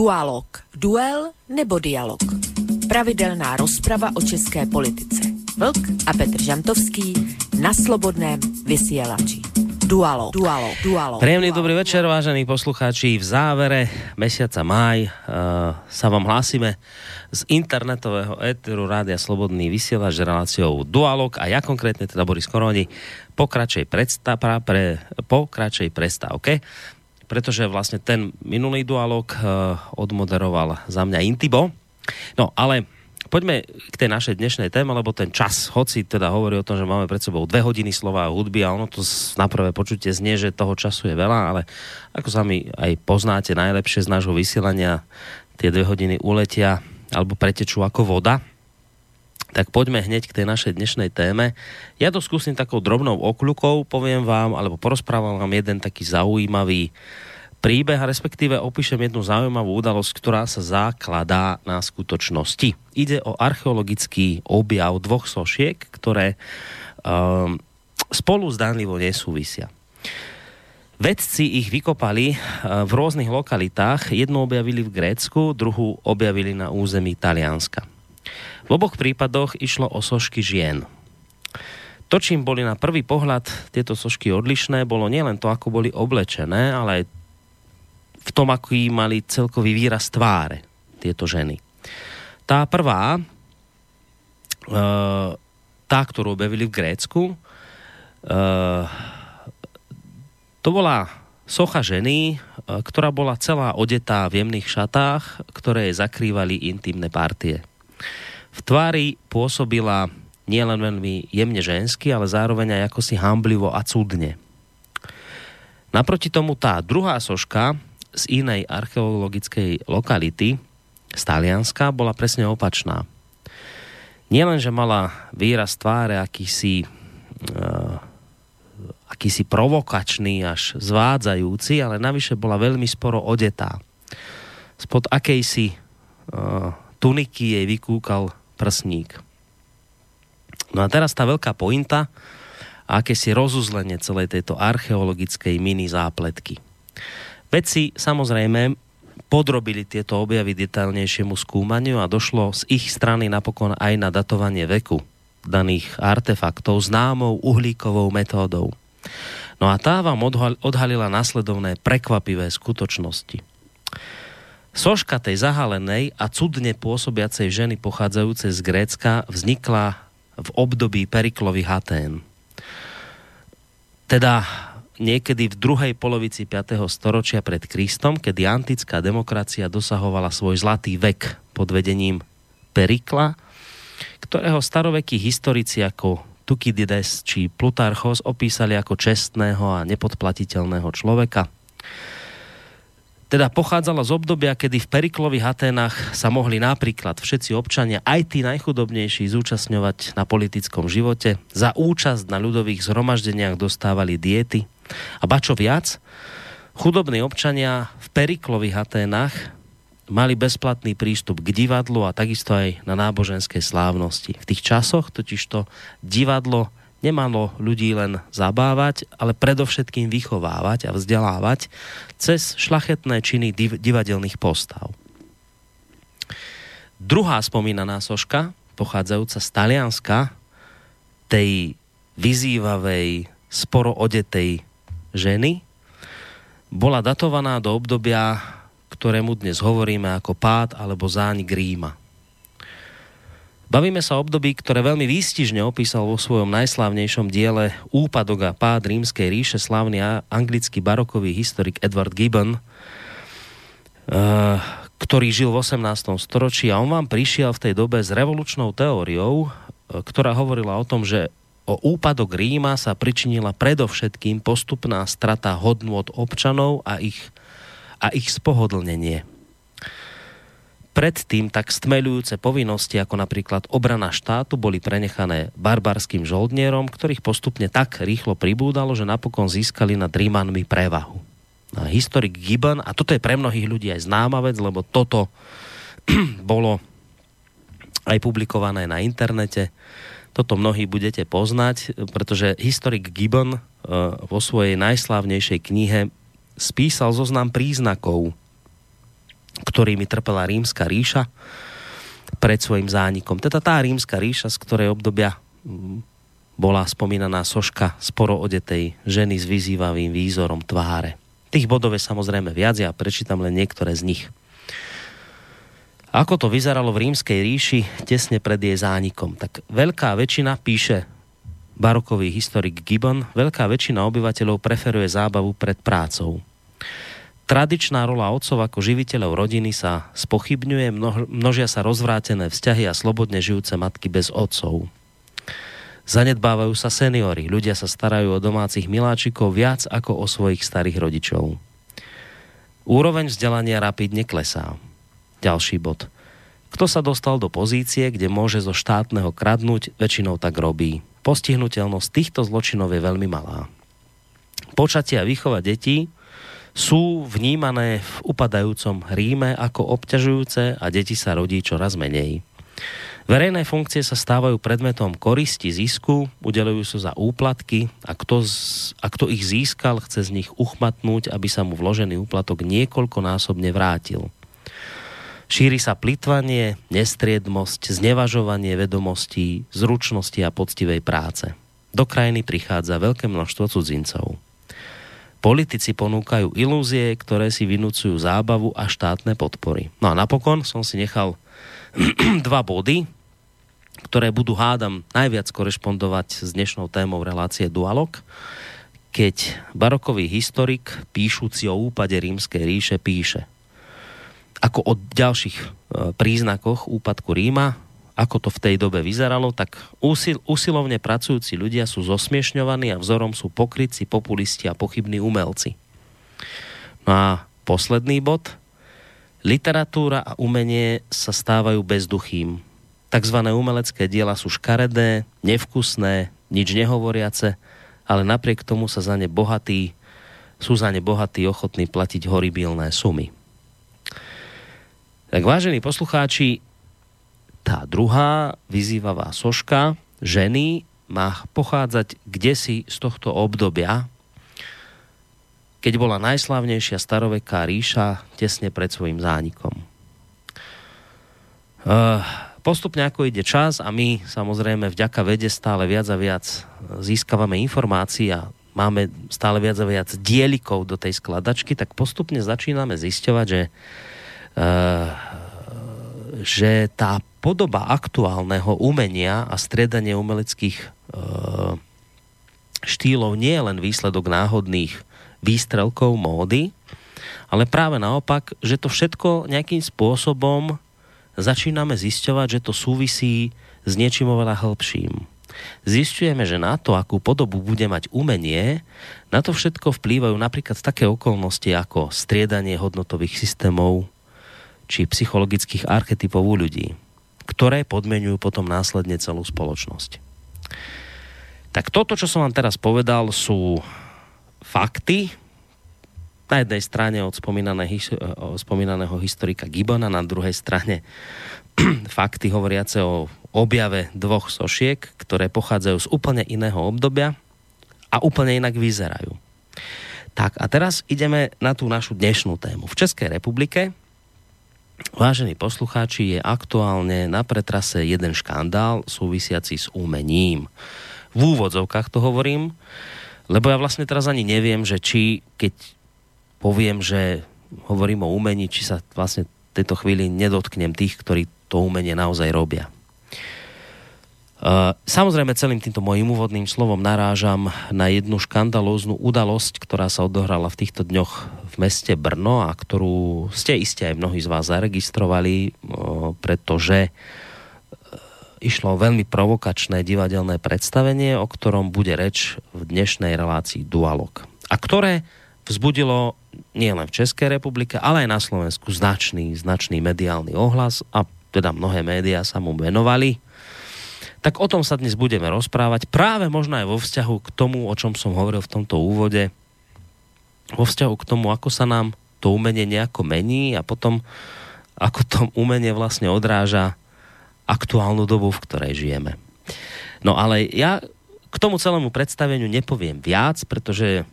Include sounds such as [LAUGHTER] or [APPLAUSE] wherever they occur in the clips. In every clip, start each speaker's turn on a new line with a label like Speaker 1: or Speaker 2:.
Speaker 1: Dualog. Duel nebo dialog. Pravidelná rozprava o české politice. Vlk a Petr Žantovský na slobodném vysielači. Dualo, dualo, dualo.
Speaker 2: Príjemný dobrý večer, vážení poslucháči. V závere mesiaca máj uh, sa vám hlásime z internetového éteru Rádia Slobodný vysielač s reláciou Dualog a ja konkrétne teda Boris Koroni po kratšej, predstav, pre, po kratšej prestávke pretože vlastne ten minulý dualog uh, odmoderoval za mňa Intibo. No ale poďme k tej našej dnešnej téme, lebo ten čas, hoci teda hovorí o tom, že máme pred sebou dve hodiny slova a hudby a ono to na prvé počutie znie, že toho času je veľa, ale ako sami aj poznáte najlepšie z nášho vysielania, tie dve hodiny uletia alebo pretečú ako voda. Tak poďme hneď k tej našej dnešnej téme. Ja to skúsim takou drobnou okľukou, poviem vám, alebo porozprávam vám jeden taký zaujímavý príbeh, a respektíve opíšem jednu zaujímavú udalosť, ktorá sa zakladá na skutočnosti. Ide o archeologický objav dvoch sošiek, ktoré um, spolu zdánlivo nesúvisia. Vedci ich vykopali uh, v rôznych lokalitách. Jednu objavili v Grécku, druhú objavili na území Talianska. V oboch prípadoch išlo o sošky žien. To, čím boli na prvý pohľad tieto sošky odlišné, bolo nielen to, ako boli oblečené, ale aj v tom, aký mali celkový výraz tváre tieto ženy. Tá prvá, e, tá, ktorú objavili v Grécku, e, to bola socha ženy, e, ktorá bola celá odetá v jemných šatách, ktoré zakrývali intimné partie. V tvári pôsobila nielen veľmi jemne žensky, ale zároveň aj ako si hamblivo a cudne. Naproti tomu tá druhá soška, z inej archeologickej lokality z Talianska bola presne opačná. Nielen, že mala výraz tváre akýsi, uh, akýsi provokačný až zvádzajúci, ale navyše bola veľmi sporo odetá. Spod akejsi uh, tuniky jej vykúkal prsník. No a teraz tá veľká pointa a akési rozuzlenie celej tejto archeologickej mini zápletky. Vedci samozrejme podrobili tieto objavy detailnejšiemu skúmaniu a došlo z ich strany napokon aj na datovanie veku daných artefaktov známou uhlíkovou metódou. No a tá vám odhalila nasledovné prekvapivé skutočnosti. Soška tej zahalenej a cudne pôsobiacej ženy pochádzajúcej z Grécka vznikla v období Periklových Atén. Teda niekedy v druhej polovici 5. storočia pred Kristom, kedy antická demokracia dosahovala svoj zlatý vek pod vedením Perikla, ktorého starovekí historici ako Tukidides či Plutarchos opísali ako čestného a nepodplatiteľného človeka. Teda pochádzala z obdobia, kedy v Periklových Aténach sa mohli napríklad všetci občania, aj tí najchudobnejší, zúčastňovať na politickom živote. Za účasť na ľudových zhromaždeniach dostávali diety, a ba čo viac, chudobní občania v Periklových Aténach mali bezplatný prístup k divadlu a takisto aj na náboženské slávnosti. V tých časoch totižto divadlo nemalo ľudí len zabávať, ale predovšetkým vychovávať a vzdelávať cez šlachetné činy div divadelných postav. Druhá spomínaná soška, pochádzajúca z Talianska, tej vyzývavej, sporo odetej ženy bola datovaná do obdobia, ktorému dnes hovoríme ako pád alebo záň Gríma. Bavíme sa o období, ktoré veľmi výstižne opísal vo svojom najslávnejšom diele Úpadok a pád rímskej ríše slávny anglický barokový historik Edward Gibbon, eh, ktorý žil v 18. storočí a on vám prišiel v tej dobe s revolučnou teóriou, eh, ktorá hovorila o tom, že o úpadok Ríma sa pričinila predovšetkým postupná strata hodnôt občanov a ich, a ich spohodlnenie. Predtým tak stmelujúce povinnosti ako napríklad obrana štátu boli prenechané barbarským žoldnierom, ktorých postupne tak rýchlo pribúdalo, že napokon získali nad Rímanmi prevahu. A historik Gibbon, a toto je pre mnohých ľudí aj známa vec, lebo toto [CLEARS THROAT] bolo aj publikované na internete, Toto mnohí budete poznať, pretože historik Gibbon uh, vo svojej najslávnejšej knihe spísal zoznam príznakov ktorými trpela rímska ríša pred svojim zánikom. Teda tá rímska ríša, z ktorej obdobia mm, bola spomínaná soška sporo odetej ženy s vyzývavým výzorom tváre. Tých bodov je samozrejme viac, ja prečítam len niektoré z nich. Ako to vyzeralo v rímskej ríši tesne pred jej zánikom? Tak veľká väčšina, píše barokový historik Gibbon, veľká väčšina obyvateľov preferuje zábavu pred prácou. Tradičná rola otcov ako živiteľov rodiny sa spochybňuje, množia sa rozvrátené vzťahy a slobodne žijúce matky bez otcov. Zanedbávajú sa seniory, ľudia sa starajú o domácich miláčikov viac ako o svojich starých rodičov. Úroveň vzdelania rapidne klesá. Ďalší bod. Kto sa dostal do pozície, kde môže zo štátneho kradnúť, väčšinou tak robí. Postihnutelnosť týchto zločinov je veľmi malá. Počatie a výchova detí sú vnímané v upadajúcom Ríme ako obťažujúce a deti sa rodí čoraz menej. Verejné funkcie sa stávajú predmetom koristi, zisku, udelujú sa za úplatky a kto, z, a kto ich získal, chce z nich uchmatnúť, aby sa mu vložený úplatok niekoľkonásobne vrátil. Šíri sa plitvanie, nestriedmosť, znevažovanie vedomostí, zručnosti a poctivej práce. Do krajiny prichádza veľké množstvo cudzincov. Politici ponúkajú ilúzie, ktoré si vynúcujú zábavu a štátne podpory. No a napokon som si nechal [CLEARS THROAT] dva body, ktoré budú hádam najviac korešpondovať s dnešnou témou relácie Dualog, keď barokový historik, píšuci o úpade rímskej ríše, píše ako o ďalších e, príznakoch úpadku Ríma, ako to v tej dobe vyzeralo, tak usil, usilovne pracujúci ľudia sú zosmiešňovaní a vzorom sú pokryci, populisti a pochybní umelci. No a posledný bod. Literatúra a umenie sa stávajú bezduchým. Takzvané umelecké diela sú škaredé, nevkusné, nič nehovoriace, ale napriek tomu sa za ne bohatí, sú za ne bohatí ochotní platiť horibilné sumy. Tak vážení poslucháči, tá druhá vyzývavá soška ženy má pochádzať kde si z tohto obdobia, keď bola najslavnejšia staroveká ríša tesne pred svojim zánikom. Uh, postupne ako ide čas a my samozrejme vďaka vede stále viac a viac získavame informácií a máme stále viac a viac dielikov do tej skladačky, tak postupne začíname zisťovať, že uh, že tá podoba aktuálneho umenia a stredanie umeleckých e, štýlov nie je len výsledok náhodných výstrelkov módy, ale práve naopak, že to všetko nejakým spôsobom začíname zisťovať, že to súvisí s niečím oveľa hĺbším. Zistujeme, že na to, akú podobu bude mať umenie, na to všetko vplývajú napríklad také okolnosti ako striedanie hodnotových systémov, či psychologických archetypov u ľudí, ktoré podmenujú potom následne celú spoločnosť. Tak toto, čo som vám teraz povedal, sú fakty, na jednej strane od spomínaného historika Gibbona, na druhej strane [CLEARS THROAT] fakty hovoriace o objave dvoch sošiek, ktoré pochádzajú z úplne iného obdobia a úplne inak vyzerajú. Tak a teraz ideme na tú našu dnešnú tému. V Českej republike Vážení poslucháči, je aktuálne na pretrase jeden škandál súvisiaci s umením. V úvodzovkách to hovorím, lebo ja vlastne teraz ani neviem, že či keď poviem, že hovorím o umení, či sa vlastne v tejto chvíli nedotknem tých, ktorí to umenie naozaj robia. Samozrejme celým týmto mojím úvodným slovom narážam na jednu škandalóznu udalosť, ktorá sa odohrala v týchto dňoch v meste Brno a ktorú ste iste aj mnohí z vás zaregistrovali, pretože e, išlo veľmi provokačné divadelné predstavenie, o ktorom bude reč v dnešnej relácii Dualog. A ktoré vzbudilo nielen v Českej republike, ale aj na Slovensku značný, značný mediálny ohlas a teda mnohé médiá sa mu venovali tak o tom sa dnes budeme rozprávať. Práve možno aj vo vzťahu k tomu, o čom som hovoril v tomto úvode. Vo vzťahu k tomu, ako sa nám to umenie nejako mení a potom ako to umenie vlastne odráža aktuálnu dobu, v ktorej žijeme. No ale ja k tomu celému predstaveniu nepoviem viac, pretože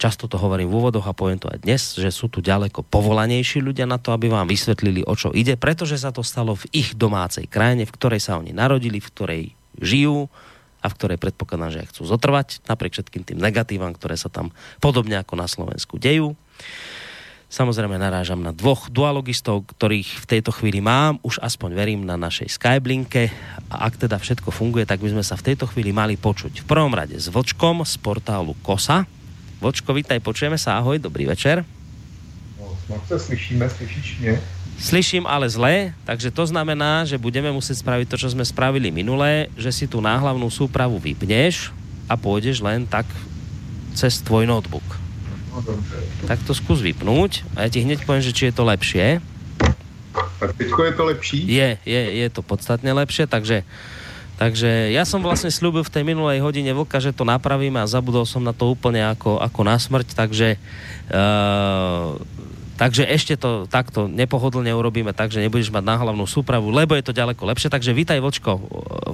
Speaker 2: často to hovorím v úvodoch a poviem to aj dnes, že sú tu ďaleko povolanejší ľudia na to, aby vám vysvetlili, o čo ide, pretože sa to stalo v ich domácej krajine, v ktorej sa oni narodili, v ktorej žijú a v ktorej predpokladám, že chcú zotrvať, napriek všetkým tým negatívam, ktoré sa tam podobne ako na Slovensku dejú. Samozrejme narážam na dvoch dualogistov, ktorých v tejto chvíli mám, už aspoň verím na našej Skyblinke. A ak teda všetko funguje, tak by sme sa v tejto chvíli mali počuť v prvom rade s Vočkom z portálu KOSA. Vočko, vítaj, počujeme sa, ahoj, dobrý večer.
Speaker 3: No, snad se slyšíme, slyšíš mě?
Speaker 2: Slyším ale zle, takže to znamená, že budeme muset spraviť to, čo sme spravili minulé, že si tu náhlavnú súpravu vypneš a pôjdeš len tak cez tvoj notebook.
Speaker 3: No dobře.
Speaker 2: Tak to skús vypnúť a ja ti hneď poviem, že či je to lepšie.
Speaker 3: Tak teďko je to lepší?
Speaker 2: Je, je, je to podstatne lepšie, takže Takže ja som vlastne slúbil v tej minulej hodine vlka, že to napravím a zabudol som na to úplne ako, ako na smrť, takže uh, Takže ešte to takto nepohodlne urobíme tak, že nebudeš mať na hlavnú súpravu, lebo je to ďaleko lepšie. Takže vítaj Vočko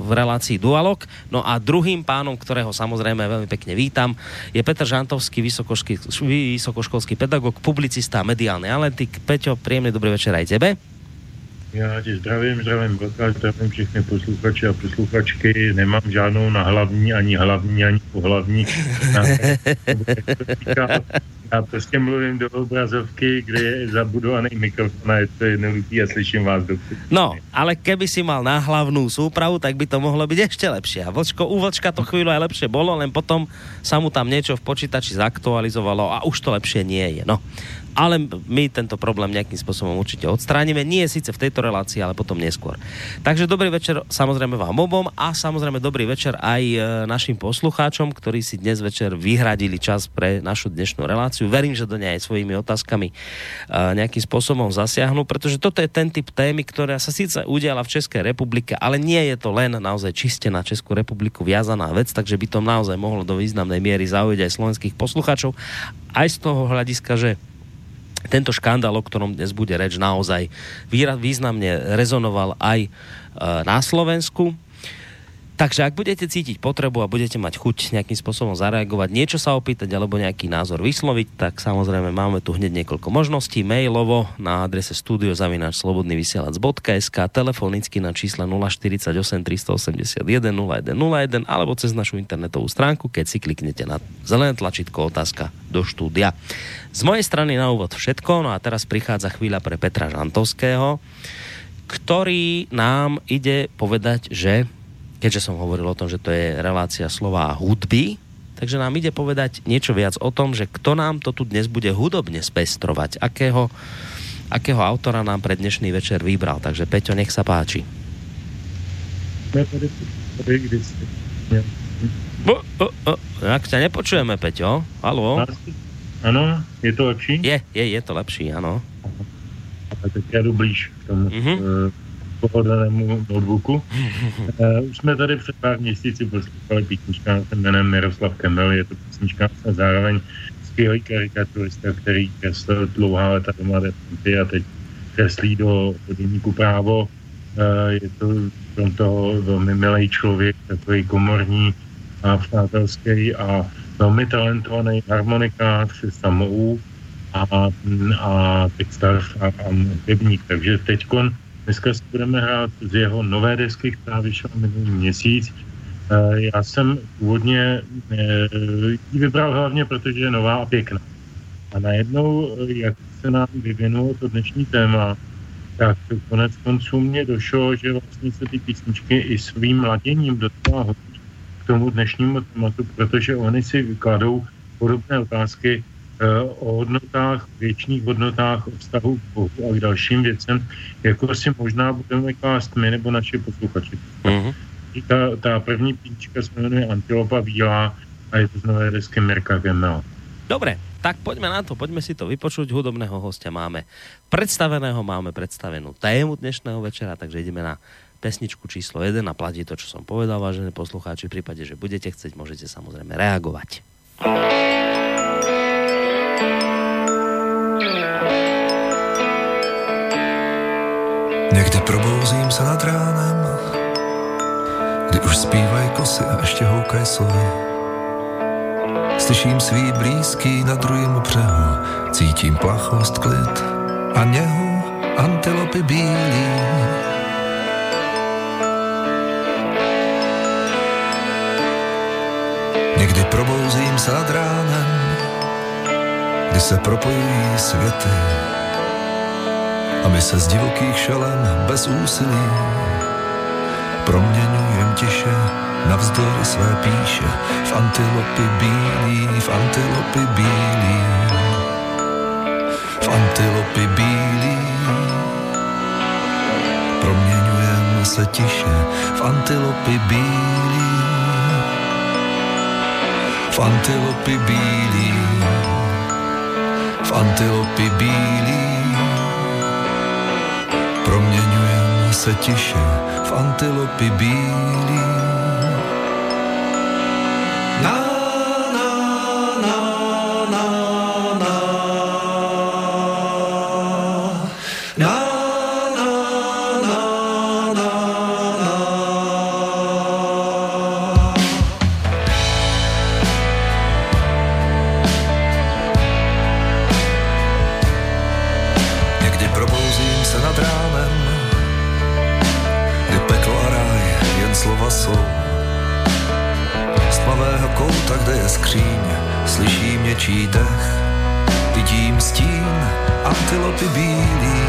Speaker 2: v relácii Dualog. No a druhým pánom, ktorého samozrejme veľmi pekne vítam, je Petr Žantovský, vysokoškolský pedagog, publicista a mediálny analytik. Peťo, príjemný dobrý večer aj tebe.
Speaker 4: Já tě zdravím, zdravím Vlka, zdravím všechny posluchače a posluchačky. Nemám žádnou na hlavní, ani hlavní, ani pohlavní. Já prostě mluvím do obrazovky, kde je zabudovaný mikrofon a je to jednoduchý a slyším vás dobře.
Speaker 2: No, ale keby si mal na hlavnú súpravu, tak by to mohlo byť ešte lepšie. A Vlčko, u Vlčka to chvíľu aj lepšie bolo, len potom sa mu tam niečo v počítači zaktualizovalo a už to lepšie nie je. No ale my tento problém nejakým spôsobom určite odstránime. Nie síce v tejto relácii, ale potom neskôr. Takže dobrý večer samozrejme vám obom a samozrejme dobrý večer aj e, našim poslucháčom, ktorí si dnes večer vyhradili čas pre našu dnešnú reláciu. Verím, že do aj svojimi otázkami e, nejakým spôsobom zasiahnu, pretože toto je ten typ témy, ktorá sa síce udiala v Českej republike, ale nie je to len naozaj čiste na Českú republiku viazaná vec, takže by to naozaj mohlo do významnej miery zaujať aj slovenských poslucháčov. Aj z toho hľadiska, že tento škandál, o ktorom dnes bude reč, naozaj významne rezonoval aj e, na Slovensku. Takže ak budete cítiť potrebu a budete mať chuť nejakým spôsobom zareagovať, niečo sa opýtať alebo nejaký názor vysloviť, tak samozrejme máme tu hneď niekoľko možností. Mailovo na adrese studiozavináčslobodnyvysielac.sk, telefonicky na čísle 048 381 0101 alebo cez našu internetovú stránku, keď si kliknete na zelené tlačítko otázka do štúdia. Z mojej strany na úvod všetko, no a teraz prichádza chvíľa pre Petra Žantovského, ktorý nám ide povedať, že keďže som hovoril o tom, že to je relácia slova hudby, takže nám ide povedať niečo viac o tom, že kto nám to tu dnes bude hudobne spestrovať, akého, akého autora nám pre dnešný večer vybral. Takže Peťo, nech sa páči. Bo, o, o, jak ťa nepočujeme, Peťo? Haló?
Speaker 4: Ano, je to lepší?
Speaker 2: Je, je, je to lepší, ano.
Speaker 4: Tak já jdu blíž k tomu. Mm-hmm. Uh, pohodlnému notebooku. uh, [LAUGHS] už jsme tady před pár měsíci poslouchali písnička s jménem Miroslav Kemel, je to písnička a zároveň skvělý karikaturista, který kreslil dlouhá leta do Mladé fronty a teď kreslí do, do právo. Uh, je to krom toho velmi milý člověk, takový komorní a přátelský a velmi talentovaný harmonikář, samou a, a textař a, a pěvník. Takže teďkon Dneska si budeme hrát z jeho nové desky, která vyšla minulý měsíc. Eh, já jsem původně eh, ji vybral hlavně, protože je nová a pěkná. A najednou, eh, jak se nám vyvinulo to dnešní téma, tak konec konců mě došlo, že vlastně se ty písničky i svým laděním docela k tomu dnešnímu tématu, protože oni si vykladou podobné otázky, o hodnotách, věčných hodnotách, o vztahu k Bohu a k dalším věcem, jako si možná budeme klást my nebo naši posluchači. Mm-hmm. Ta, ta první píčka se jmenuje Antilopa Bílá a je to z nové desky Mirka Gemela.
Speaker 2: Dobre, tak poďme na to, poďme si to vypočuť. Hudobného hostia máme predstaveného, máme predstavenú tému dnešného večera, takže ideme na pesničku číslo 1 a platí to, čo som povedal, vážené poslucháči. V prípade, že budete chcieť, môžete samozrejme reagovať.
Speaker 5: Někdy probouzím se nad ránem, kdy už zpívají kosy a ještě houkají sovy. Slyším svý blízký na druhém břehu, cítím plachost, klid a něhu antilopy bílý. Někdy probouzím se nad ránem, kdy se propojují světy a my se z divokých šelem bez úsilí proměňujem tiše navzdory své píše v antilopy bílý, v antilopy bílý, v antilopy bílý. Proměňujeme se tiše v antilopy bílý, v antilopy bílý, v antilopy bílý. Proměňujeme se tiše v antilopy bílý. Antilopy bílý.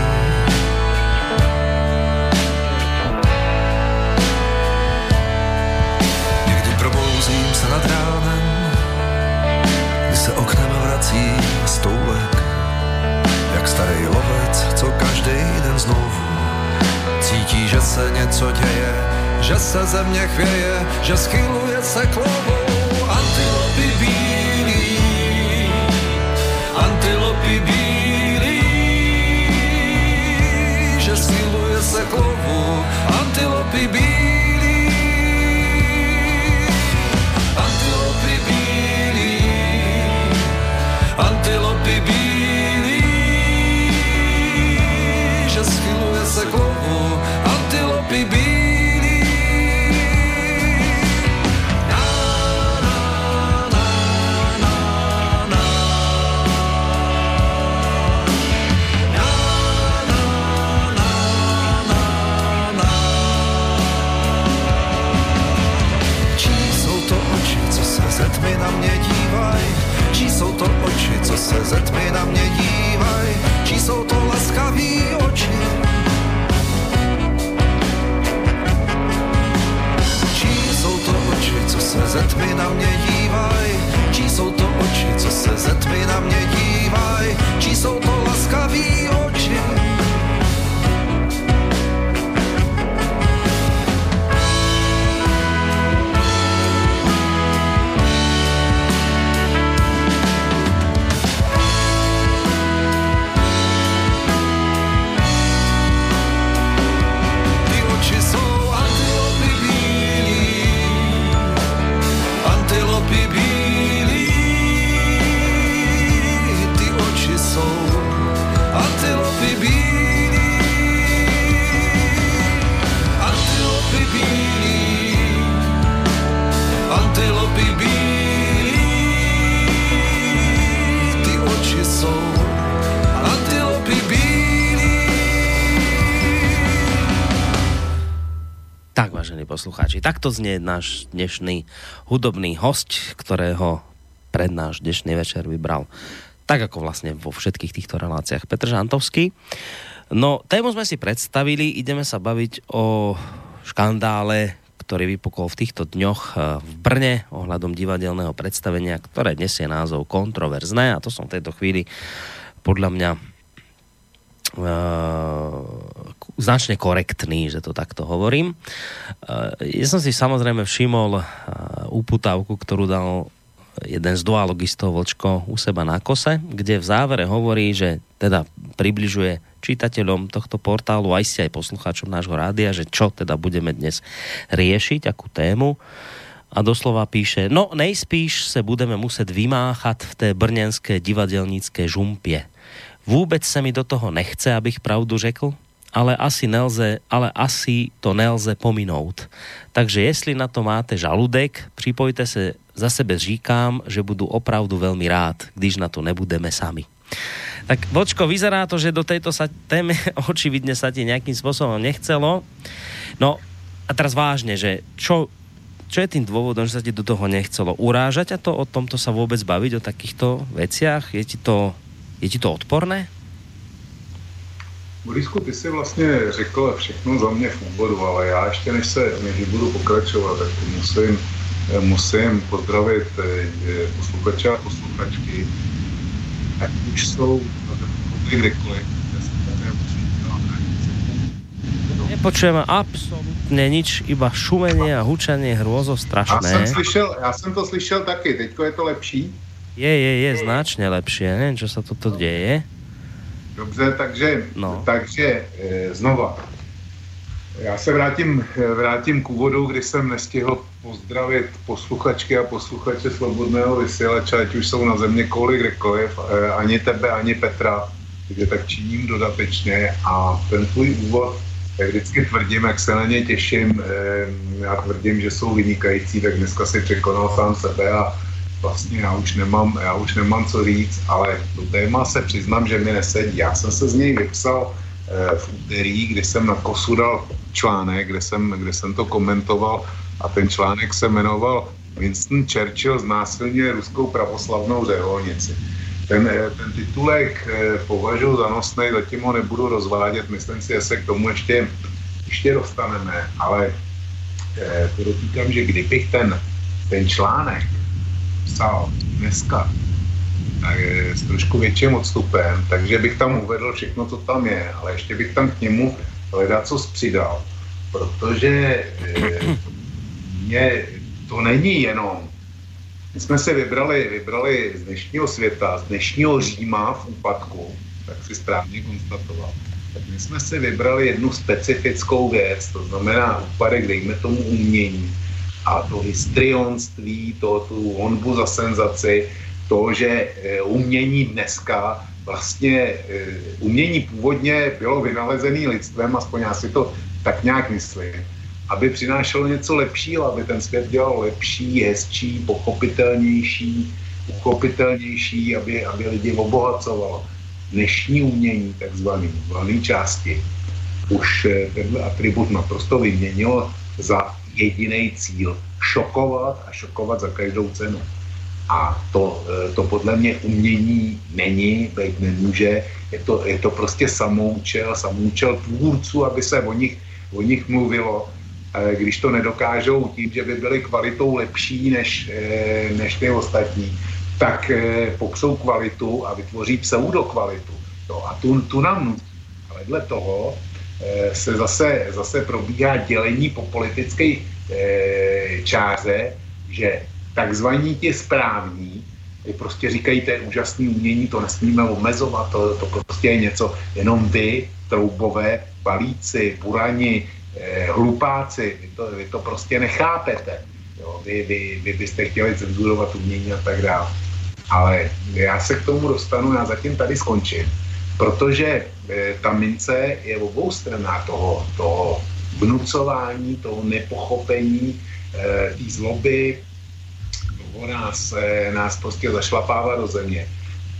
Speaker 5: Někdy probouzím se nad ránem, kdy se oknem vrací stoulek, jak starý lovec, co každý den znovu cítí, že se něco děje, že se země chvěje, že schyluje se k lovu. Antilopy bílý, antilopy bílý, se k lovu. Antilopy bílý, antilopy bílý, antilopy bílý, že schyluje se k mě dívaj? Čí jsou to oči, co se ze tmy na mě dívaj? Čí jsou to laskavý oči? Čí jsou to oči, co se ze tmy na mě dívaj? Čí jsou to oči, co se ze tmy na mě dívaj? Čí jsou to laskavý oči?
Speaker 2: Takto znie náš dnešný hudobný host, ktorého pred náš dnešný večer vybral tak ako vlastne vo všetkých týchto reláciách Petr Žantovský. No, tému sme si predstavili, ideme sa baviť o škandále, ktorý vypukol v týchto dňoch eh, v Brne ohľadom divadelného predstavenia, ktoré nesie názov Kontroverzné a to som v tejto chvíli podľa mňa uh, značne korektný, že to takto hovorím. Uh, ja som si samozrejme všimol uh, úputávku, ktorú dal jeden z dualogistov Vlčko u seba na kose, kde v závere hovorí, že teda približuje čitateľom tohto portálu, aj si aj poslucháčom nášho rádia, že čo teda budeme dnes riešiť, akú tému. A doslova píše, no nejspíš se budeme muset vymáchat v té brněnské divadelnické žumpě. Vůbec se mi do toho nechce, abych pravdu řekl. Ale asi, nelze, ale asi to nelze pominout. Takže jestli na to máte žaludek, připojte se, za sebe říkám, že budu opravdu velmi rád, když na to nebudeme sami. Tak Vočko, vyzerá to, že do tejto sa, témy [LAUGHS] očividne sa ti nejakým spôsobom nechcelo. No a teraz vážne, že čo, čo je tým dôvodom, že sa ti do toho nechcelo? Urážať a to o tomto sa vôbec baviť, o takýchto veciach? Je ti to, je ti to odporné?
Speaker 3: Borisku, ty si vlastně řekl všechno za mě v úvodu, ale já ještě než se než budu pokračovat, tak musím, musím pozdravit eh, posluchače a posluchačky, ať už jsou kdekoliv.
Speaker 2: Nepočujeme absolutně nič, iba šumenie a hučanie hrôzo strašné.
Speaker 3: Já jsem, slyšel, já jsem to slyšel taky, teďko je to lepší?
Speaker 2: Je, je, je značně lepší, nevím, čo sa toto děje.
Speaker 3: Dobře, takže, no. takže e, znova. Já se vrátím, vrátím k úvodu, kdy jsem nestihl pozdravit posluchačky a posluchače Slobodného vysílače, ať už jsou na země kolik kdekoliv, e, ani tebe, ani Petra, takže tak činím dodatečně a ten tvůj úvod, jak vždycky tvrdím, jak se na ně těším, já tvrdím, že jsou vynikající, tak dneska si překonal sám sebe a vlastně já už nemám, já už nemám co říct, ale to téma se přiznám, že mi nesedí. Já jsem se z něj vypsal eh, v úterý, kdy jsem na kosu dal článek, kde jsem, kde jsem to komentoval a ten článek se jmenoval Winston Churchill znásilňuje ruskou pravoslavnou řeholnici. Ten, eh, ten titulek eh, považuji za nosný, zatím ho nebudu rozvádět, myslím si, že se k tomu ještě, ještě dostaneme, ale eh, podotýkám, že kdybych ten, ten článek psal dneska s trošku větším odstupem, takže bych tam uvedl všechno, co tam je, ale ještě bych tam k němu hledat, co přidal. Protože mě, to není jenom, my jsme se vybrali, vybrali z dnešního světa, z dnešního Říma v úpadku, tak si správně konstatoval. My jsme si vybrali jednu specifickou věc, to znamená úpadek, dejme tomu umění, a to histrionství, to, tu honbu za senzaci, to, že e, umění dneska vlastně, e, umění původně bylo vynalezené lidstvem, aspoň já si to tak nějak myslím, aby přinášelo něco lepšího, aby ten svět dělal lepší, hezčí, pochopitelnější, uchopitelnější, aby, aby lidi obohacovalo. Dnešní umění, takzvaný, v části, už e, tenhle atribut naprosto vyměnilo za jediný cíl šokovat a šokovat za každou cenu. A to, e, to podle mě umění není, být nemůže. Je to, je to prostě samoučel, samoučel tvůrců, aby se o nich, o nich mluvilo, e, když to nedokážou tím, že by byly kvalitou lepší než, e, než ty ostatní, tak popsou kvalitu a vytvoří pseudokvalitu. No a tu, tu nám nutí. Ale vedle toho se zase, zase probíhá dělení po politické eh, čáře, že takzvaní ti správní prostě říkají, to je úžasný umění, to nesmíme omezovat, to, to prostě je něco, jenom vy, troubové, balíci, burani, eh, hlupáci, vy to, vy to prostě nechápete. Jo, vy, vy, vy byste chtěli cenzurovat umění a tak dále. Ale já se k tomu dostanu, já zatím tady skončím protože e, ta mince je v obou stranách toho, toho vnucování, toho nepochopení, e, té zloby, toho nás, nás prostě zašlapává do země.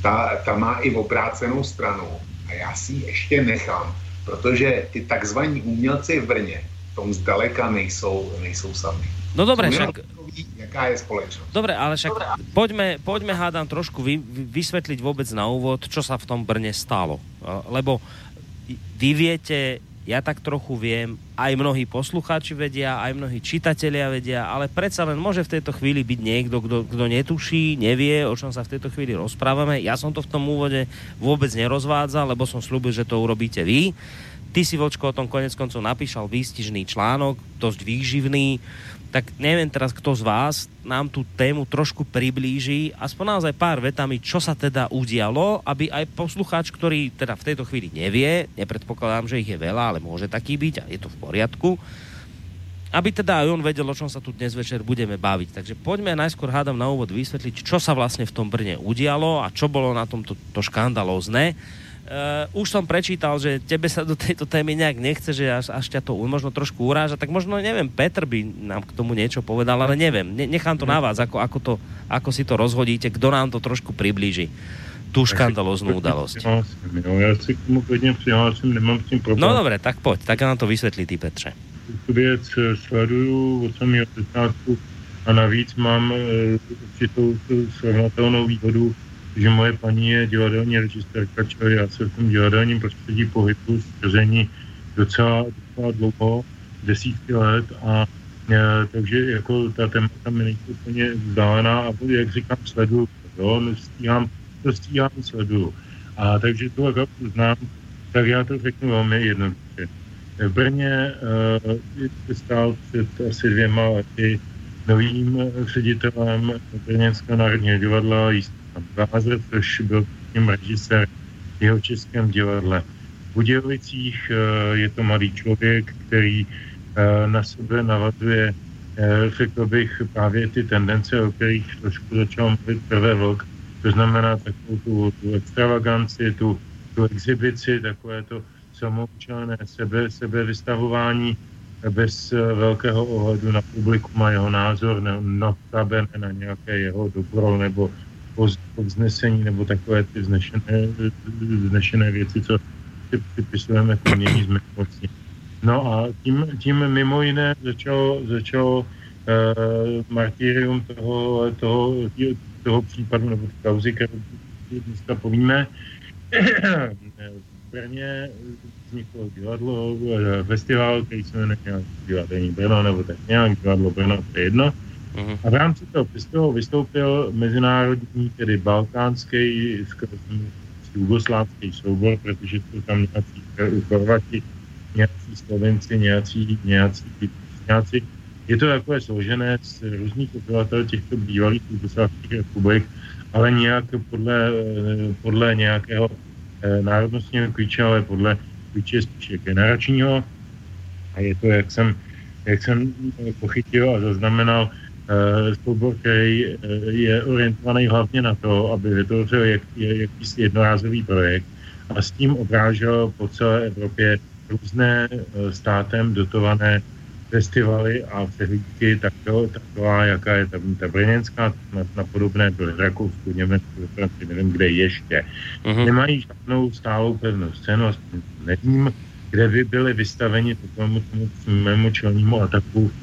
Speaker 3: Ta, ta má i obrácenou stranu a já si ji ještě nechám, protože ty takzvaní umělci v Brně tom zdaleka nejsou, nejsou sami.
Speaker 2: No dobré, však...
Speaker 3: Jaká je společnost.
Speaker 2: Dobre, ale však poďme, poďme hádam trošku vy, vysvetliť vôbec na úvod, čo sa v tom Brne stalo. Lebo vy viete, ja tak trochu viem, aj mnohí poslucháči vedia, aj mnohí čitatelia vedia, ale predsa len môže v tejto chvíli byť niekto, kto netuší, nevie, o čom sa v tejto chvíli rozprávame. Ja som to v tom úvode vôbec nerozvádzal, lebo som slúbil, že to urobíte vy. Ty si, Vočko, o tom konec koncov napíšal výstižný článok, dosť výživný tak neviem teraz, kto z vás nám tú tému trošku priblíži, aspoň naozaj pár vetami, čo sa teda udialo, aby aj poslucháč, ktorý teda v tejto chvíli nevie, nepredpokladám, že ich je veľa, ale môže taký byť a je to v poriadku, aby teda aj on vedel, o čom sa tu dnes večer budeme baviť. Takže poďme najskôr hádam na úvod vysvetliť, čo sa vlastne v tom Brne udialo a čo bolo na tomto to škandalózne. Uh, už som prečítal, že tebe sa do tejto témy nejak nechce, že až, až ťa to možno trošku uráža, tak možno, neviem, Petr by nám k tomu niečo povedal, ale neviem, ne, nechám to na vás, ako, ako, to, ako si to rozhodíte, kdo nám to trošku priblíži tu škandaloznú udalosť.
Speaker 4: No, já si k tomu klidně přihlásím, nemám s tím problém.
Speaker 2: No dobré, tak pojď, tak nám to vysvětlí ty Petře.
Speaker 4: Tu věc eh, sleduju od samého začátku a navíc mám e, určitou srovnatelnou výhodu, že moje paní je divadelní režisérka, čili já se v tom divadelním prostředí pohybu střezení docela, docela dlouho, desítky let a e, takže jako ta témata mi není úplně vzdálená a jak říkám, sleduju, jo, stíhám, to stíhám, sleduju. A takže to jako znám, tak já to řeknu velmi jednoduše. V Brně uh, stál před asi dvěma lety novým ředitelem Brněnského národního divadla Jistian Blázer, což byl tím režisér jeho českém divadle. V Budějovicích uh, je to mladý člověk, který uh, na sebe navazuje, řekl bych, právě ty tendence, o kterých trošku začal mluvit prvé vlk, to znamená takovou tu, tu extravaganci, tu, tu exibici, takové to samoučelné sebe, sebevystavování bez eh, velkého ohledu na publikum a jeho názor, ne, notabene na nějaké jeho dobro nebo povznesení nebo takové ty vznešené, vznešené věci, co si připisujeme k umění z minulosti. No a tím, tím mimo jiné začalo, začalo uh, martyrium toho, toho, toho případu nebo kauzy, kterou dneska povíme, Brně vzniklo divadlo, eh, festival, který se jmenuje divadelní Brno, nebo tak nějak divadlo Brno, to je jedno. Uh-huh. A v rámci toho festivalu vystoupil mezinárodní, tedy balkánský, jugoslávský soubor, protože jsou tam nějací Chorvati, nějací Slovenci, nějací, nějací, nějací. Je to takové složené z různých obyvatel těchto bývalých jugoslávských republik, ale nějak podle, eh, podle nějakého Eh, národnostního klíče, ale podle klíče spíše generačního. A je to, jak jsem, jak jsem pochytil a zaznamenal, soubor, který uh, je orientovaný hlavně na to, aby vytvořil jak, jakýsi jednorázový projekt a s tím obrážel po celé Evropě různé uh, státem dotované festivaly a přehlídky takto, taková, jaká je ta, ta brněnská, na, na podobné byly v Rakousku, Německu, Francii, nevím kde ještě. Uh-huh. Nemají žádnou stálou pevnou scénu, aspoň nevím, kde by byly vystaveni tomu, tomu mému čelnímu ataku eh,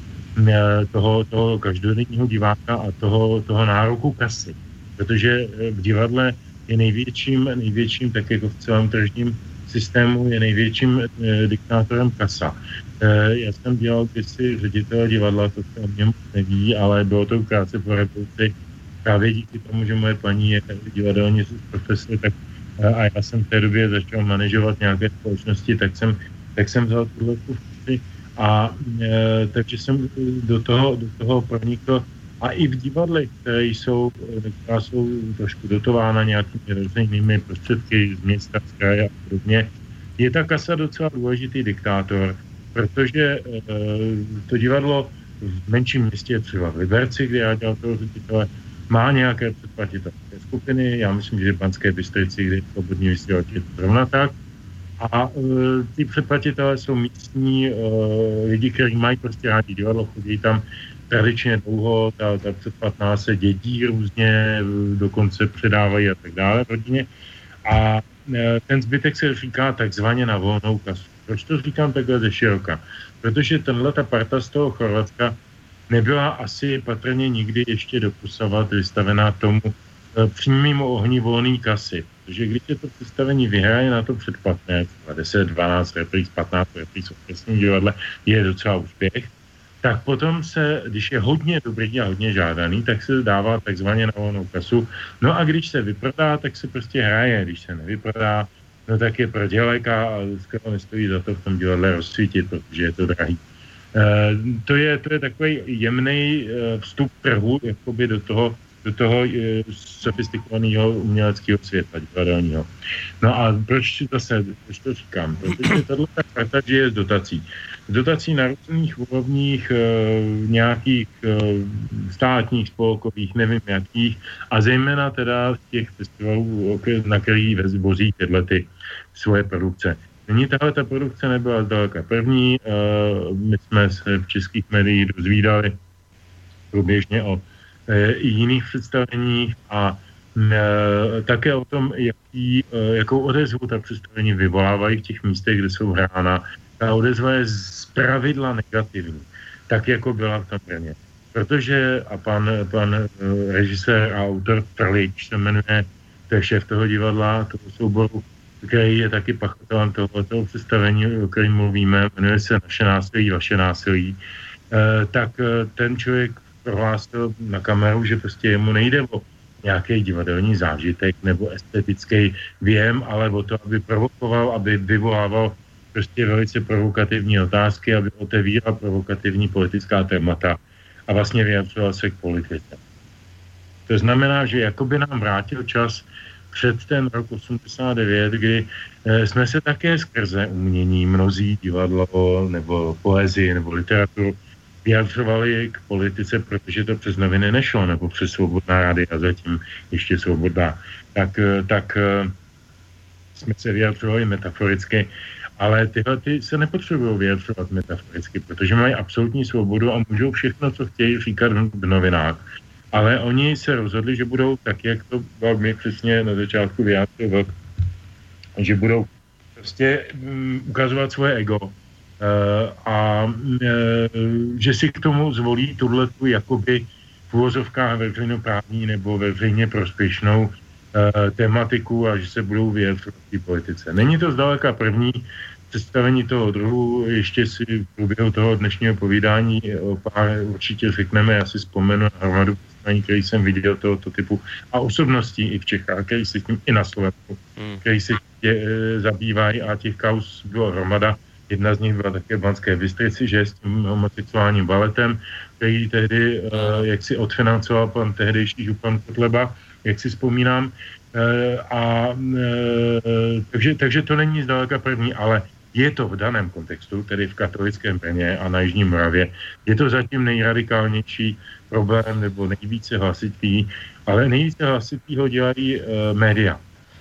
Speaker 4: toho, toho každodenního diváka a toho, toho nároku kasy. Protože eh, v divadle je největším, největším, tak jako v celém tržním systému je největším e, diktátorem kasa. E, já jsem dělal kdysi ředitele divadla, to se o mě moc neví, ale bylo to krátce po revoluci. Právě díky tomu, že moje paní je divadelní profesor, tak e, a já jsem v té době začal manažovat nějaké společnosti, tak jsem, tak jsem vzal tuhle funkci a e, takže jsem do toho, do toho pronikl a i v divadlech, které jsou, která jsou trošku dotována nějakými různými prostředky z města, z kraje a podobně, je ta kasa docela důležitý diktátor, protože e, to divadlo v menším městě, třeba v Liberci, kde já dělal toho ředitele, má nějaké předplatitelské skupiny, já myslím, že v Banské Bystrici, kde je svobodní vysílač, je to zrovna tak. A e, ty předplatitelé jsou místní e, lidi, kteří mají prostě rádi divadlo, chodí tam tradičně dlouho, ta, ta předplatná se dědí různě, dokonce předávají a tak dále rodině. A e, ten zbytek se říká takzvaně na volnou kasu. Proč to říkám takhle ze široka? Protože tenhle ta parta z toho Chorvatska nebyla asi patrně nikdy ještě doposavat vystavená tomu přímému ohni volné kasy. Protože když je to představení vyhraje na to předplatné, 10, 12 repríz, 15 repríz v divadle, je docela úspěch, tak potom se, když je hodně dobrý a hodně žádaný, tak se dává takzvaně na volnou kasu. No a když se vyprodá, tak se prostě hraje. Když se nevyprodá, no tak je prodělek a skoro nestojí za to v tom divadle rozsvítit, protože je to drahý. E, to, je, to je takový jemný e, vstup trhu jakoby do toho, do toho e, sofistikovaného uměleckého světa divadelního. No a proč zase, proč to říkám? Protože [CLEARS THROAT] tato karta žije z dotací. dotací na různých úrovních e, nějakých e, státních, spolkových, nevím jakých, a zejména teda těch festivalů, na který vozí tyhle ty svoje produkce. Nyní tahle ta produkce nebyla zdaleka první. E, my jsme se v českých médiích dozvídali průběžně o i jiných představeních a e, také o tom, jaký, e, jakou odezvu ta představení vyvolávají v těch místech, kde jsou hrána. Ta odezva je z pravidla negativní, tak jako byla v tom Brně. Protože, a pan, pan režisér a autor Trlič se jmenuje, to je šéf toho divadla, toho souboru, který je taky pachatelem tohoto představení, o kterém mluvíme, jmenuje se Naše násilí, vaše násilí, tak ten člověk prohlásil na kameru, že prostě jemu nejde o nějaký divadelní zážitek nebo estetický věm, ale o to, aby provokoval, aby vyvolával prostě velice provokativní otázky, aby otevíral provokativní politická témata a vlastně vyjadřoval se k politice. To znamená, že jakoby nám vrátil čas před ten rok 89, kdy eh, jsme se také skrze umění, mnozí divadlo nebo poezii nebo literaturu vyjadřovali k politice, protože to přes noviny nešlo, nebo přes svobodná rády a zatím ještě svobodná, tak, eh, tak eh, jsme se vyjadřovali metaforicky, ale tyhle ty se nepotřebují vyjadřovat metaforicky, protože mají absolutní svobodu a můžou všechno, co chtějí říkat v novinách. Ale oni se rozhodli, že budou tak, jak to velmi přesně na začátku vyjádřil že budou prostě um, ukazovat svoje ego, a eh, že si k tomu zvolí tuhle tu jakoby v úvozovkách veřejnoprávní nebo veřejně prospěšnou eh, tematiku a že se budou vyjadřovat v politice. Není to zdaleka první představení toho druhu, ještě si v průběhu toho dnešního povídání o pár určitě řekneme, já si vzpomenu na hromadu představení, který jsem viděl tohoto typu a osobností i v Čechách, který se tím i na Slovensku, hmm. který se tě, e, zabývají a těch kaus bylo hromada. Jedna z nich byla také v Banské Bystrici, že s tím homosexuálním baletem, který tehdy, uh, jak si odfinancoval pan tehdejší župan Kotleba, jak si vzpomínám. Uh, a uh, takže, takže to není zdaleka první, ale je to v daném kontextu, tedy v katolickém Brně a na Jižní Moravě, je to zatím nejradikálnější problém nebo nejvíce hlasitý, ale nejvíce hlasitý ho dělají uh, média.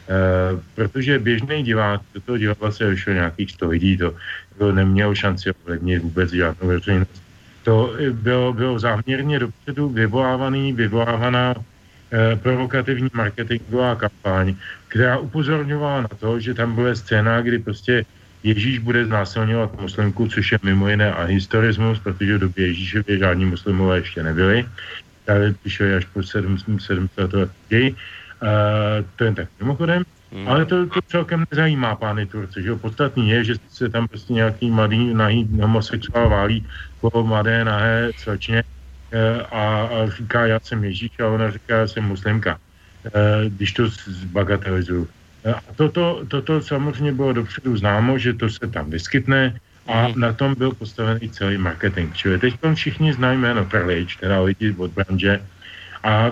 Speaker 4: Eh, protože běžný divák, do toho divadla se vyšlo nějakých 100 lidí, to, to neměl šanci ovlivnit vůbec žádnou veřejnost. To bylo, bylo záměrně dopředu vyvolávaný, vyvolávaná eh, provokativní marketingová kampaň, která upozorňovala na to, že tam byla scéna, kdy prostě Ježíš bude znásilňovat muslimku, což je mimo jiné a historismus, protože v době Ježíšově žádní muslimové ještě nebyli. Tady přišli až po 700 let Uh, to jen tak mimochodem. Hmm. Ale to, to celkem nezajímá pány Turci, že Podstatný je, že se tam prostě nějaký mladý nahý homosexuál válí po mladé nahé slečně uh, a, a říká, já jsem Ježíš a ona říká, já jsem muslimka, uh, když to zbagatelizuju. A toto, toto samozřejmě bylo dopředu známo, že to se tam vyskytne a hmm. na tom byl postavený celý marketing. Čili teď všichni znají jméno Perlič, teda lidi od branže, a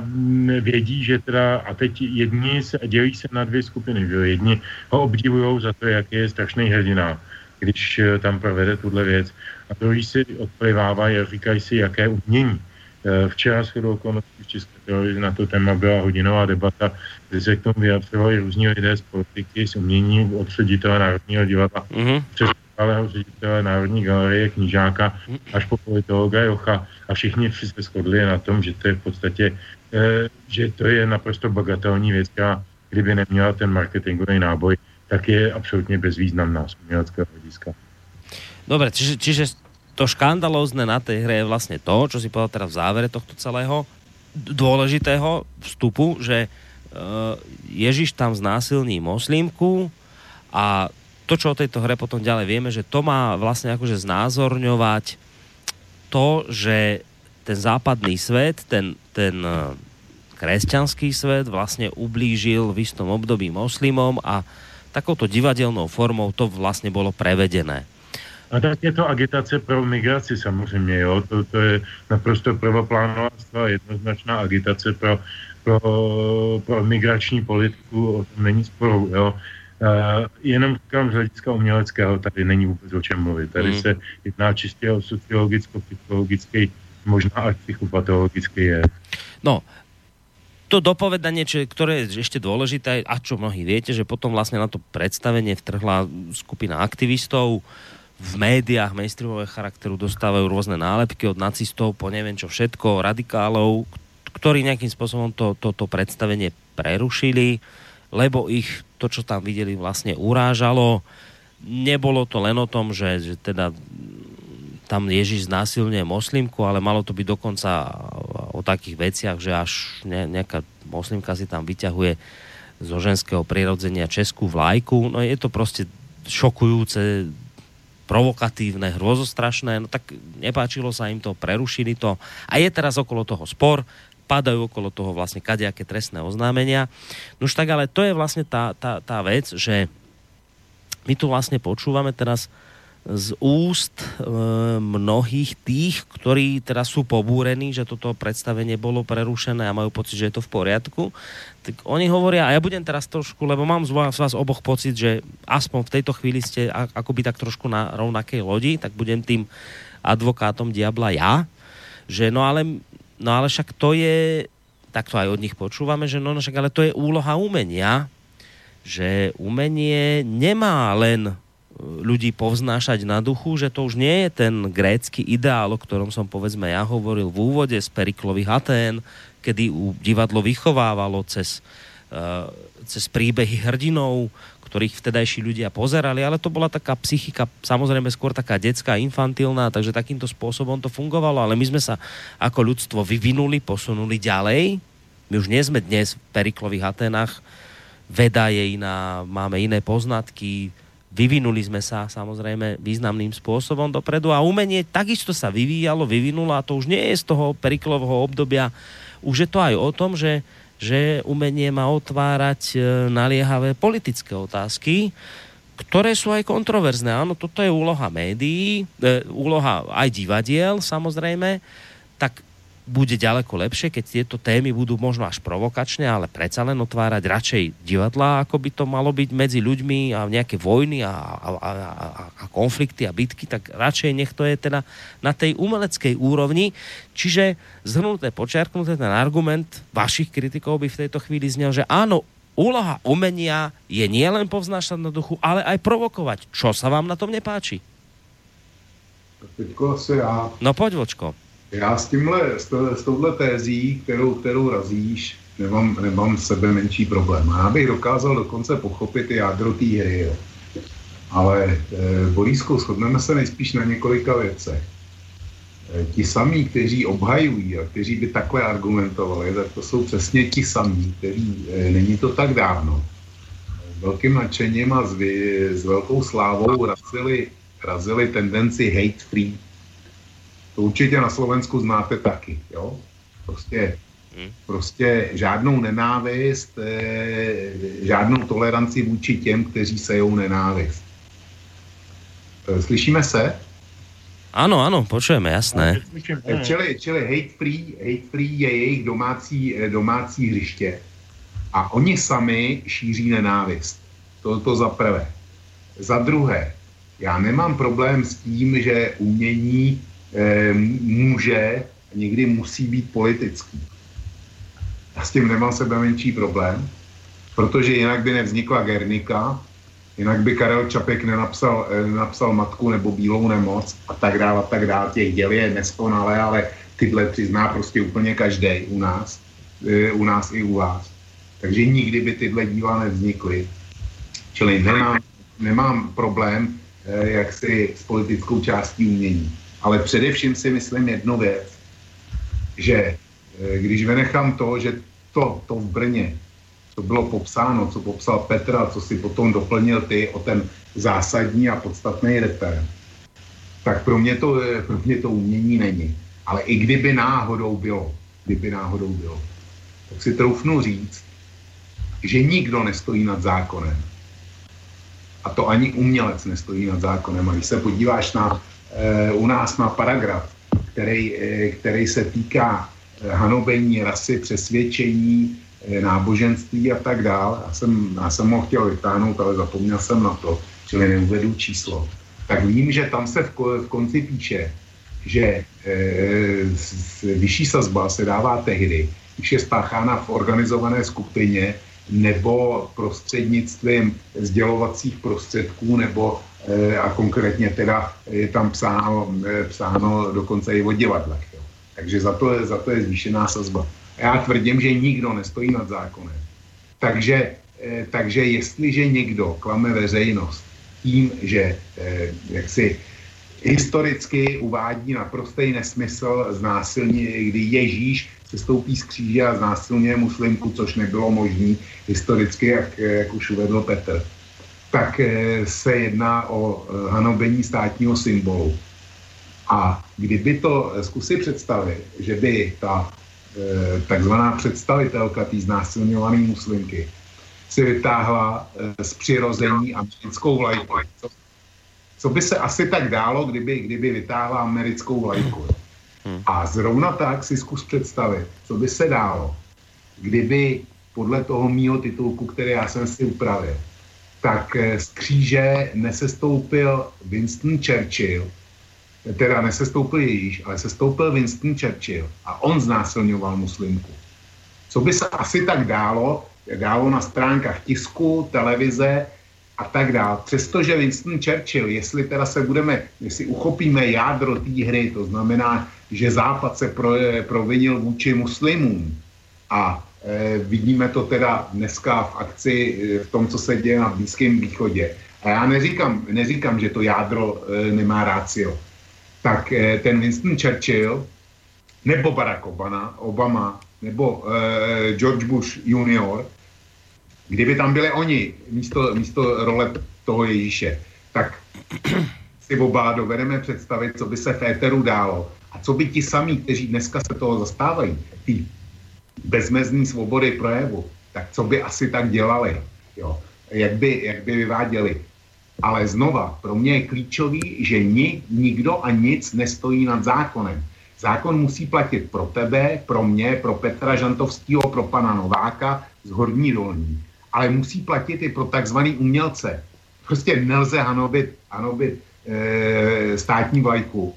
Speaker 4: vědí, že teda, a teď jedni se dělí se na dvě skupiny, že jedni ho obdivují za to, jak je strašný hrdina, když eh, tam provede tuhle věc, a druhý si odplivávají a říkají si, jaké umění. Eh, včera s chodou okolností v České televizi na to téma byla hodinová debata, kde se k tomu vyjadřovali různí lidé z politiky, z umění od ředitele Národního divadla mm-hmm. přes bývalého ředitele Národní galerie knížáka až po politologa Jocha a všichni se shodli na tom, že to je v podstatě, eh, že to je naprosto bagatelní věc, která kdyby neměla ten marketingový náboj, tak je absolutně bezvýznamná z uměleckého hlediska.
Speaker 2: Dobre, čiže, čiže to škandalózne na tej hre je vlastne to, čo si povedal teraz v závere tohto celého dôležitého vstupu, že uh, Ježiš tam znásilní moslimku a to, čo o tejto hre potom ďalej vieme, že to má vlastne akože znázorňovať to, že ten západný svet, ten, ten eh, kresťanský svet vlastne ublížil v istom období moslimom a takouto divadelnou formou to vlastne bolo prevedené.
Speaker 4: A tak je to agitace pro migraci samozřejmě, jo. To, to je naprosto prvoplánová jednoznačná agitace pro, pro, pro migrační politiku, o tom není sporu, jo. Uh, jenom říkám z hlediska uměleckého, tady není vůbec o čem mluvit. Tady hmm. se jedná čistě o sociologicko-psychologický, možná až psychopatologický je.
Speaker 2: No, to dopovedanie, čo, ktoré je ešte dôležité, a čo mnohí viete, že potom vlastne na to predstavenie vtrhla skupina aktivistov, v médiách mainstreamového charakteru dostávajú rôzne nálepky od nacistov po neviem čo všetko, radikálov, ktorí nejakým spôsobom to, to, to predstavenie prerušili, lebo ich to, čo tam videli, vlastne urážalo. Nebolo to len o tom, že, že teda tam Ježiš znásilňuje moslimku, ale malo to byť dokonca o takých veciach, že až ne, nejaká moslimka si tam vyťahuje zo ženského prirodzenia českú vlajku. No je to proste šokujúce, provokatívne, hrozostrašné, no tak nepáčilo sa im to, prerušili to a je teraz okolo toho spor, padajú okolo toho vlastne kadejaké trestné oznámenia. No už tak ale to je vlastne tá, tá, tá vec, že my tu vlastne počúvame teraz z úst e, mnohých tých, ktorí teraz sú pobúrení, že toto predstavenie bolo prerušené a majú pocit, že je to v poriadku, tak oni hovoria, a ja budem teraz trošku, lebo mám z vás, z vás oboch pocit, že aspoň v tejto chvíli ste akoby tak trošku na rovnakej lodi, tak budem tým advokátom diabla ja, že no ale, no ale však to je, tak to aj od nich počúvame, že no, no však ale to je úloha umenia, že umenie nemá len ľudí povznášať na duchu, že to už nie je ten grécky ideál, o ktorom som povedzme ja hovoril v úvode z Periklových Atén, kedy divadlo vychovávalo cez, uh, cez príbehy hrdinov, ktorých vtedajší ľudia pozerali, ale to bola taká psychika, samozrejme skôr taká detská, infantilná, takže takýmto spôsobom to fungovalo, ale my sme sa ako ľudstvo vyvinuli, posunuli ďalej. My už nie sme dnes v Periklových Atenách, veda je iná, máme iné poznatky, vyvinuli sme sa samozrejme významným spôsobom dopredu a umenie takisto sa vyvíjalo, vyvinulo a to už nie je z toho periklového obdobia. Už je to aj o tom, že, že umenie má otvárať e, naliehavé politické otázky, ktoré sú aj kontroverzné. Áno, toto je úloha médií, e, úloha aj divadiel samozrejme, tak bude ďaleko lepšie, keď tieto témy budú možno až provokačné, ale predsa len otvárať radšej divadla, ako by to malo byť medzi ľuďmi a nejaké vojny a, a, a, a konflikty a bitky, tak radšej nech to je teda na tej umeleckej úrovni. Čiže zhrnuté, počiarknuté, ten argument vašich kritikov by v tejto chvíli znel, že áno, úloha umenia je nielen povznášať na duchu, ale aj provokovať. Čo sa vám na tom nepáči? No poď, Vočko.
Speaker 3: Já s tímhle, s, s touhle tézí, kterou, kterou razíš, nemám, nemám sebe menší problém. Já bych dokázal dokonce pochopit jádro té hry. Jo. Ale e, Borísku, shodneme se nejspíš na několika věcech. E, ti samí, kteří obhajují a kteří by takhle argumentovali, tak to jsou přesně ti samí, kteří, e, není to tak dávno, velkým nadšením a s, s velkou slávou razili, razili tendenci hate free to určitě na Slovensku znáte taky, jo? Prostě, hmm. prostě žádnou nenávist, eh, žádnou toleranci vůči těm, kteří sejou nenávist. Eh, slyšíme se?
Speaker 2: Ano, ano, počujeme, jasné.
Speaker 3: Eh, čili, čili hate, free, hate free je jejich domácí, domácí hřiště. A oni sami šíří nenávist. To, to za prvé. Za druhé, já nemám problém s tím, že umění může, někdy musí být politický. Já s tím nemám sebe menší problém, protože jinak by nevznikla Gernika, jinak by Karel Čapek nenapsal, eh, nenapsal matku nebo bílou nemoc a tak dále a tak dále. Těch děl je neskonalé, ale tyhle tři zná prostě úplně každý u nás, eh, u nás i u vás. Takže nikdy by tyhle díla nevznikly. Čili nemám, nemám problém jak si s politickou částí umění. Ale především si myslím jednu věc, že eh, když vynechám to, že to, to v Brně, co bylo popsáno, co popsal Petra, co si potom doplnil ty o ten zásadní a podstatný reper, tak pro mě to, eh, pro mě to umění není. Ale i kdyby náhodou bylo, kdyby náhodou bylo, tak si troufnu říct, že nikdo nestojí nad zákonem. A to ani umělec nestojí nad zákonem. A když se podíváš na u nás má paragraf, který, eh, který se týká eh, hanobení rasy, přesvědčení, náboženství a tak dál. Já jsem, já jsem ho chtěl vytáhnout, ale zapomněl jsem na to, čili neuvedu číslo. Tak vím, že tam se v, v konci píše, že e, vyšší sazba se dává tehdy, když je spáchána v organizované skupině nebo prostřednictvím sdělovacích prostředků nebo a konkrétně teda je tam psáno, e, psáno dokonce i o divadlech. Jo. Takže za to, je, za to je zvýšená sazba. Já tvrdím, že nikdo nestojí nad zákonem. Takže, eh, takže jestliže někdo klame veřejnost tím, že eh, jak si historicky uvádí naprostý nesmysl znásilní, kdy Ježíš se stoupí z kříže a znásilňuje muslimku, což nebylo možné historicky, jak, jak už uvedl Petr, tak eh, se jedná o hanobení státního symbolu. A kdyby to zkusí představit, že by ta Eh, takzvaná představitelka té znásilňované muslimky si vytáhla eh, z přirození americkou vlajku. Co, by se asi tak dálo, kdyby, kdyby vytáhla americkou vlajku. A zrovna tak si zkus představit, co by se dálo, kdyby podle toho mýho titulku, který já jsem si upravil, tak eh, z kříže nesestoupil Winston Churchill, teda nesestoupil Ježíš, ale sestoupil Winston Churchill a on znásilňoval muslimku. Co by se asi tak dálo, dálo na stránkách tisku, televize a tak dále. Přestože Winston Churchill, jestli teda se budeme, jestli uchopíme jádro té hry, to znamená, že Západ se pro, provinil vůči muslimům a vidíme to teda dneska v akci e, v tom, co se děje na Blízkém východě. A já neříkám, neříkám že to jádro e, nemá rácio tak eh, ten Winston Churchill nebo Barack Obama, Obama nebo eh, George Bush junior, kdyby tam byli oni místo, místo role toho Ježíše, tak si oba dovedeme představit, co by se v éteru dálo a co by ti samí, kteří dneska se toho zastávají, ty bezmezní svobody projevu, tak co by asi tak dělali, jo? Jak, by, jak by vyváděli. Ale znova, pro mě je klíčový, že ni, nikdo a nic nestojí nad zákonem. Zákon musí platit pro tebe, pro mě, pro Petra Žantovského, pro pana Nováka z Horní dolní. Ale musí platit i pro takzvaný umělce. Prostě nelze hanobit, hanobit e, státní vlajku.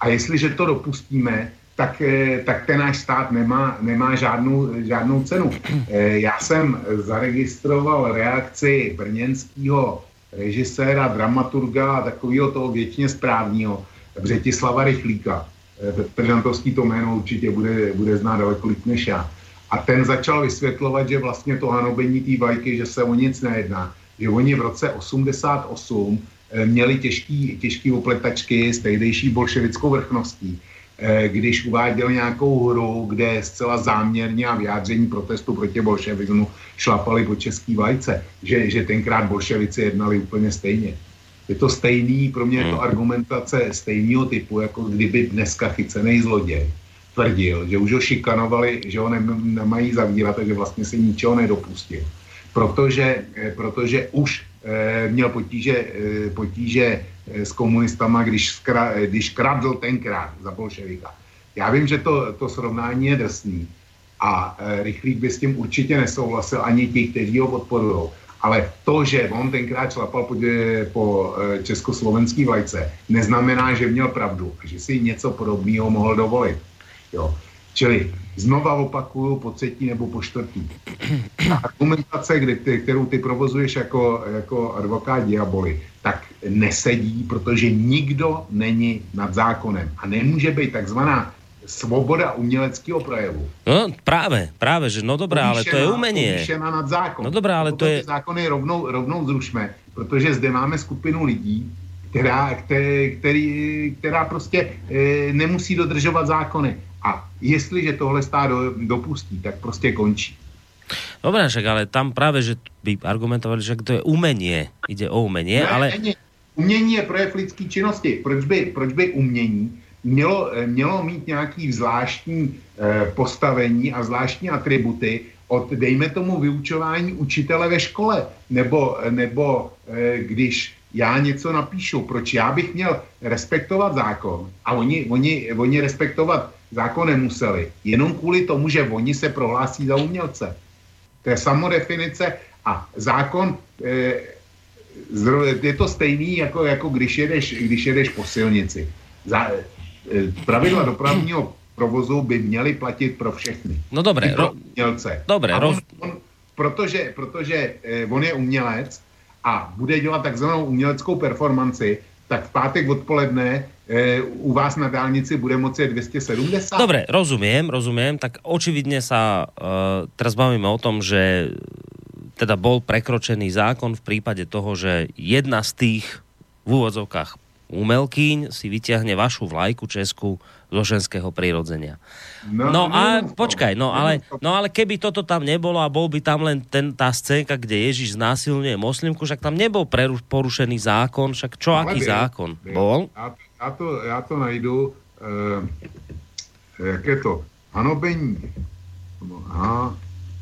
Speaker 3: A jestliže to dopustíme, tak, e, tak ten náš stát nemá, nemá žádnou, žádnou cenu. E, já jsem zaregistroval reakci brněnského režiséra, dramaturga a takového toho většině správního, Břetislava Rychlíka. Eh, Petržantovský to jméno určitě bude, bude znát daleko líp než já. A ten začal vysvětlovat, že vlastně to hanobení té vlajky, že se o nic nejedná. Že oni v roce 88 eh, měli těžký, těžký opletačky s tehdejší bolševickou vrchností Eh, když uváděl nějakou hru, kde zcela záměrně a vyjádření protestu proti bolševismu šlapali po český vlajce, že, že tenkrát bolševici jednali úplně stejně. Je to stejný, pro mě je to hmm. argumentace stejného typu, jako kdyby dneska chycený zloděj tvrdil, že už ho šikanovali, že ho nemají zavírat, takže vlastně se ničeho nedopustil. Protože, eh, protože už eh, měl potíže, eh, potíže s komunistama, když, skra, když kradl tenkrát za bolševika. Já vím, že to, to srovnání je drsný a Rychlík by s tím určitě nesouhlasil ani ti, kteří ho podporují. Ale to, že on tenkrát šlapal po, po československý vlajce, neznamená, že měl pravdu a že si něco podobného mohl dovolit. Jo. Čili znova opakuju po třetí nebo po čtvrtý. Ta argumentace, kdy ty, kterou ty provozuješ jako, jako advokát diaboli, tak nesedí, protože nikdo není nad zákonem. A nemůže být takzvaná svoboda uměleckého projevu.
Speaker 2: No právě, právě, že no dobré, ale to je umění.
Speaker 3: nad zákon.
Speaker 2: No dobré, ale to je...
Speaker 3: Zákony rovnou, rovnou zrušme, protože zde máme skupinu lidí, která, který, který, která prostě e, nemusí dodržovat zákony. A jestliže tohle stát do, dopustí, tak prostě končí.
Speaker 2: Dobre, však ale tam právě, že by argumentovali, že to je umění, jde o umění, ne, ale...
Speaker 3: Ne, umění je projev lidské činnosti. Proč by, proč by umění mělo, mělo mít nějaký zvláštní eh, postavení a zvláštní atributy od, dejme tomu, vyučování učitele ve škole, nebo, nebo eh, když já něco napíšu, proč já bych měl respektovat zákon a oni, oni, oni respektovat zákon nemuseli. Jenom kvůli tomu, že oni se prohlásí za umělce. To je samodefinice a zákon, e, je to stejný, jako, jako když, jedeš, když jedeš po silnici. Za, e, pravidla dopravního provozu by měly platit pro všechny.
Speaker 2: No dobré.
Speaker 3: pro umělce.
Speaker 2: Dobré.
Speaker 3: On, roz... on, protože, protože e, on je umělec a bude dělat takzvanou uměleckou performanci, tak v pátek odpoledne u vás na dálnici bude moci 270.
Speaker 2: Dobre, rozumiem, rozumiem. Tak očividne sa e, teraz bavíme o tom, že teda bol prekročený zákon v prípade toho, že jedna z tých v úvodzovkách umelkyň si vyťahne vašu vlajku Česku zo ženského prírodzenia. No, no a počkaj, no ale, no ale keby toto tam nebolo a bol by tam len ten, tá scénka, kde Ježiš znásilňuje moslimku, však tam nebol preru, porušený zákon, však čo, ale aký byl, zákon? Byl. Bol?
Speaker 3: Já, to, já to najdu, uh, jak je to, hanobení,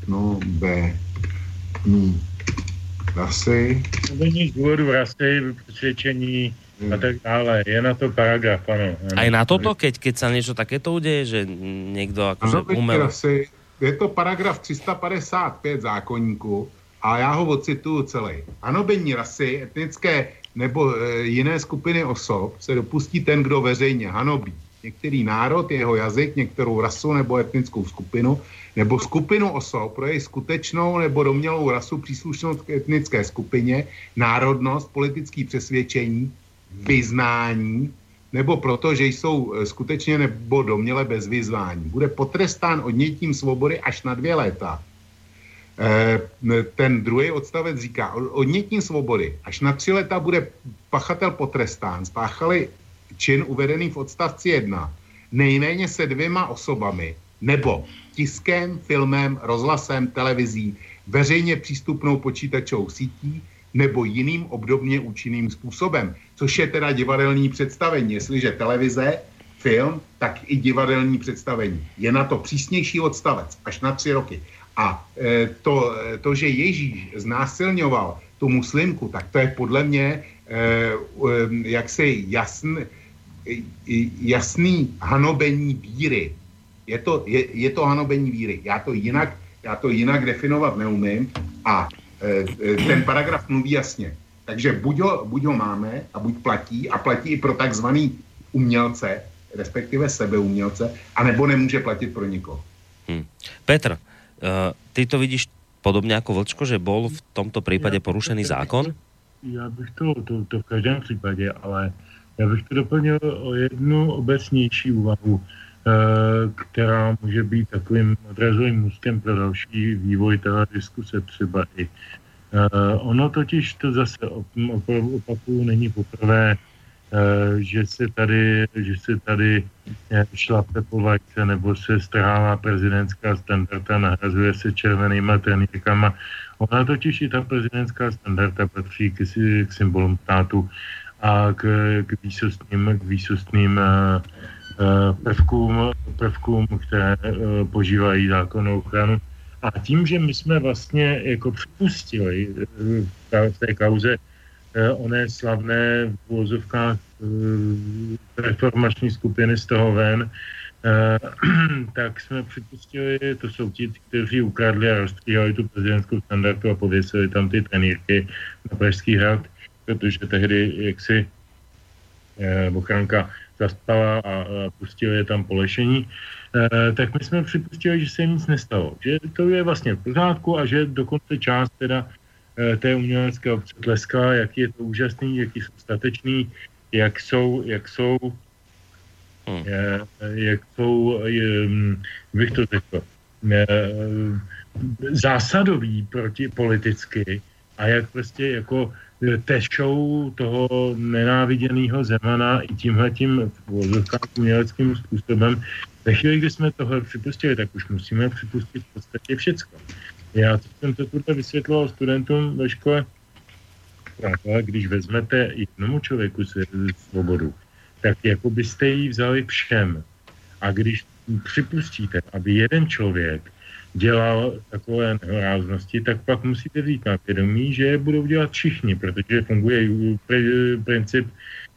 Speaker 3: no, hm, rasy.
Speaker 4: Hanobení z důvodu rasy, přesvědčení, a tak dále. Je na to paragraf, ano.
Speaker 2: Aj na toto, keď, keď sa niečo takéto udeje, že niekto akože umel...
Speaker 3: Asi, je to paragraf 355 zákonníku a já ho ocituju celý. Hanobení rasy, etnické nebo e, jiné skupiny osob se dopustí ten, kdo veřejně hanobí některý národ, jeho jazyk, některou rasu nebo etnickou skupinu, nebo skupinu osob pro její skutečnou nebo domělou rasu příslušnost k etnické skupině, národnost, politický přesvědčení, vyznání, nebo proto, že jsou e, skutečně nebo doměle bez vyzvání. Bude potrestán odnětím svobody až na dvě léta. E, ten druhý odstavec říká, odnětím svobody až na tři léta bude pachatel potrestán. Spáchali čin uvedený v odstavci 1 nejméně se dvěma osobami nebo tiskem, filmem, rozhlasem, televizí, veřejně přístupnou počítačovou sítí nebo jiným obdobně účinným způsobem což je teda divadelní představení. Jestliže televize, film, tak i divadelní představení. Je na to přísnější odstavec, až na tři roky. A e, to, to, že Ježíš znásilňoval tu muslimku, tak to je podle mě e, e, jaksi jasn, jasný hanobení víry. Je to, je, je to hanobení víry. Já to jinak, já to jinak definovat neumím a e, e ten paragraf mluví jasně. Takže buď ho, buď ho máme a buď platí a platí i pro takzvaný umělce, respektive sebeumělce, anebo nemůže platit pro nikoho.
Speaker 2: Hmm. Petr, uh, ty to vidíš podobně jako Vlčko, že bol v tomto případě porušený zákon?
Speaker 4: Já bych to, to, to v každém případě, ale já bych to doplnil o jednu obecnější úvahu, eh, která může být takovým odrazovým můstkem pro další vývoj té diskuse třeba i Uh, ono totiž to zase opakuju, není poprvé, že se tady, že se tady eh, šlape po vlajce nebo se strhává prezidentská standarda, nahrazuje se červenýma trenýrkama. Ona totiž i ta prezidentská standarda patří k, k symbolům státu a k, k výsostným, k výsostným uh, prvkům, prvkům, které požívají zákonnou ochranu a tím, že my jsme vlastně jako připustili eh, v té kauze eh, oné slavné v úvozovkách eh, reformační skupiny z toho ven, [CLEARS THROAT] tak jsme připustili, to jsou ti, kteří ukradli a rozstříhali tu prezidentskou standardu a pověsili tam ty trenýrky na Pražský hrad, protože tehdy jaksi Bochránka zaspala a, a pustili je tam polešení. Eh, tak my jsme připustili, že se nic nestalo. Že to je vlastně v pořádku a že dokonce část teda eh, té umělecké obce tleská, jak je to úžasný, jaký jsou statečný, jak jsou, jak jsou, hmm. Eh, jak jsou, bych to řekl, zásadový proti politicky a jak prostě jako tešou toho nenáviděného Zemana i tímhletím uměleckým způsobem ve chvíli, kdy jsme tohle připustili, tak už musíme připustit v podstatě všecko. Já jsem to tuto vysvětloval studentům ve škole, když vezmete jednomu člověku svobodu, tak jako byste ji vzali všem. A když připustíte, aby jeden člověk dělal takové nehoráznosti, tak pak musíte vzít na vědomí, že je budou dělat všichni, protože funguje princip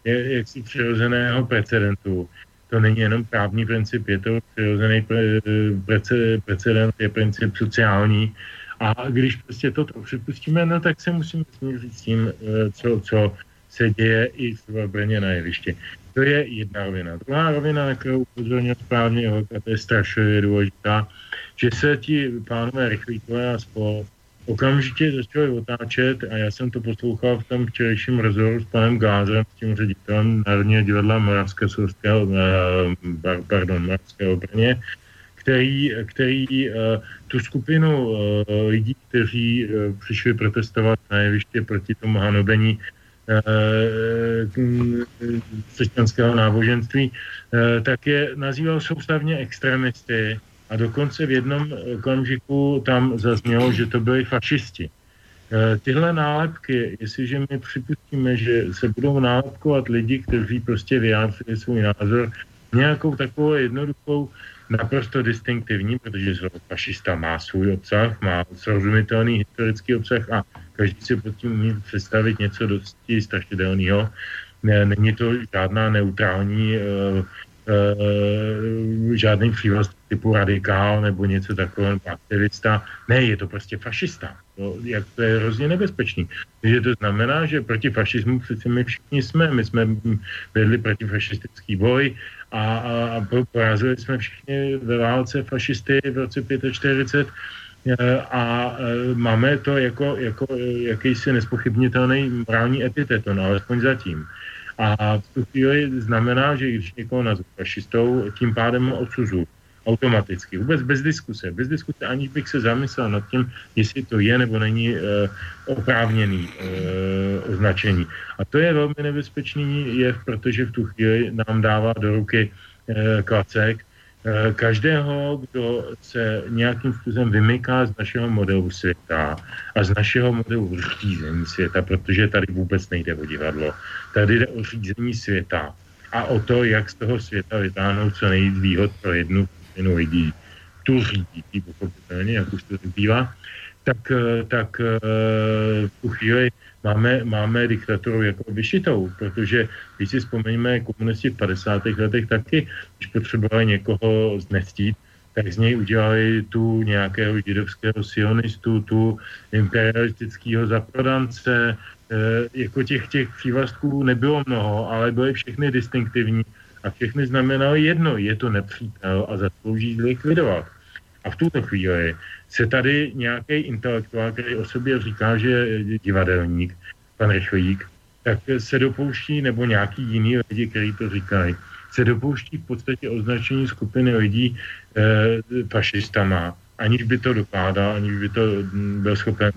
Speaker 4: jaksi přirozeného precedentu to není jenom právní princip, je to přirozený precedent, je princip sociální. A když prostě toto připustíme, no tak se musíme smířit s tím, co, co se děje i v Brně na jevišti. To je jedna rovina. Druhá rovina, na kterou upozornil správně, a to je strašně důležitá, že se ti pánové rychlíkové a spol okamžitě začali otáčet a já jsem to poslouchal v tom včerejším rozhovoru s panem Gázem, s tím ředitelem Národního divadla Moravské Surského, eh, pardon, Moravského Brně, který, který uh, tu skupinu uh, lidí, kteří přišli protestovat na jeviště proti tomu hanobení křesťanského náboženství, tak je nazýval soustavně extremisty a dokonce v jednom okamžiku tam zaznělo, že to byli fašisti. E, tyhle nálepky, jestliže my připustíme, že se budou nálepkovat lidi, kteří prostě vyjádřili svůj názor nějakou takovou jednoduchou, naprosto distinktivní, protože fašista má svůj obsah, má srozumitelný historický obsah a každý si pod tím umí představit něco dosti strašidelného. Není to žádná neutrální uh, žádný přívlast typu radikál nebo něco takového, aktivista. Ne, je to prostě fašista. No, jak to je hrozně nebezpečný. Takže to znamená, že proti fašismu přeci my všichni jsme. My jsme vedli protifašistický boj a, a, a porazili jsme všichni ve válce fašisty v roce 45 e, a e, máme to jako, jako jakýsi nespochybnitelný morální epiteton, alespoň zatím. A v tu chvíli znamená, že když někoho nazvu fašistou, tím pádem ho automaticky, vůbec bez diskuse, bez diskuse, aniž bych se zamyslel nad tím, jestli to je nebo není e, oprávněný e, označení. A to je velmi nebezpečný jev, protože v tu chvíli nám dává do ruky e, klacek, každého, kdo se nějakým způsobem vymyká z našeho modelu světa a z našeho modelu řízení světa, protože tady vůbec nejde o divadlo. Tady jde o řízení světa a o to, jak z toho světa vytáhnout co nejvíc výhod pro jednu skupinu lidí. Tu řídí, pochopitelně, jak už to bývá, tak, tak v tu chvíli máme, máme diktaturu jako vyšitou, protože když si vzpomeníme komunisti v 50. letech taky, když potřebovali někoho znestít, tak z něj udělali tu nějakého židovského sionistu, tu imperialistického zaprodance. E, jako těch, těch přívlastků nebylo mnoho, ale byly všechny distinktivní a všechny znamenaly jedno, je to nepřítel a zaslouží likvidovat. A v tuto chvíli se tady nějaký intelektuál, který o sobě říká, že je divadelník, pan Rychlík, tak se dopouští, nebo nějaký jiný lidi, kteří to říkají, se dopouští v podstatě označení skupiny lidí e, fašistama, aniž by to dokládal, aniž by to mm, byl schopen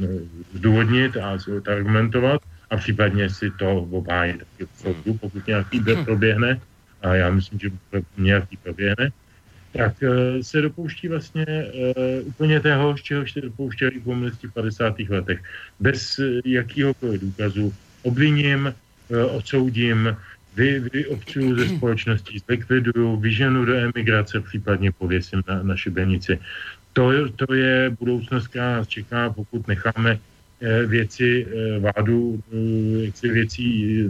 Speaker 4: zdůvodnit a argumentovat a případně si to obhájit. Pokud nějaký proběhne, a já myslím, že nějaký proběhne, tak uh, se dopouští vlastně uh, úplně tého, z čeho se dopouštěli komunisti v 50. letech. Bez uh, jakýhokoliv důkazu obviním, uh, odsoudím, vy, vy občuju ze společnosti, zlikviduju, vyženu do emigrace, případně pověsím na, na šibenici. To, to je budoucnost, která nás čeká, pokud necháme věci vádu, věcí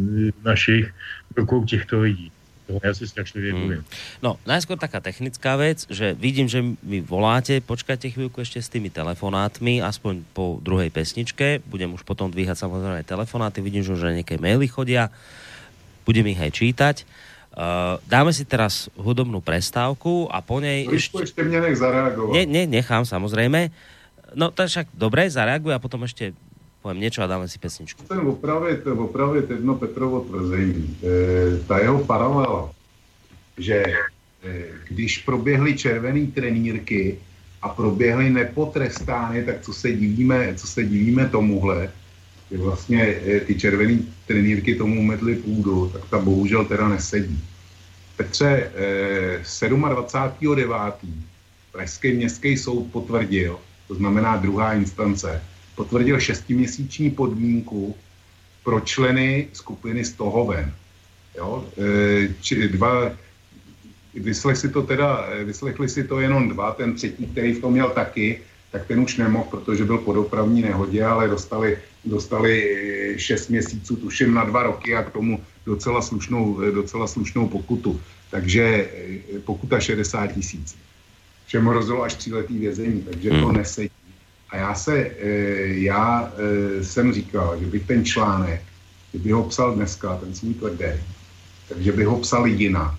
Speaker 4: našich rukou těchto lidí ja si strašne hmm.
Speaker 2: No, najskôr taká technická vec, že vidím, že mi voláte, počkajte chvíľku ešte s tými telefonátmi, aspoň po druhej pesničke, budem už potom dvíhať samozrejme telefonáty, vidím, že už nejaké maily chodia, budem ich aj čítať. Uh, dáme si teraz hudobnú prestávku a po nej...
Speaker 3: No, ešte, ešte mne nech zareagovať.
Speaker 2: Ne, ne, nechám samozrejme. No tak však dobre, zareaguj a potom ešte povím něco a dáme si pesničku.
Speaker 3: Chcem opravit, opravit jedno Petrovo tvrzení. E, ta jeho paralela, že e, když proběhly červené trenírky a proběhly nepotrestány, tak co se divíme, co se divíme tomuhle, že vlastně e, ty červené trenírky tomu umetly půdu, tak ta bohužel teda nesedí. Petře, e, 27.9. Pražský městský soud potvrdil, to znamená druhá instance, potvrdil šestiměsíční podmínku pro členy skupiny Stohoven. Jo? E, či dva, vyslechli si to teda, e, vyslechli si to jenom dva, ten třetí, který v tom měl taky, tak ten už nemohl, protože byl po dopravní nehodě, ale dostali, dostali šest měsíců, tuším na dva roky a k tomu docela slušnou, docela slušnou pokutu. Takže pokuta 60 tisíc. Všem hrozilo až tříletý vězení, takže to hmm. nesedí. A já, se, eh, já jsem říkal, že bych ten článek, kdyby ho psal dneska, ten svůj tvrdý, takže bych ho psal jinak,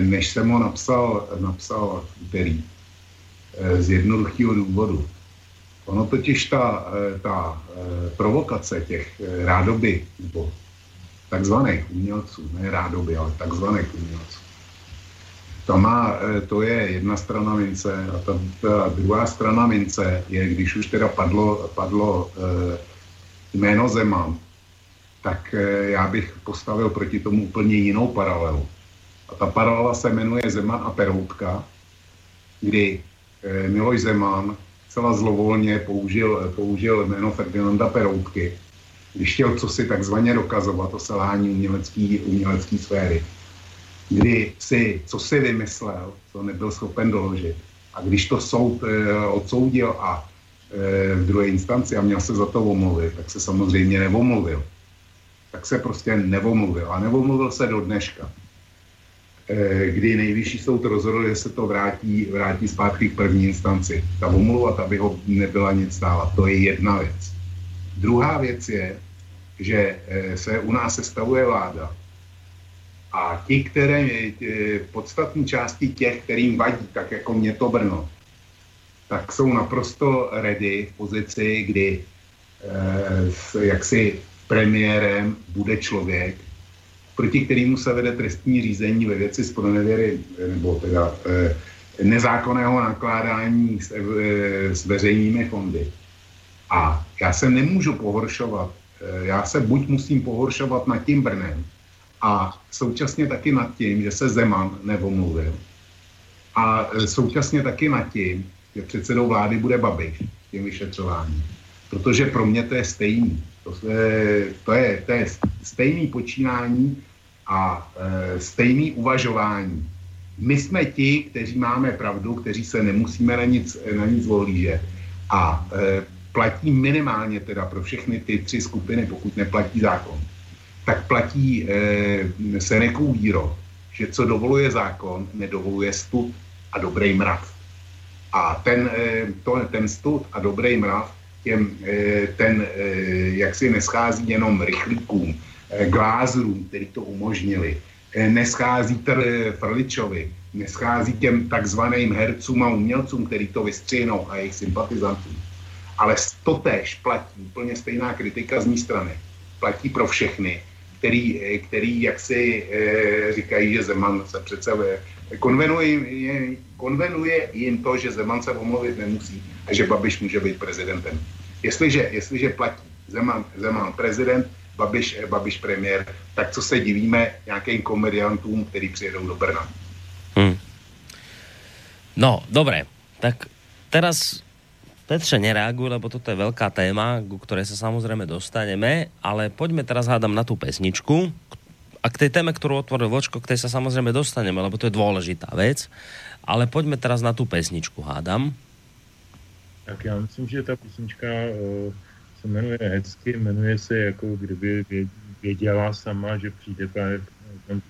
Speaker 3: než jsem ho napsal, napsal v úterý. Z jednoduchého důvodu. Ono totiž ta, ta provokace těch rádoby, nebo takzvaných umělců, ne rádoby, ale takzvaných umělců. To, má, e, to je jedna strana mince a ta, ta druhá strana mince je, když už teda padlo, padlo e, jméno Zeman, tak e, já bych postavil proti tomu úplně jinou paralelu. A ta paralela se jmenuje Zeman a Peroutka, kdy Miloš Zeman celá zlovolně použil, použil jméno Ferdinanda Peroutky když chtěl co si takzvaně dokazovat, to selhání umělecký, umělecký sféry, kdy si, co si vymyslel, to nebyl schopen doložit. A když to soud e, odsoudil a e, v druhé instanci a měl se za to omluvit, tak se samozřejmě nevomluvil. Tak se prostě nevomluvil. A nevomluvil se do dneška, e, kdy nejvyšší soud rozhodl, že se to vrátí, vrátí zpátky k první instanci. Ta omluva, ta by ho nebyla nic stála. To je jedna věc. Druhá věc je, že eh, se u nás sestavuje vláda a ti, které, eh, podstatní části těch, kterým vadí, tak jako mě to Brno, tak jsou naprosto ready v pozici, kdy eh, jaksi premiérem bude člověk, proti kterému se vede trestní řízení ve věci spronevěry, nebo teda nezákonného nakládání s, s veřejnými fondy. A já se nemůžu pohoršovat, eh, já se buď musím pohoršovat nad tím Brnem a současně taky nad tím, že se Zeman nevomluvil a eh, současně taky nad tím, že předsedou vlády bude Babiš tím vyšetřováním. Protože pro mě to je stejný. To je, to je, to je stejný počínání a e, stejný uvažování. My jsme ti, kteří máme pravdu, kteří se nemusíme na nic, na nic ohlížet. A e, platí minimálně teda pro všechny ty tři skupiny, pokud neplatí zákon, tak platí e, Senekův výrok, že co dovoluje zákon, nedovoluje stud a dobrý mrav. A ten, e, to, ten stud a dobrý mrav, těm, e, ten e, jak si neschází jenom rychlíkům, e, glázrům, který to umožnili, e, neschází tr, Frličovi, neschází těm takzvaným hercům a umělcům, který to vystřihnou a jejich sympatizantům ale totéž platí, úplně stejná kritika z mé strany, platí pro všechny, který, který jak si e, říkají, že Zeman se přece konvenuje, je, konvenuje jim to, že Zeman se omluvit nemusí a že Babiš může být prezidentem. Jestliže, jestliže platí Zeman, Zeman prezident, Babiš, eh, Babiš premiér, tak co se divíme nějakým komediantům, který přijedou do Brna. Hmm.
Speaker 2: No, dobré. Tak teraz Petře, nereaguj, lebo toto je veľká téma, ku ktorej sa samozrejme dostaneme, ale poďme teraz hádam na tú pesničku a k tej téme, ktorú otvoril Vočko, k tej sa samozrejme dostaneme, lebo to je dôležitá vec, ale poďme teraz na tú pesničku, hádam.
Speaker 4: Tak já myslím, že ta písnička uh, se jmenuje hecky, jmenuje se jako kdyby věděla sama, že přijde právě uh,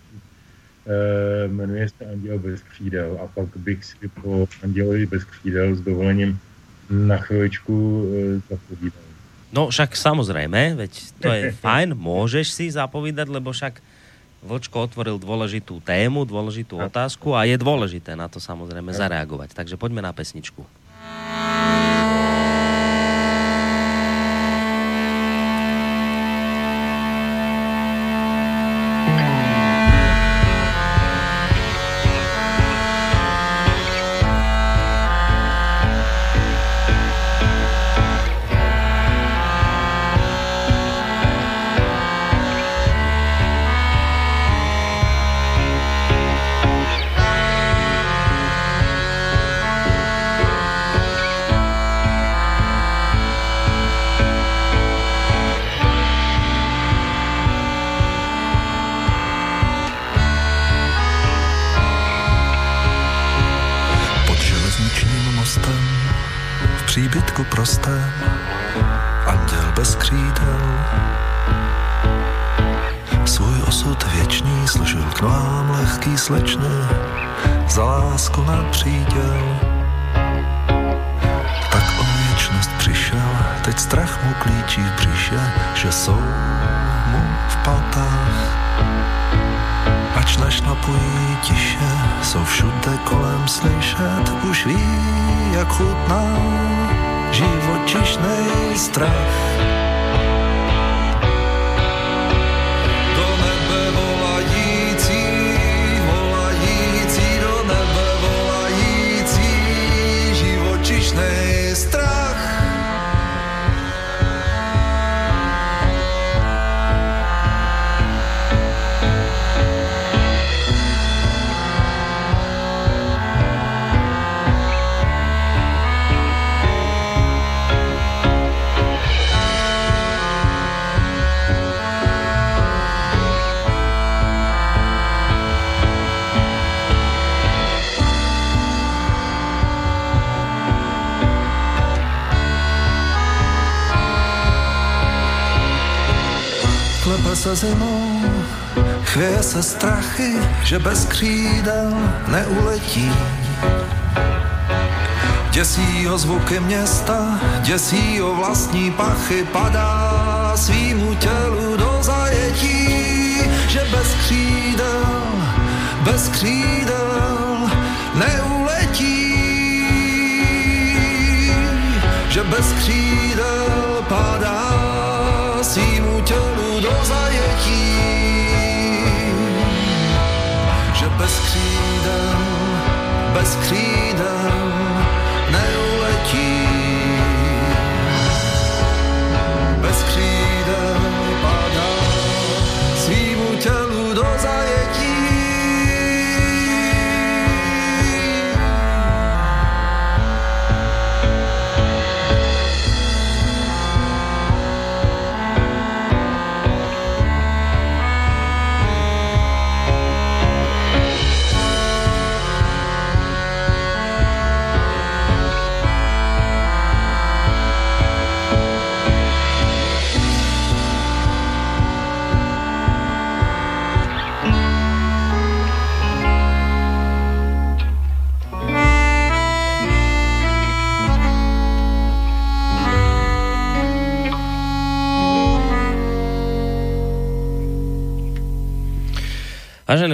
Speaker 4: jmenuje se Anděl bez křídel a pak bych si po Andělovi bez křídel s dovolením na chvíličku e, zapovídal.
Speaker 2: No však samozrejme, veď to je [LAUGHS] fajn, môžeš si zapovídať, lebo však Vlčko otvoril dôležitú tému, dôležitú otázku a je dôležité na to samozrejme zareagovať. Takže poďme na pesničku.
Speaker 5: Že bez křídel neuletí. Děsí ho zvuky města, děsí ho vlastní pachy, padá svýmu tělu do zajetí, že bez křídel, bez křídel neuletí. Že bez křídel padá bez křídel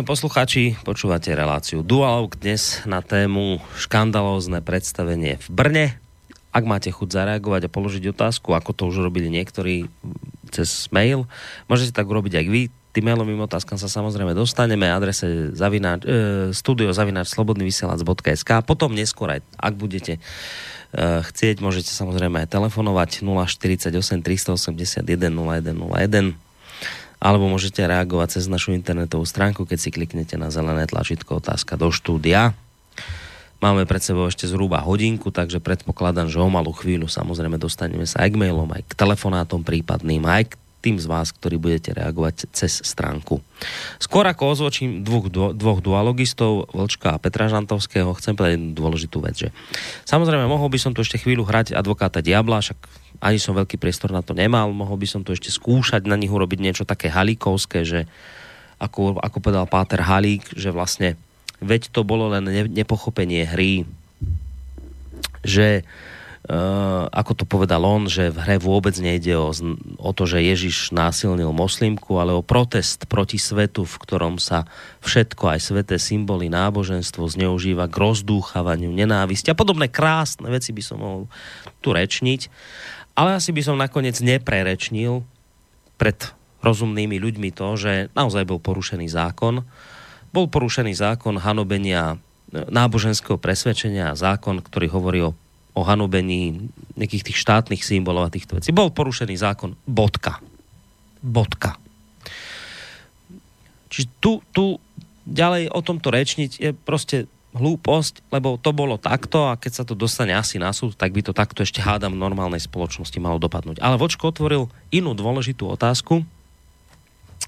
Speaker 2: poslucháči, počúvate reláciu Dualog dnes na tému škandalózne predstavenie v Brne. Ak máte chuť zareagovať a položiť otázku, ako to už robili niektorí cez mail, môžete tak urobiť aj vy. Tým mailovým otázkam sa samozrejme dostaneme adrese zavináč, e, studio zavináč slobodnyvysielac.sk potom neskôr aj, ak budete e, chcieť, môžete samozrejme aj telefonovať 048 381 0101 alebo môžete reagovať cez našu internetovú stránku, keď si kliknete na zelené tlačítko otázka do štúdia. Máme pred sebou ešte zhruba hodinku, takže predpokladám, že o malú chvíľu samozrejme dostaneme sa aj k mailom, aj k telefonátom prípadným, aj k tým z vás, ktorí budete reagovať cez stránku. Skôr ako ozvočím dvoch, dvoch dualogistov, Vlčka a Petra Žantovského, chcem povedať jednu dôležitú vec, že samozrejme mohol by som tu ešte chvíľu hrať advokáta Diabla, však ani som veľký priestor na to nemal, mohol by som tu ešte skúšať na nich urobiť niečo také halíkovské, že ako, ako povedal Páter Halík, že vlastne veď to bolo len nepochopenie hry, že Uh, ako to povedal on, že v hre vôbec nejde o, o to, že Ježiš násilnil moslimku, ale o protest proti svetu, v ktorom sa všetko, aj sveté symboly, náboženstvo zneužíva k rozdúchavaniu, nenávisti a podobné krásne veci by som mohol tu rečniť. Ale asi by som nakoniec neprerečnil pred rozumnými ľuďmi to, že naozaj bol porušený zákon. Bol porušený zákon hanobenia náboženského presvedčenia a zákon, ktorý hovorí o o hanobení nejakých tých štátnych symbolov a týchto vecí. Bol porušený zákon. Bodka. Bodka. Čiže tu, tu ďalej o tomto rečniť je proste hlúposť, lebo to bolo takto a keď sa to dostane asi na súd, tak by to takto ešte hádam v normálnej spoločnosti malo dopadnúť. Ale Vočko otvoril inú dôležitú otázku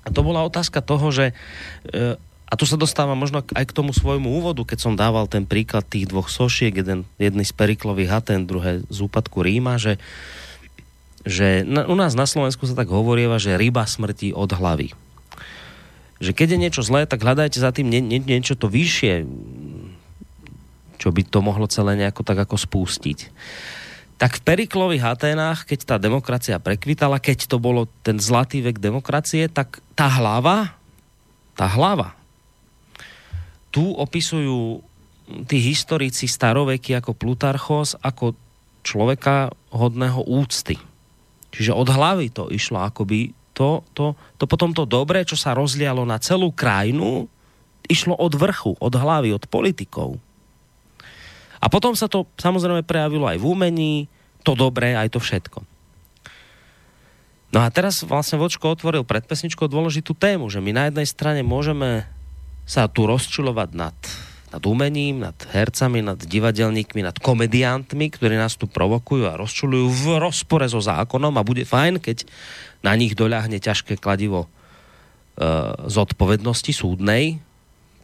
Speaker 2: a to bola otázka toho, že e, a tu sa dostáva možno aj k tomu svojmu úvodu, keď som dával ten príklad tých dvoch sošiek, jeden, jedný z Periklových Haten, druhé z úpadku Ríma, že, že na, u nás na Slovensku sa tak hovorieva, že ryba smrti od hlavy. že keď je niečo zlé, tak hľadajte za tým nie, nie, niečo to vyššie, čo by to mohlo celé nejako tak ako spustiť. Tak v Periklových Aténách, keď tá demokracia prekvitala, keď to bolo ten zlatý vek demokracie, tak tá hlava, tá hlava, tu opisujú tí historici staroveky ako Plutarchos, ako človeka hodného úcty. Čiže od hlavy to išlo akoby to, to, to potom to dobré, čo sa rozlialo na celú krajinu, išlo od vrchu, od hlavy, od politikov. A potom sa to samozrejme prejavilo aj v umení, to dobré, aj to všetko. No a teraz vlastne Vočko otvoril pred pesničkou dôležitú tému, že my na jednej strane môžeme sa tu rozčulovať nad nad umením, nad hercami, nad divadelníkmi, nad komediantmi, ktorí nás tu provokujú a rozčulujú v rozpore so zákonom a bude fajn, keď na nich doľahne ťažké kladivo e, zodpovednosti súdnej,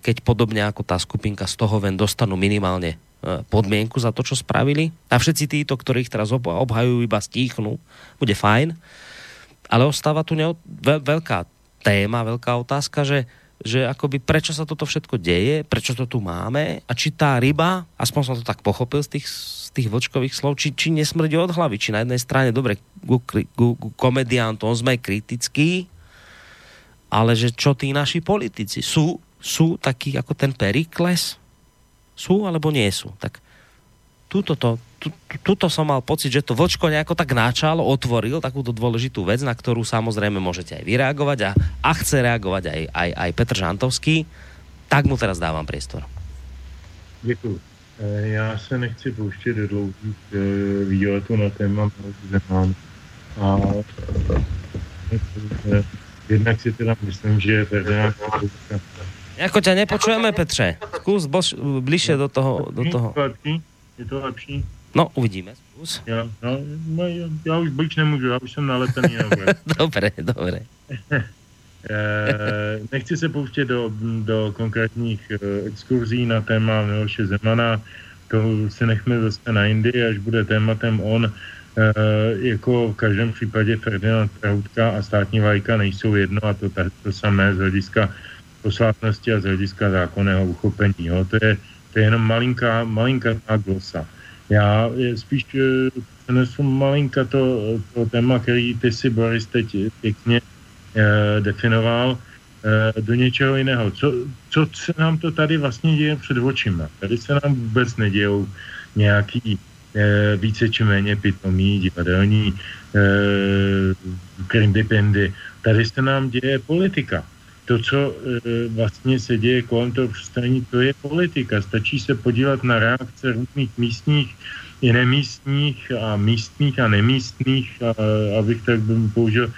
Speaker 2: keď podobne ako tá skupinka z toho ven dostanú minimálne podmienku za to, čo spravili. A všetci títo, ktorých teraz obhajujú, iba stíchnú. Bude fajn. Ale ostáva tu veľká téma, veľká otázka, že že akoby prečo sa toto všetko deje, prečo to tu máme a či tá ryba, aspoň som to tak pochopil z tých, z tých vočkových slov, či, či nesmrdí od hlavy, či na jednej strane, dobre, ku, ku, ku komediantom sme kritickí, ale že čo tí naši politici sú, sú takí ako ten Perikles? Sú alebo nie sú? Tak túto to, tuto som mal pocit, že to Vočko nejako tak náčal, otvoril takúto dôležitú vec, na ktorú samozrejme môžete aj vyreagovať a, a chce reagovať aj, aj, aj Petr Žantovský. Tak mu teraz dávam priestor.
Speaker 4: Děkuji. E, já se nechci pouštět do dlouhých e, výletů na téma Zeman. A e, jednak si teda myslím, že Ferdinand
Speaker 2: Jako ťa nepočujeme, Petře. Skús bližšie do toho. Do toho.
Speaker 4: Je to lepší?
Speaker 2: No, uvidíme. Zkus.
Speaker 4: Já, no, no, já už blíž nemůžu, já už jsem nalepený [LAUGHS] na
Speaker 2: Dobré, dobré. [LAUGHS]
Speaker 4: Eh, nechci se pouštět do, do konkrétních uh, exkurzí na téma Miloše Zemana, to si nechme zase na Indii, až bude tématem on. Uh, jako v každém případě Ferdinand Proutka a státní vajka nejsou jedno a to, to samé z hlediska posvátnosti a z hlediska zákonného uchopení. Jo. To, je, to je jenom malinká, malinká glosa. Já spíš přenesu malinka to, to téma, který ty si, Boris, teď pěkně eh, definoval, eh, do něčeho jiného. Co, co se nám to tady vlastně děje před očima? Tady se nám vůbec nedějou nějaký eh, více či méně pitomí divadelní eh, Tady se nám děje politika to, co e, vlastně se děje kolem toho představení, to je politika. Stačí se podívat na reakce různých místních i nemístních a místních a nemístních, a, abych tak použil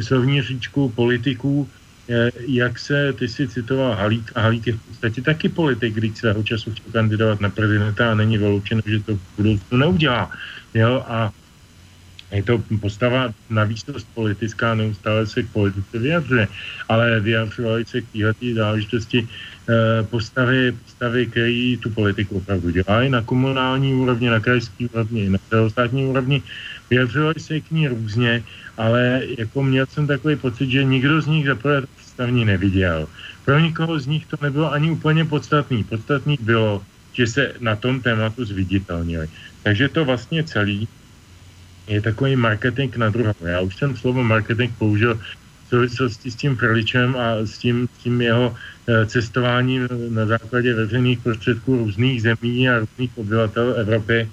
Speaker 4: slovní říčku politiků, e, jak se, ty si citoval Halík, a Halík je v podstatě taky politik, když svého času chtěl kandidovat na prezidenta a není vyloučeno, že to v budoucnu neudělá. Jo? A je to postava na výsost politická, neustále se k politice vyjadřuje, ale vyjadřovali se k této záležitosti eh, postavy, postavy, které tu politiku opravdu dělají na komunální úrovni, na krajské úrovni, na celostátní úrovni. Vyjadřovali se k ní různě, ale jako měl jsem takový pocit, že nikdo z nich zaprvé představní neviděl. Pro nikoho z nich to nebylo ani úplně podstatný. Podstatný bylo, že se na tom tématu zviditelnili. Takže to vlastně celý je takový marketing na druhou. Já už jsem slovo marketing použil v souvislosti s tím Frličem a s tím, tím jeho eh, cestováním na základě veřejných prostředků různých zemí a různých obyvatel Evropy.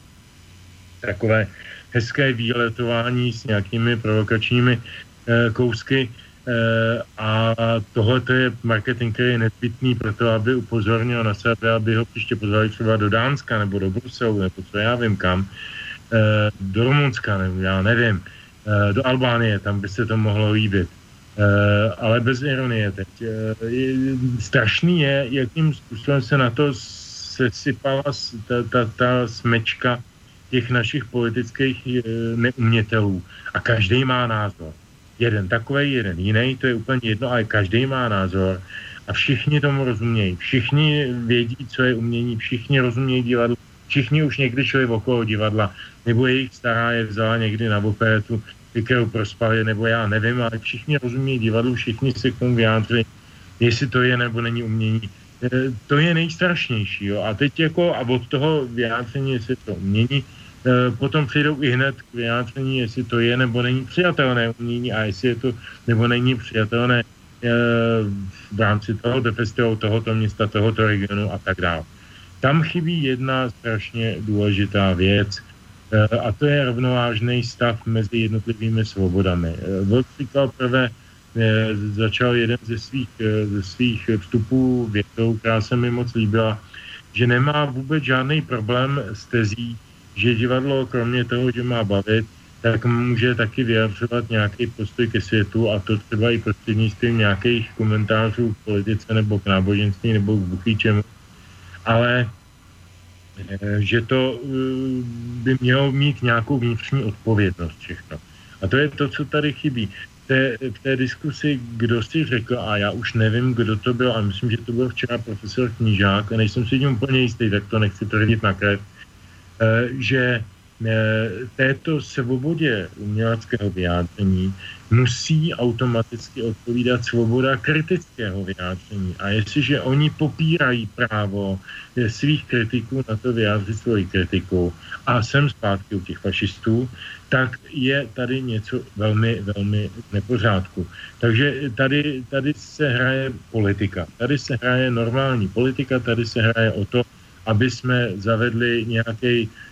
Speaker 4: Takové hezké výletování s nějakými provokačními eh, kousky. Eh, a tohle je marketing, který je nezbytný pro to, aby upozornil na sebe, aby ho příště pozvali třeba do Dánska nebo do Bruselu, nebo co já vím kam do Rumunska, nebo já nevím, eh, do Albánie, tam by se to mohlo líbit. Eh, ale bez ironie teď. Strašný je, jakým způsobem se na to sesypala ta, ta, ta smečka těch našich politických neumětelů. A každý má názor. Jeden takový, jeden jiný, to je úplně jedno, ale každý má názor. A všichni tomu rozumějí. Všichni vědí, co je umění, všichni rozumějí divadlo, všichni už někdy šli okolo divadla nebo jejich stará je vzala někdy na ty kterou prospali, nebo já nevím, ale všichni rozumí divadlu, všichni se k tomu vyjádřili. jestli to je nebo není umění. E, to je nejstrašnější. Jo? A teď jako, a od toho vyjádření, jestli to umění, e, potom přijdou i hned k vyjádření, jestli to je nebo není přijatelné umění a jestli je to nebo není přijatelné e, v rámci tohoto festivalu, tohoto města, tohoto regionu a tak dále. Tam chybí jedna strašně důležitá věc, a to je rovnovážný stav mezi jednotlivými svobodami. Vlk říkal prvé, začal jeden ze svých, eh, ze svých vstupů větou, která se mi moc líbila, že nemá vůbec žádný problém s tezí, že divadlo kromě toho, že má bavit, tak může taky vyjadřovat nějaký postoj ke světu a to třeba i prostřednictvím nějakých komentářů k politice nebo k náboženství nebo k buchýčemu. Ale eh, že to eh, by mělo mít nějakou vnitřní odpovědnost všechno. A to je to, co tady chybí té, v té diskusi, kdo si řekl, a já už nevím, kdo to byl, a myslím, že to byl včera profesor Knížák, a nejsem si tím úplně jistý, tak to nechci tvrdit na krev, eh, že této svobodě uměleckého vyjádření musí automaticky odpovídat svoboda kritického vyjádření. A jestliže oni popírají právo eh, svých kritiků na to vyjádřit svoji kritiku a jsem zpátky u těch fašistů, tak je tady něco velmi, velmi nepořádku. Takže tady, tady se hraje politika. Tady se hraje normální politika, tady se hraje o to, aby jsme zavedli nějaký Eh,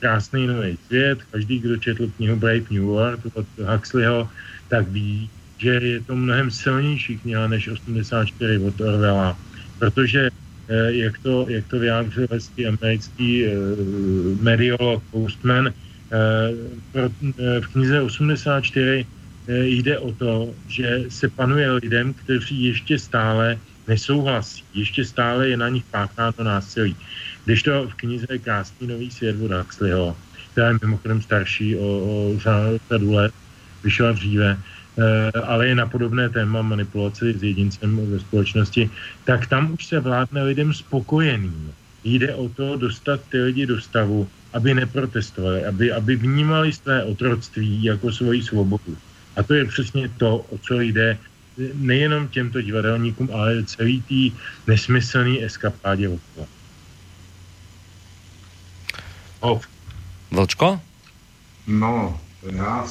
Speaker 4: krásný nový svět. Každý, kdo četl knihu Brave New World od Huxleyho, tak ví, že je to mnohem silnější kniha než 84 od Orwella, protože eh, jak to, jak to vyjádřil hezký americký uh, mediolog Postman, v knize 84 jde o to, že se panuje lidem, kteří ještě stále nesouhlasí, ještě stále je na nich pácháno násilí. Když to v knize Krásný nový svět od Huxleyho, která je mimochodem starší o, o řadu let, vyšla dříve, eh, ale je na podobné téma manipulace s jedincem ve společnosti, tak tam už se vládne lidem spokojeným. Jde o to dostat ty lidi do stavu, aby neprotestovali, aby, aby vnímali své otroctví jako svoji svobodu. A to je přesně to, o co jde nejenom těmto divadelníkům, ale celý tý nesmyslný eskapádě okolo.
Speaker 2: Oh. Vlčko?
Speaker 3: No, já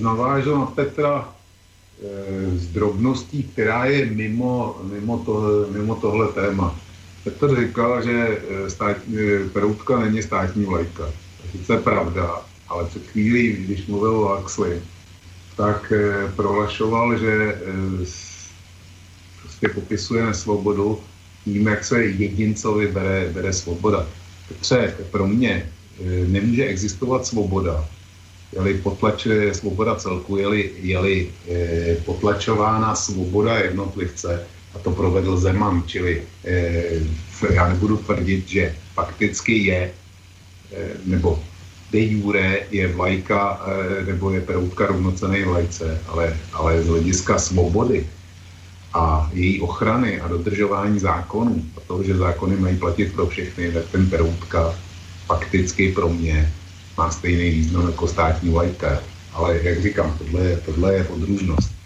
Speaker 3: navážu na Petra e, s drobností, která je mimo, mimo, to, mimo tohle téma. Petr říkal, že eh, stát, e, peroutka není státní vlajka. To je pravda, ale před chvílí, když mluvil o Huxley, tak e, prohlašoval, že e, prostě popisuje nesvobodu tím, jak se jedincovi bere, bere svoboda. Petře, pro mě Eh, nemůže existovat svoboda, je-li potlačuje svoboda celku, je-li, je-li e, potlačována svoboda jednotlivce, a to provedl Zeman, čili e, já nebudu tvrdit, že fakticky je, e, nebo de jure je vlajka, e, nebo je peroutka rovnocené vlajce, ale, ale z hlediska svobody a její ochrany a dodržování zákonů, a toho, že zákony mají platit pro všechny, tak ten peroutka fakticky pro mě má stejný význam jako státní vlajka. Ale jak říkám, tohle je, tohle je podružnost.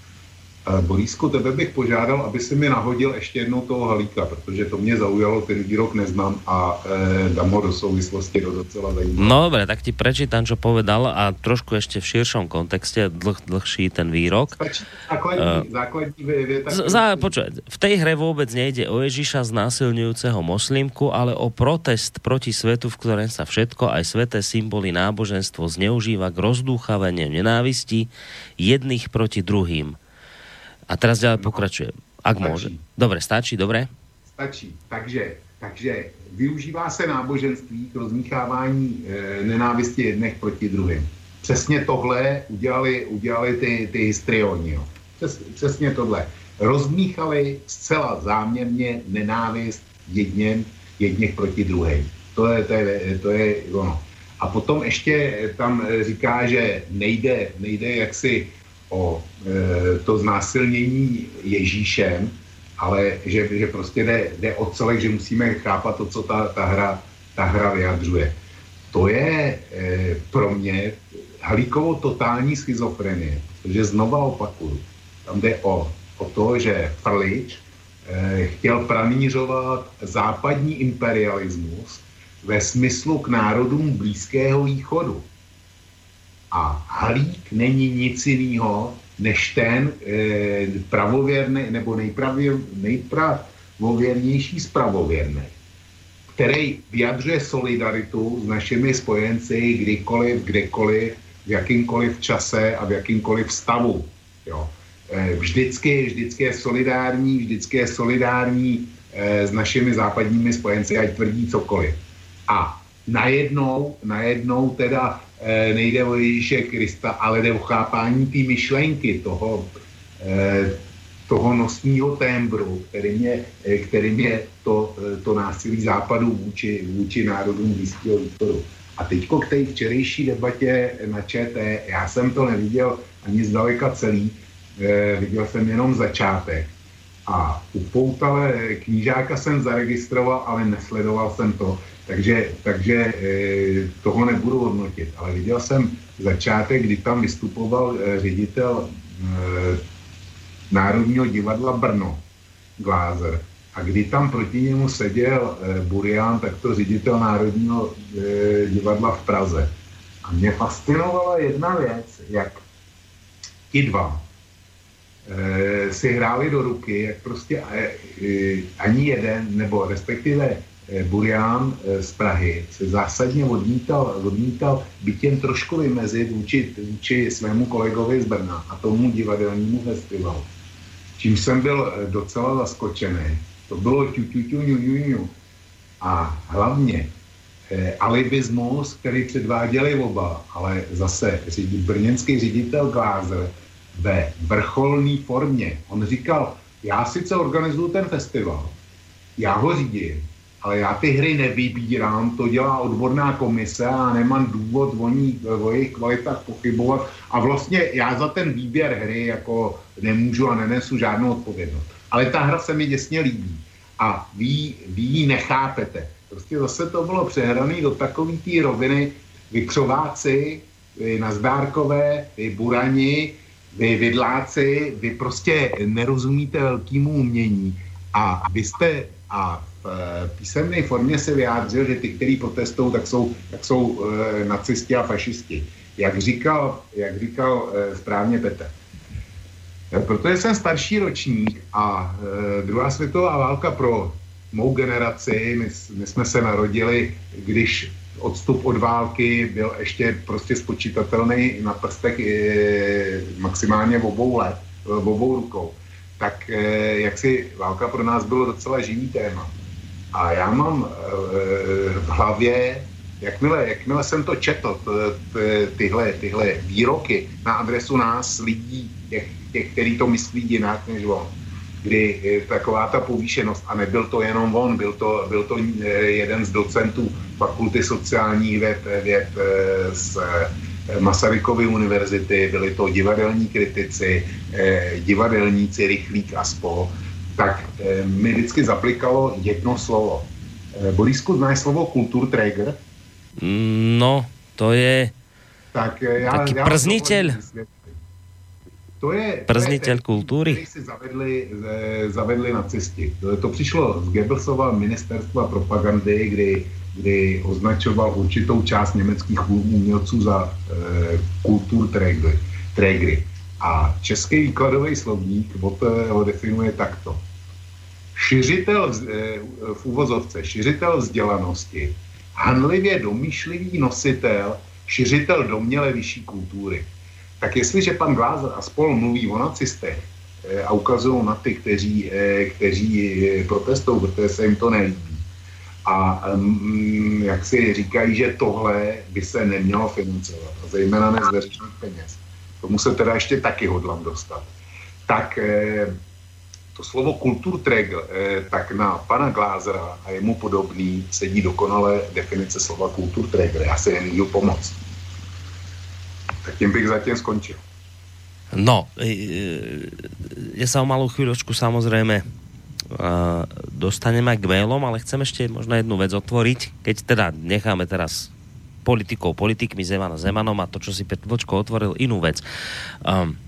Speaker 3: Borísku, tebe bych požádal, aby si mi nahodil ještě jednou toho halíka, protože to mě zaujalo, ten výrok neznám a e, dám ho do souvislosti do docela zajímavé.
Speaker 2: No dobre, tak ti prečítam, čo povedal a trošku ešte v širšom kontexte, dlh, dlhší ten výrok.
Speaker 3: základní, uh, základní
Speaker 2: vieta, za, v tej hre vôbec nejde o Ježiša znásilňujúceho moslimku, ale o protest proti svetu, v ktorom sa všetko, aj sveté symboly náboženstvo zneužíva k rozdúchavaniu nenávisti jedných proti druhým a teraz ďalej no, pokračuje. Ak stačí. může. Dobre, stačí, dobre?
Speaker 3: Stačí. Takže, takže využívá se náboženství k rozmíchávání e, nenávisti jedných proti druhým. Přesně tohle udělali, udělali ty, ty histrioni. Jo. Přes, přesně tohle. Rozmíchali zcela záměrně nenávist jedním, jedných proti druhým. To je, to je, to je ono. A potom ještě tam říká, že nejde, nejde jaksi o e, to znásilnění Ježíšem, ale že, že prostě jde, jde o celek, že musíme chápat to, co ta, ta, hra, ta hra vyjadřuje. To je e, pro mě Halíkovo totální schizofrenie, protože znova opakuju, tam jde o, o to, že Frlič chtěl pranířovat západní imperialismus ve smyslu k národům Blízkého východu. A Halík není nic jiného, než ten e, pravověrný nebo nejpravě, nejpravověrnější z pravověrných, který vyjadřuje solidaritu s našimi spojenci kdykoliv, kdekoliv, v jakýmkoliv čase a v jakýmkoliv stavu. Jo. E, vždycky, vždycky je solidární, vždycky je solidární e, s našimi západními spojenci, ať tvrdí cokoliv. A najednou, najednou teda nejde o Ježíše Krista, ale jde o chápání té myšlenky toho, e, toho nosního témbru, kterým je, e, kterým je to, to násilí západu vůči, vůči národům Blízkého východu. A teďko k té včerejší debatě na ČT, já jsem to neviděl ani zdaleka celý, viděl jsem jenom začátek. A u Poutale knížáka jsem zaregistroval, ale nesledoval jsem to. Takže, takže e, toho nebudu hodnotit. Ale viděl jsem začátek, kdy tam vystupoval e, ředitel e, Národního divadla Brno, Glázer. A kdy tam proti němu seděl Burian, tak to ředitel Národního divadla v Praze. A mě fascinovala jedna věc, jak ti dva si hráli do ruky, jak prostě ani jeden, nebo respektive Eh, Burian eh, z Prahy se zásadně odmítal, odmítal byt jen trošku vymezit vůči, vůči svému kolegovi z Brna a tomu divadelnímu festivalu. Čím jsem byl eh, docela zaskočený. To bylo ťu, ťu, ťu, ňu, ňu, ňu. A hlavně eh, alibismus, který předváděli oba, ale zase řidi, brněnský ředitel Glázer ve vrcholné formě. On říkal, já sice organizuju ten festival, já ho řídím, ale já ty hry nevybírám, to dělá odborná komise a nemám důvod o, ní, o jejich kvalitách pochybovat a vlastně já za ten výběr hry jako nemůžu a nenesu žádnou odpovědnost. Ale ta hra se mi děsně líbí a vy, vy ji nechápete. Prostě zase to bylo přehrané do takové té roviny, vy křováci, vy nazdárkové, vy burani, vy vidláci, vy prostě nerozumíte velkému umění a vy jste a písemné formě se vyjádřil, že ty, kteří protestují, tak jsou, tak jsou e, nacisti a fašisti. Jak říkal, jak říkal e, správně Petr. Protože jsem starší ročník a e, druhá světová válka pro mou generaci, my, my jsme se narodili, když odstup od války byl ještě prostě spočítatelný na prstech e, maximálně v obou let, v obou rukou tak eh, jak si válka pro nás bylo docela živý téma. A já mám eh, v hlavě, jakmile, jakmile jsem to četl, tyhle, tyhle výroky na adresu nás, lidí, těch, těch který to myslí jinak než on, kdy taková ta povýšenost, a nebyl to jenom on, byl to, byl to jeden z docentů fakulty sociálních věd, věd z Masarykovy univerzity, byli to divadelní kritici, eh, divadelníci Rychlík a spol, tak eh, mi vždycky zaplikalo jedno slovo. Eh, Borisku, znáš slovo kulturträger?
Speaker 2: No, to je
Speaker 3: tak, já,
Speaker 2: taký já prznitel.
Speaker 3: To je,
Speaker 2: prznitel kultury.
Speaker 3: Který si zavedli, zavedli nacisti. To, to přišlo z Goebbelsova ministerstva propagandy, kdy kdy označoval určitou část německých umělců za e, kultur trégry. A český výkladový slovník ho definuje takto. Šiřitel e, v uvozovce, šiřitel vzdělanosti, hanlivě domýšlivý nositel, šiřitel doměle vyšší kultury. Tak jestliže pan Glázer a spol mluví o nacistech e, a ukazují na ty, kteří, e, kteří protestují, protože se jim to nelíbí, a um, jak si říkají, že tohle by se nemělo financovat, a zejména ne z peněz. Tomu se teda ještě taky hodlám dostat. Tak eh, to slovo kulturtreg, eh, tak na pana Glázera a jemu podobný sedí dokonale definice slova kulturträger. Já si nemůžu pomoct. Tak tím bych zatím skončil.
Speaker 2: No, je sa o malou chvíľočku samozrejme dostaneme k mailom, ale chcem ešte možno jednu vec otvoriť, keď teda necháme teraz politikov, politikmi Zemana Zemanom a to, čo si Petločko otvoril, inú vec. Um,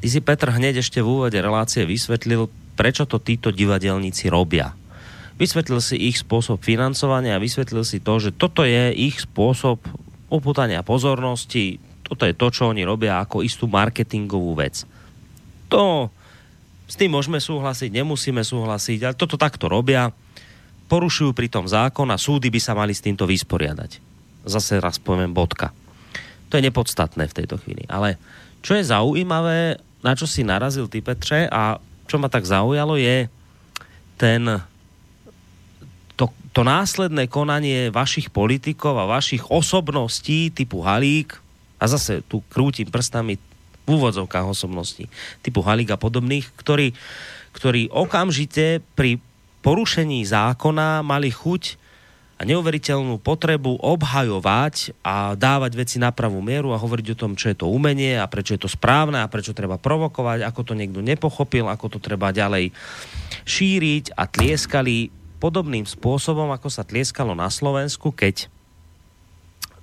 Speaker 2: ty si, Petr, hneď ešte v úvode relácie vysvetlil, prečo to títo divadelníci robia. Vysvetlil si ich spôsob financovania a vysvetlil si to, že toto je ich spôsob upútania pozornosti, toto je to, čo oni robia ako istú marketingovú vec. To s tým môžeme súhlasiť, nemusíme súhlasiť, ale toto takto robia. Porušujú pritom zákon a súdy by sa mali s týmto vysporiadať. Zase raz poviem bodka. To je nepodstatné v tejto chvíli. Ale čo je zaujímavé, na čo si narazil ty Petře a čo ma tak zaujalo je ten to, to následné konanie vašich politikov a vašich osobností typu Halík a zase tu krútim prstami v úvodzovkách osobností typu Halík a podobných, ktorí, ktorí okamžite pri porušení zákona mali chuť a neuveriteľnú potrebu obhajovať a dávať veci na pravú mieru a hovoriť o tom, čo je to umenie a prečo je to správne a prečo treba provokovať, ako to niekto nepochopil, ako to treba ďalej šíriť a tlieskali podobným spôsobom, ako sa tlieskalo na Slovensku, keď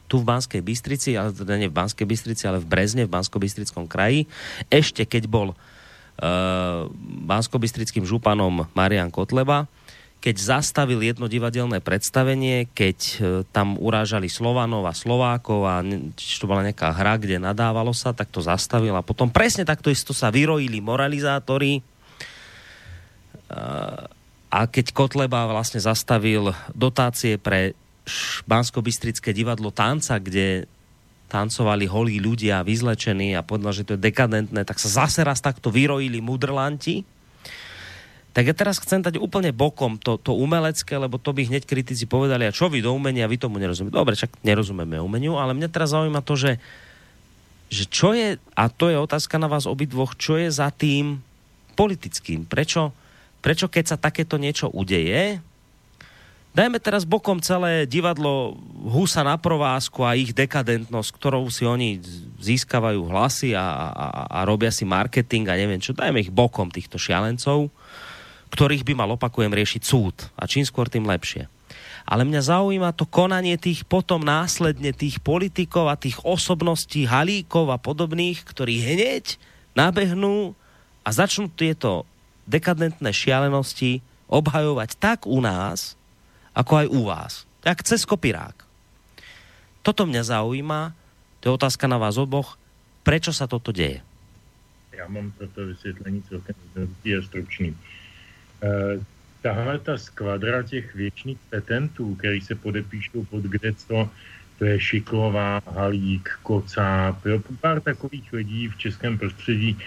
Speaker 2: tu v Banskej Bystrici, ale teda nie v Banskej Bystrici, ale v Brezne, v Bansko-Bystrickom kraji, ešte keď bol uh, Bansko-Bystrickým županom Marian Kotleba, keď zastavil jedno divadelné predstavenie, keď uh, tam urážali Slovanov a Slovákov a či to bola nejaká hra, kde nadávalo sa, tak to zastavil a potom presne takto isto sa vyrojili moralizátori uh, a keď Kotleba vlastne zastavil dotácie pre Bansko-Bystrické divadlo Tanca, kde tancovali holí ľudia vyzlečení a povedal, že to je dekadentné, tak sa zase raz takto vyrojili mudrlanti. Tak ja teraz chcem dať úplne bokom to, to umelecké, lebo to by hneď kritici povedali, a čo vy do umenia, vy tomu nerozumiete. Dobre, však nerozumieme umeniu, ale mňa teraz zaujíma to, že, že čo je, a to je otázka na vás obidvoch, čo je za tým politickým? Prečo, prečo keď sa takéto niečo udeje, Dajme teraz bokom celé divadlo Husa na provázku a ich dekadentnosť, ktorou si oni získavajú hlasy a, a, a robia si marketing a neviem čo. Dajme ich bokom týchto šialencov, ktorých by mal, opakujem, riešiť súd. A čím skôr, tým lepšie. Ale mňa zaujíma to konanie tých potom následne tých politikov a tých osobností, halíkov a podobných, ktorí hneď nabehnú a začnú tieto dekadentné šialenosti obhajovať tak u nás, ako aj u vás. Jak cez kopirák. Toto mňa zaujíma, to je otázka na vás oboch, prečo sa toto deje?
Speaker 4: Já mám pro to vysvětlení celkem jednoduchý a stručný. E, tahle ta skvadra těch věčných petentů, který se podepíšou pod kde co, to je Šiklová, Halík, Kocáb, jo, pár takových lidí v českém prostředí,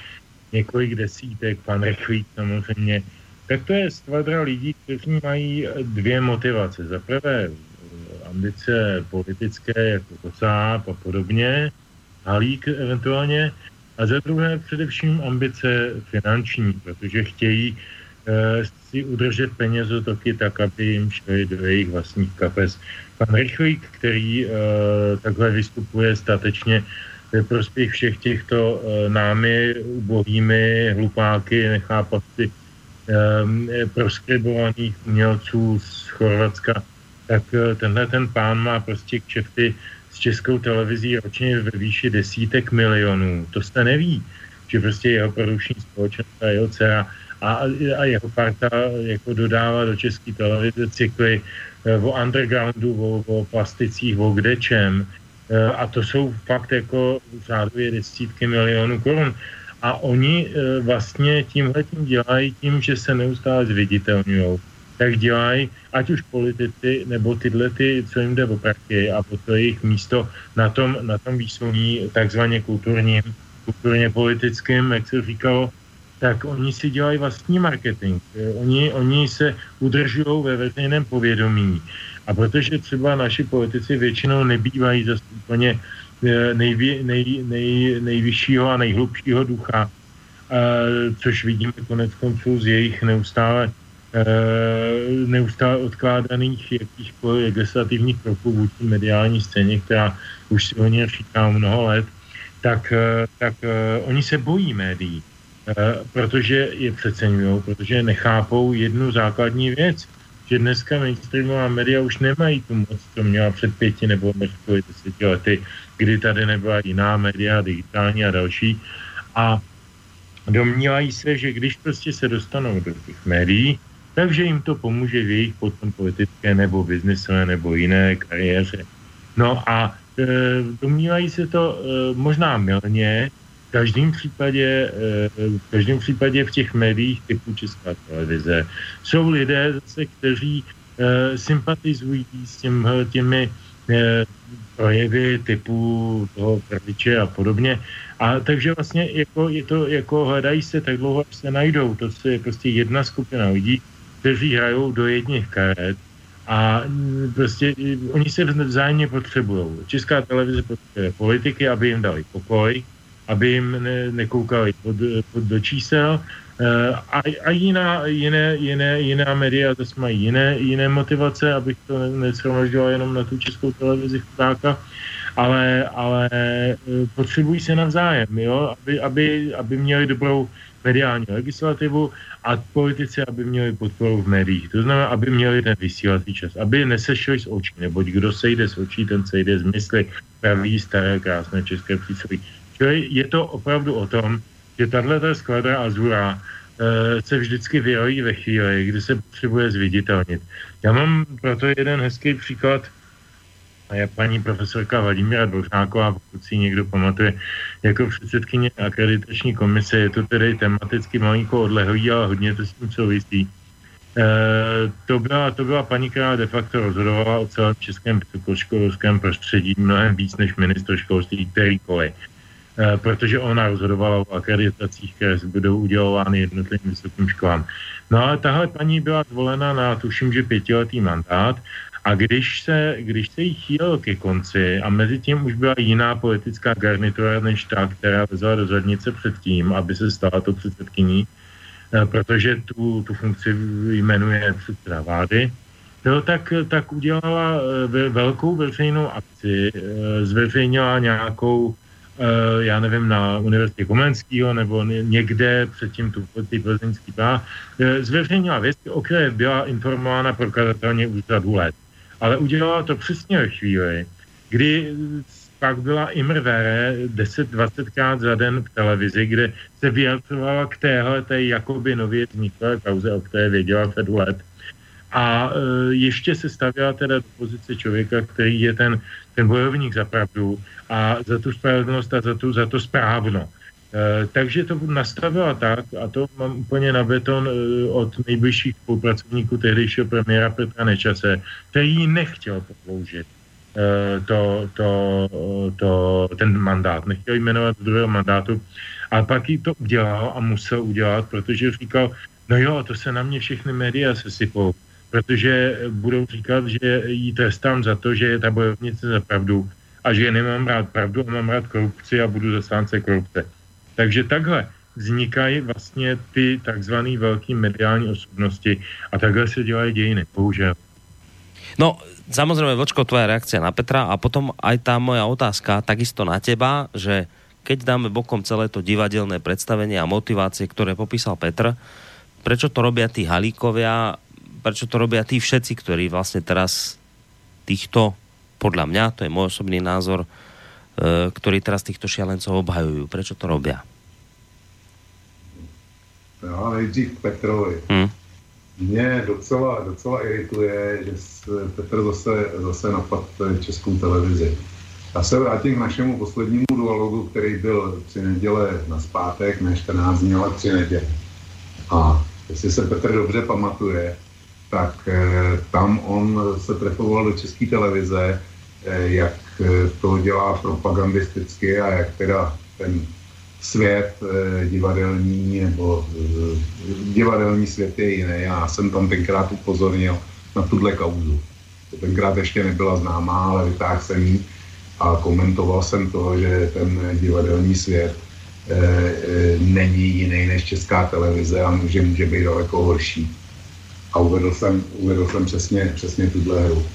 Speaker 4: několik desítek, pan Rechlík samozřejmě, tak to je skvadra lidí, kteří mají dvě motivace. Za prvé ambice politické, jako Kocáb a podobně, Halík eventuálně, a za druhé především ambice finanční, protože chtějí si udržet penězotoky tak, aby jim šly do jejich vlastních kapes. Pan Rychlík, který e, takhle vystupuje statečně ve prospěch všech těchto e, námi ubohými hlupáky, nechápavci, proskribovaných umělců z Chorvatska, tak eh, tenhle ten pán má prostě kšefty s českou televizí ročně ve výši desítek milionů. To se neví, že prostě jeho produční společnost a jeho dcera a, a jeho parta jako dodává do české televize cykly eh, o undergroundu, o, o plasticích, o kdečem. Eh, a to jsou fakt jako řádově desítky milionů korun. A oni e, vlastně tímhle tím dělají tím, že se neustále zviditelňují. Tak dělají, ať už politici, nebo tyhle ty, co jim jde o prachy a po to jejich místo na tom, na tom výsluní takzvaně kulturním, kulturně politickým, jak se říkalo, tak oni si dělají vlastní marketing. E, oni, oni se udržují ve veřejném povědomí. A protože třeba naši politici většinou nebývají zase úplně nejvě, nej, nej, nejvyššího a nejhlubšího ducha, což vidíme konec konců z jejich neustále neustále odkládaných jakýchkoliv legislativních kroků vůči mediální scéně, která už si o ně říká mnoho let, tak, tak oni se bojí médií, protože je přeceňují, protože nechápou jednu základní věc, že dneska mainstreamová média už nemají tu moc, co měla před pěti nebo možná deseti lety, kdy tady nebyla jiná média, digitální a další. A domnívají se, že když prostě se dostanou do těch médií, takže jim to pomůže v jejich potom politické nebo biznesové nebo jiné kariéře. No a e, domnívají se to e, možná milně, v každém případě, e, v každém případě v těch médiích typu Česká televize jsou lidé zase, kteří e, sympatizují s těm, těmi e, projevy typu toho praviče a podobně. A takže vlastně jako, je to, jako hledají se tak dlouho, až se najdou. To je prostě jedna skupina lidí, kteří hrajou do jedních karet a mm, prostě oni se vzájemně potřebují. Česká televize potřebuje politiky, aby jim dali pokoj, aby jim ne, nekoukali pod, pod do čísel eh, a, a jiná, jiné, jiné, jiná média zase mají jiné, jiné motivace, abych to nesromožďoval jenom na tu českou televizi chudáka, ale, ale eh, potřebují se navzájem, jo? Aby, aby, aby měli dobrou mediální legislativu a politici, aby měli podporu v médiích. To znamená, aby měli ten vysílací čas, aby nesešli z očí, neboť kdo sejde z očí, ten sejde z mysli, praví staré krásné české přísloví. Čili je to opravdu o tom, že tahle skladra Azura e, se vždycky vyrojí ve chvíli, kdy se potřebuje zviditelnit. Já mám proto jeden hezký příklad je paní profesorka Vladimíra Dvořáková, pokud si někdo pamatuje, jako předsedkyně akreditační komise, je to tedy tematicky malinko odlehlý, ale hodně to s tím souvisí. E, to, byla, to byla paní, která de facto rozhodovala o celém českém vysokoškolském prostředí mnohem víc než ministr školství kterýkoliv. E, protože ona rozhodovala o akreditacích, které budou udělovány jednotlivým vysokým školám. No ale tahle paní byla zvolena na, tuším, že pětiletý mandát a když se, když se jí chýlil ke konci a mezi tím už byla jiná politická garnitura než ta, která vezla do zadnice předtím, aby se stala to předsedkyní, eh, protože tu, tu funkci jmenuje předseda vlády, no, tak, tak udělala eh, velkou veřejnou akci, eh, zveřejnila nějakou, já nevím, na Univerzitě Komenského nebo někde předtím tu, ty plzeňský pá, zveřejnila věc, o které byla informována prokazatelně už za let ale udělala to přesně ve chvíli, kdy pak byla Imrvere 10-20 krát za den v televizi, kde se vyjadřovala k téhle té jakoby nově vzniklé kauze, o které věděla před let. A e, ještě se stavěla teda do pozice člověka, který je ten, ten bojovník za pravdu a za tu spravedlnost a za, tu, za to správno. E, takže to nastavila tak, a to mám úplně na beton e, od nejbližších spolupracovníků tehdejšího premiéra Petra Nečase, který nechtěl prodloužit e, to, to, to, ten mandát, nechtěl jmenovat druhého mandátu, a pak jí to udělal a musel udělat, protože říkal, no jo, to se na mě všechny média sesypou, protože budou říkat, že jí trestám za to, že je ta bojovnice za pravdu a že nemám rád pravdu a mám rád korupci a budu zastánce korupce. Takže takhle vznikají vlastně ty takzvané velké mediální osobnosti a takhle se dělají dějiny, bohužel.
Speaker 2: No, samozřejmě, Vočko, tvoja reakcia na Petra a potom aj tá moja otázka, takisto na teba, že keď dáme bokom celé to divadelné predstavenie a motivácie, ktoré popísal Petr, prečo to robia tí halíkovia, prečo to robia tí všetci, ktorí vlastne teraz týchto, podľa mňa, to je môj osobný názor, E, ktorí teraz týchto šialencov obhajujú. Prečo to robia?
Speaker 3: No, nejdřív k Petrovi. Hmm. Mě docela, docela irituje, že Petr zase, zase napad českou televizi. Já se vrátím k našemu poslednímu dualogu, který byl tři neděle na zpátek, ne 14 dní, ale tři neděle. A jestli se Petr dobře pamatuje, tak eh, tam on se trefoval do české televize, eh, jak to dělá propagandisticky a jak teda ten svět eh, divadelní nebo eh, divadelní svět je jiný. Já jsem tam tenkrát upozornil na tuhle kauzu. Tenkrát ještě nebyla známá, ale vytáhl jsem ji a komentoval jsem to, že ten divadelní svět není jiný než česká televize a může, může být daleko horší. A uvedl jsem, uvedl jsem přesně, přesně tuhle hru.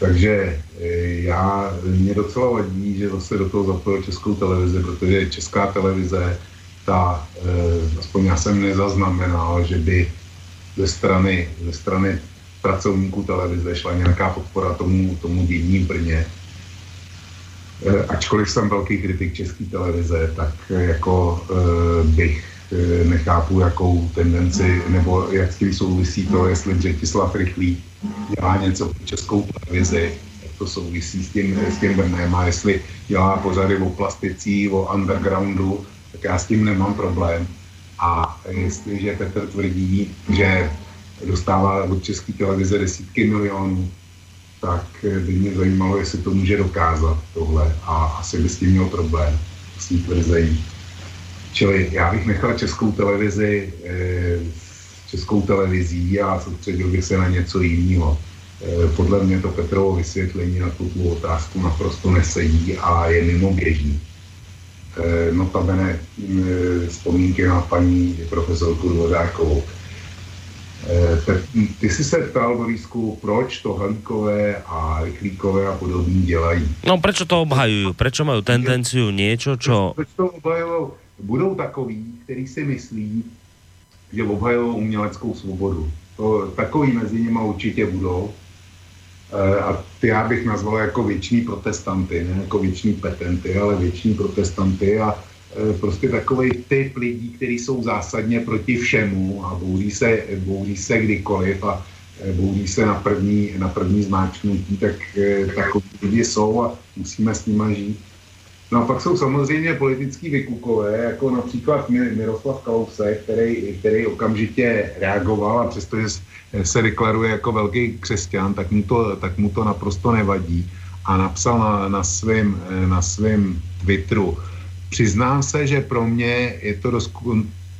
Speaker 3: Takže eh, já, mě docela vadí, že zase do toho zapojil českou televizi, protože česká televize, ta, eh, aspoň já jsem nezaznamenal, že by ze strany, ze strany pracovníků televize šla nějaká podpora tomu, tomu dění v Brně. ačkoliv jsem velký kritik české televize, tak jako bych nechápu, jakou tendenci, nebo jak s tím souvisí to, jestli Břetislav Rychlý dělá něco pro českou televizi, jak to souvisí s tím, s tím Brnem a jestli dělá pořady o plasticí, o undergroundu, tak já s tím nemám problém. A jestliže Petr tvrdí, že dostává od české televize desítky milionů, tak by mě zajímalo, jestli to může dokázat tohle a asi by s tím měl problém s tím tvrzením. Čili já bych nechal českou televizi eh, českou televizí a soustředil bych se na něco jiného. Eh, podle mě to Petrovo vysvětlení na tu otázku naprosto nesedí a je mimo běžný. Eh, notabene vzpomínky na paní profesorku Dvořákovou. Ty jsi se ptal, Borisku, proč to Halíkové a Rychlíkové a podobní dělají.
Speaker 2: No, proč to obhajují? Proč mají tendenciu něco, čo...
Speaker 3: Proč to obhajují? Budou takový, který si myslí, že obhajují uměleckou svobodu. To, takový mezi nimi určitě budou. E, a ty já bych nazval jako věční protestanty, ne jako věční petenty, ale věční protestanty a e, prostě takový typ lidí, kteří jsou zásadně proti všemu a bouří se, bouří se kdykoliv a e, bouří se na první, na první zmáčknutí, tak takový lidi jsou a musíme s nimi žít. No a pak jsou samozřejmě politický vykukové, jako například Miroslav Kalousek, který, který okamžitě reagoval a přestože se deklaruje jako velký křesťan, tak mu to, tak mu to naprosto nevadí a napsal na, na, svém, na svém Twitteru. Přiznám se, že pro mě je to dost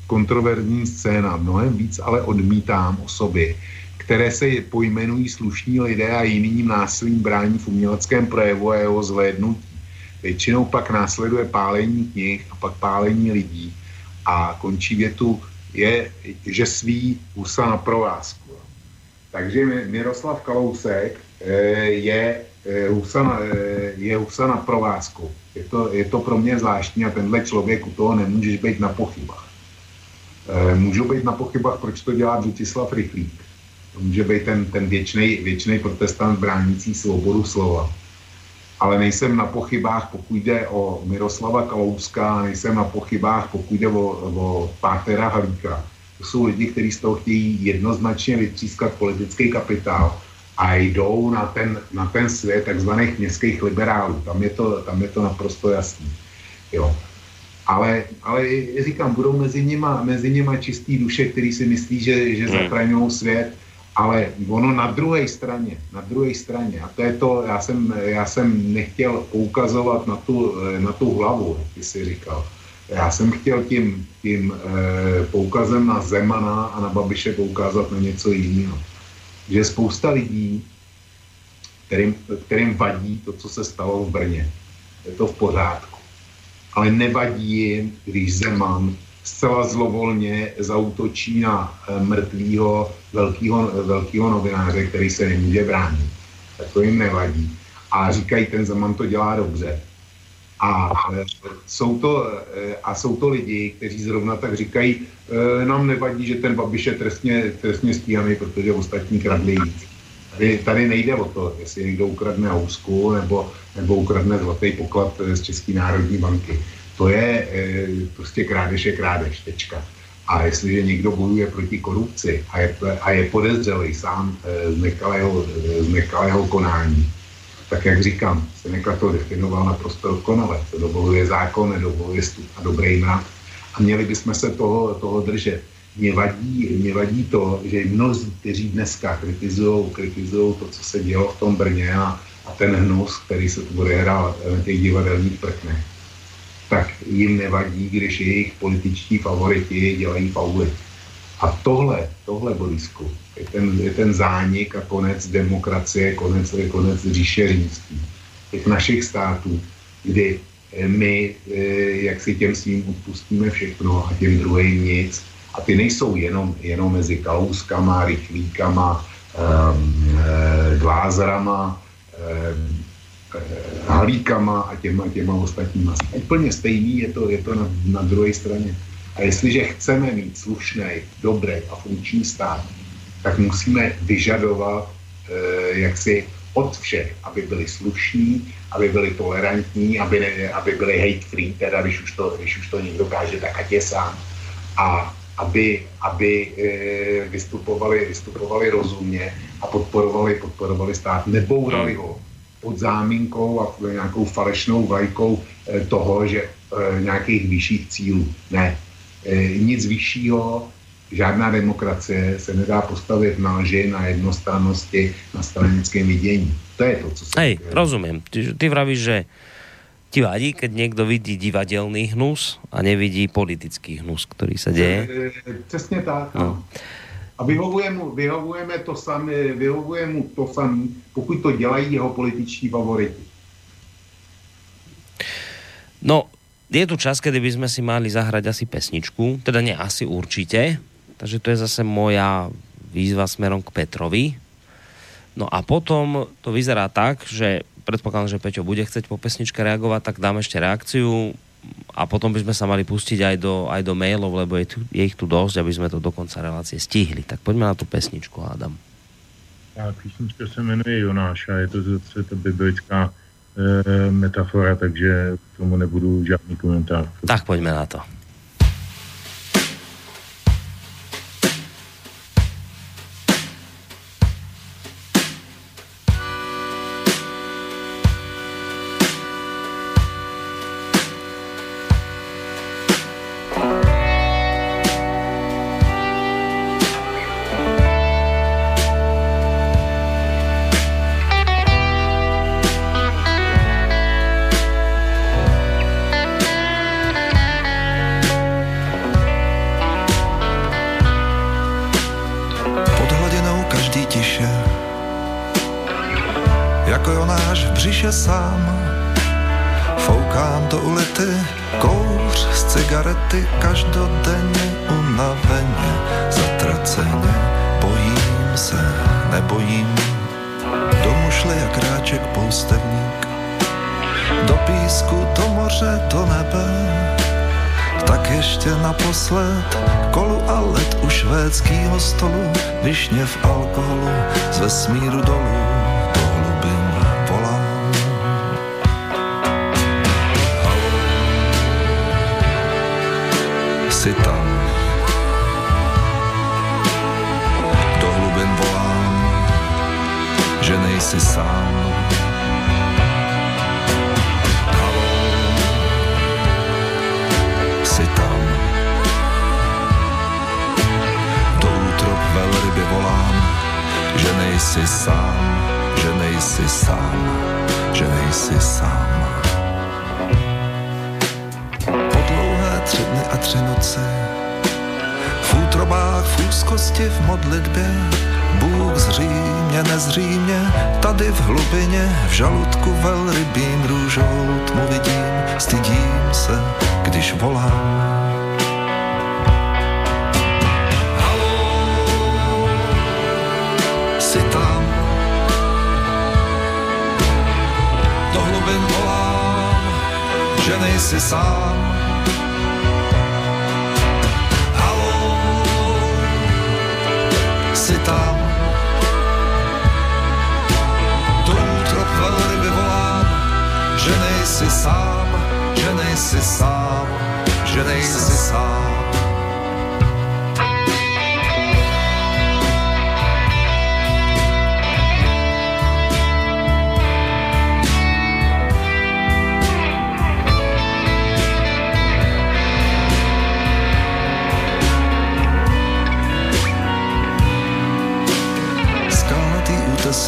Speaker 3: kontroverzní scéna, mnohem víc ale odmítám osoby, které se pojmenují slušní lidé a jiným násilím brání v uměleckém projevu a jeho zhlédnutí Většinou pak následuje pálení knih a pak pálení lidí a končí větu je, že svý husa na provázku. Takže Miroslav Kalousek eh, je eh, husa na, eh, je husa na provázku. Je to, je to pro mě zvláštní a tenhle člověk u toho nemůžeš být na pochybách. Můžu být na pochybách, proč to dělá Břetislav Rychlík. To může být ten, ten věčný protestant bránící svobodu slova ale nejsem na pochybách, pokud jde o Miroslava Kalouska, nejsem na pochybách, pokud jde o, o Pátera Halíka. To jsou lidi, kteří z toho chtějí jednoznačně vytřískat politický kapitál a jdou na ten, na ten svět takzvaných městských liberálů. Tam je to, tam je to naprosto jasný. Jo. Ale, ale říkám, budou mezi nima, mezi nima čistý duše, který si myslí, že, že hmm. zachraňují svět ale ono na druhé straně, na druhé straně, a to je to, já jsem, já jsem nechtěl poukazovat na tu, na tu hlavu, jak jsi říkal. Já jsem chtěl tím, tím e, poukazem na Zemana a na Babiše poukázat na něco jiného. Že spousta lidí, kterým, kterým vadí to, co se stalo v Brně, je to v pořádku. Ale nevadí jim, když Zeman zcela zlovolně zautočí na eh, mrtvýho velkého, velkýho novináře, který se nemůže bránit. Tak to jim nevadí. A říkají, ten Zeman to dělá dobře. A eh, jsou, to, eh, a jsou to lidi, kteří zrovna tak říkají, nám nevadí, že ten Babiš je trestně, trestně stíhaný, protože ostatní kradli víc. Tady, tady nejde o to, jestli někdo ukradne housku nebo, nebo ukradne zlatý poklad z České národní banky to je e, prostě krádež je krádež, tečka. A jestliže někdo bojuje proti korupci a je, a je podezřelý sám e, z, nekalého, z nekalého konání, tak jak říkám, Seneca to definoval naprosto dokonale. To dovoluje zákon, nedovoluje stup a dobrý mrav. A měli bychom se toho, toho držet. Mě vadí, mě vadí to, že mnozí, kteří dneska kritizují kritizují to, co se dělo v tom Brně a, a ten hnus, který se tu odehrál na těch divadelních prknech, tak jim nevadí, když jejich političtí favoriti dělají fauly. A tohle, tohle, Borisku, je ten, je ten zánik a konec demokracie, konec, konec říše římský. Těch našich států, kdy eh, my, eh, jak si těm svým odpustíme všechno a těm druhým nic. A ty nejsou jenom, jenom mezi kalouskama, rychlíkama, um, glázerama, um, halíkama a těma, těma ostatníma. Úplně stejný je to, je to na, na druhé straně. A jestliže chceme mít slušný, dobrý a funkční stát, tak musíme vyžadovat e, jaksi od všech, aby byli slušní, aby byli tolerantní, aby, ne, aby byli hate free, teda když už, to, když už to někdo káže, tak ať je sám. A aby, aby e, vystupovali, vystupovali rozumně a podporovali, podporovali stát, nebourali ho pod záminkou a nějakou falešnou vlajkou e, toho, že e, nějakých vyšších cílů. Ne. Nic vyššího, žádná demokracie se nedá postavit na lži, na jednostrannosti, na stranickém vidění. To je to, co se...
Speaker 2: Hej, rozumím. Ty, ty vravíš, že ti vadí, keď někdo vidí divadelný hnus a nevidí politický hnus, který se děje?
Speaker 3: Přesně tak. No. A vyhovuje mu, vyhovujeme to samé, vyhovuje mu to samé, pokud to dělají jeho političní favoriti.
Speaker 2: No, je tu čas, kedy by sme si mali zahrať asi pesničku, teda nie asi určite, takže to je zase moja výzva smerom k Petrovi. No a potom to vyzerá tak, že predpokladám, že Peťo bude chcieť po pesničke reagovať, tak dám ešte reakciu a potom by sme sa mali pustiť aj do, aj do mailov, lebo je, tu, je ich tu dosť, aby sme to do konca relácie stihli. Tak poďme na tu pesničku, Adam.
Speaker 4: A písnička se jmenuje Jonáš a je to zase ta biblická e, metafora, takže tomu nebudu žádný komentář.
Speaker 2: Tak pojďme na to.
Speaker 5: naposled. Kolu a led u švédskýho stolu Višně v alkoholu z vesmíru dolů Do hlubin nejsi sám, že nejsi sám, že nejsi sám. Po dlouhé tři dny a tři noci, v útrobách, v úzkosti, v modlitbě, Bůh zřímě, nezřímě, tady v hlubině, v žaludku velrybím růžou tmu vidím, stydím se, když volám. že nejsi sám. Halo, jsi tam. Do útrop velryby volám, že nejsi sám, že nejsi sám, že nejsi sám.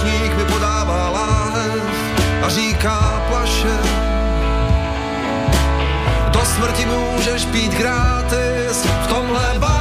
Speaker 5: Číšník mi podává láhev a říká plaše, do smrti můžeš pít gratis v tomhle baru.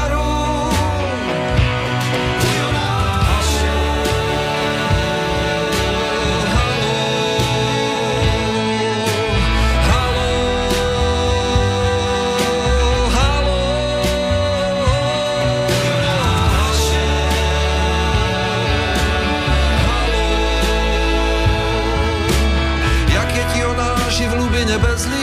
Speaker 5: Bez lidí,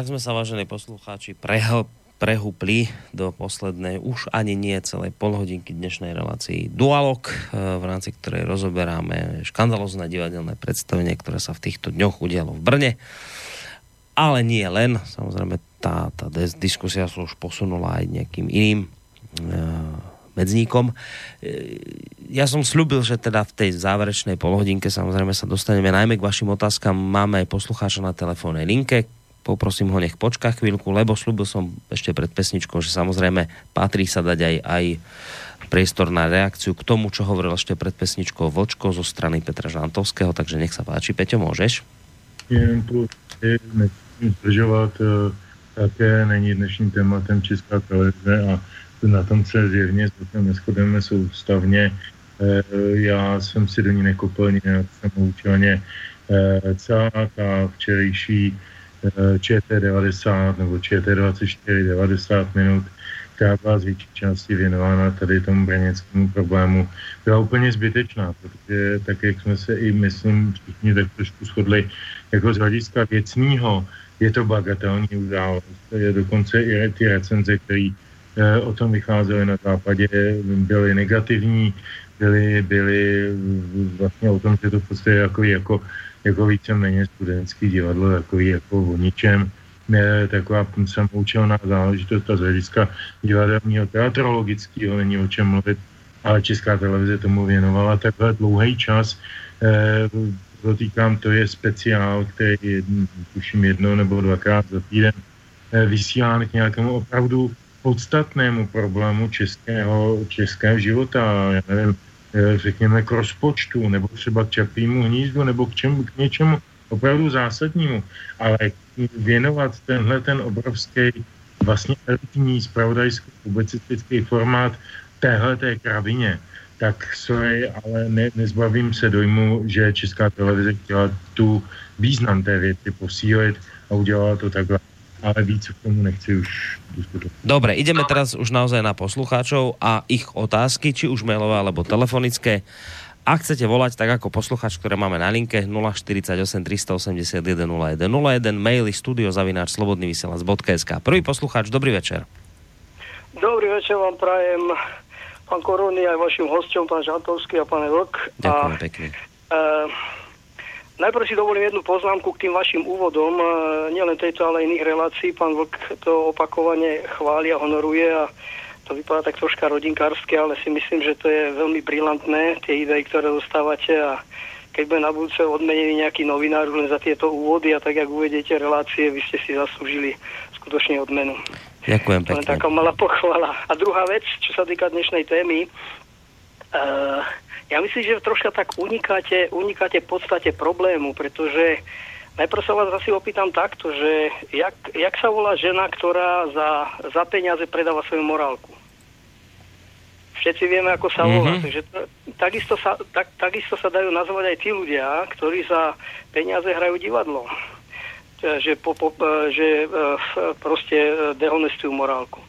Speaker 2: tak sme sa, vážení poslucháči, prehl, prehupli do poslednej, už ani nie celej polhodinky dnešnej relácii Dualog, eh, v rámci ktorej rozoberáme škandalozné divadelné predstavenie, ktoré sa v týchto dňoch udialo v Brne. Ale nie len, samozrejme tá, tá diskusia sa už posunula aj nejakým iným e, medzníkom. E, ja som slúbil, že teda v tej záverečnej polhodinke samozrejme sa dostaneme najmä k vašim otázkam. Máme aj poslucháča na telefónnej linke, poprosím ho nech počká chvíľku, lebo slúbil som ešte pred pesničkou, že samozrejme patrí sa dať aj, aj priestor na reakciu k tomu, čo hovoril ešte pred pesničkou Vočko zo strany Petra Žantovského, takže nech sa páči. Peťo, môžeš?
Speaker 4: Jen nechci zdržovat, eh, také není dnešním tématem Česká televize a na tom se zjevně neschodeme soustavně. Eh, já jsem si do ní nekopl nějak samoučelně. Eh, celá ta včerejší ČT90 nebo ČT24 90 minut, která byla z větší části věnována tady tomu brněckému problému, byla úplně zbytečná, protože tak, jak jsme se i, myslím, všichni tak trošku shodli, jako z hlediska věcního, je to bagatelní událost. Je dokonce i ty recenze, které eh, o tom vycházely na západě, byly negativní, byly, byly vlastně o tom, že to v podstatě jako, jako jako víceméně studentský divadlo, takový jako o ničem, je taková samoučelná záležitost a z hlediska divadelního teatrologického není o čem mluvit, ale Česká televize tomu věnovala takhle dlouhý čas. E, týkám, to je speciál, který tuším jedno nebo dvakrát za týden e, vysílán k nějakému opravdu podstatnému problému českého, českého života. Já nevím, řekněme, k rozpočtu, nebo třeba k čapímu hnízdu, nebo k, čemu, k něčemu opravdu zásadnímu. Ale věnovat tenhle ten obrovský vlastně elitní spravodajsko-publicistický formát téhle té kravině, tak sorry, ale ne, nezbavím se dojmu, že Česká televize chtěla tu význam té věci posílit a udělala to takhle ale víc k tomu nechci už diskutovat.
Speaker 2: Dobre, ideme teraz už naozaj na poslucháčov a ich otázky, či už mailové alebo telefonické. Ak chcete volať, tak ako posluchač, ktoré máme na linke 048 381 0101, maily studiozavináč slobodnyvysielac.sk. Prvý poslucháč, dobrý večer.
Speaker 6: Dobrý večer vám prajem pán Korony aj vašim hostom, pán Žantovský a pán Vlk.
Speaker 2: Ďakujem a, pekne. Uh,
Speaker 6: Najprv si dovolím jednu poznámku k tým vašim úvodom, e, nielen tejto, ale iných relácií. Pán Vlk to opakovane chváli a honoruje a to vypadá tak troška rodinkársky, ale si myslím, že to je veľmi brilantné, tie idei, ktoré dostávate a keď bude na budúce odmenený nejaký novinár len za tieto úvody a tak, jak uvedete relácie, vy ste si zaslúžili skutočne odmenu.
Speaker 2: Ďakujem pekne.
Speaker 6: Len taká malá pochvala. A druhá vec, čo sa týka dnešnej témy, uh, ja myslím, že troška tak unikáte, unikáte v podstate problému, pretože najprv sa vás asi opýtam takto, že jak, jak sa volá žena, ktorá za, za peniaze predáva svoju morálku? Všetci vieme, ako sa volá. Mm-hmm. Takže takisto, sa, tak, takisto sa dajú nazvať aj tí ľudia, ktorí za peniaze hrajú divadlo. Že, po, po, že e, proste dehonestujú morálku.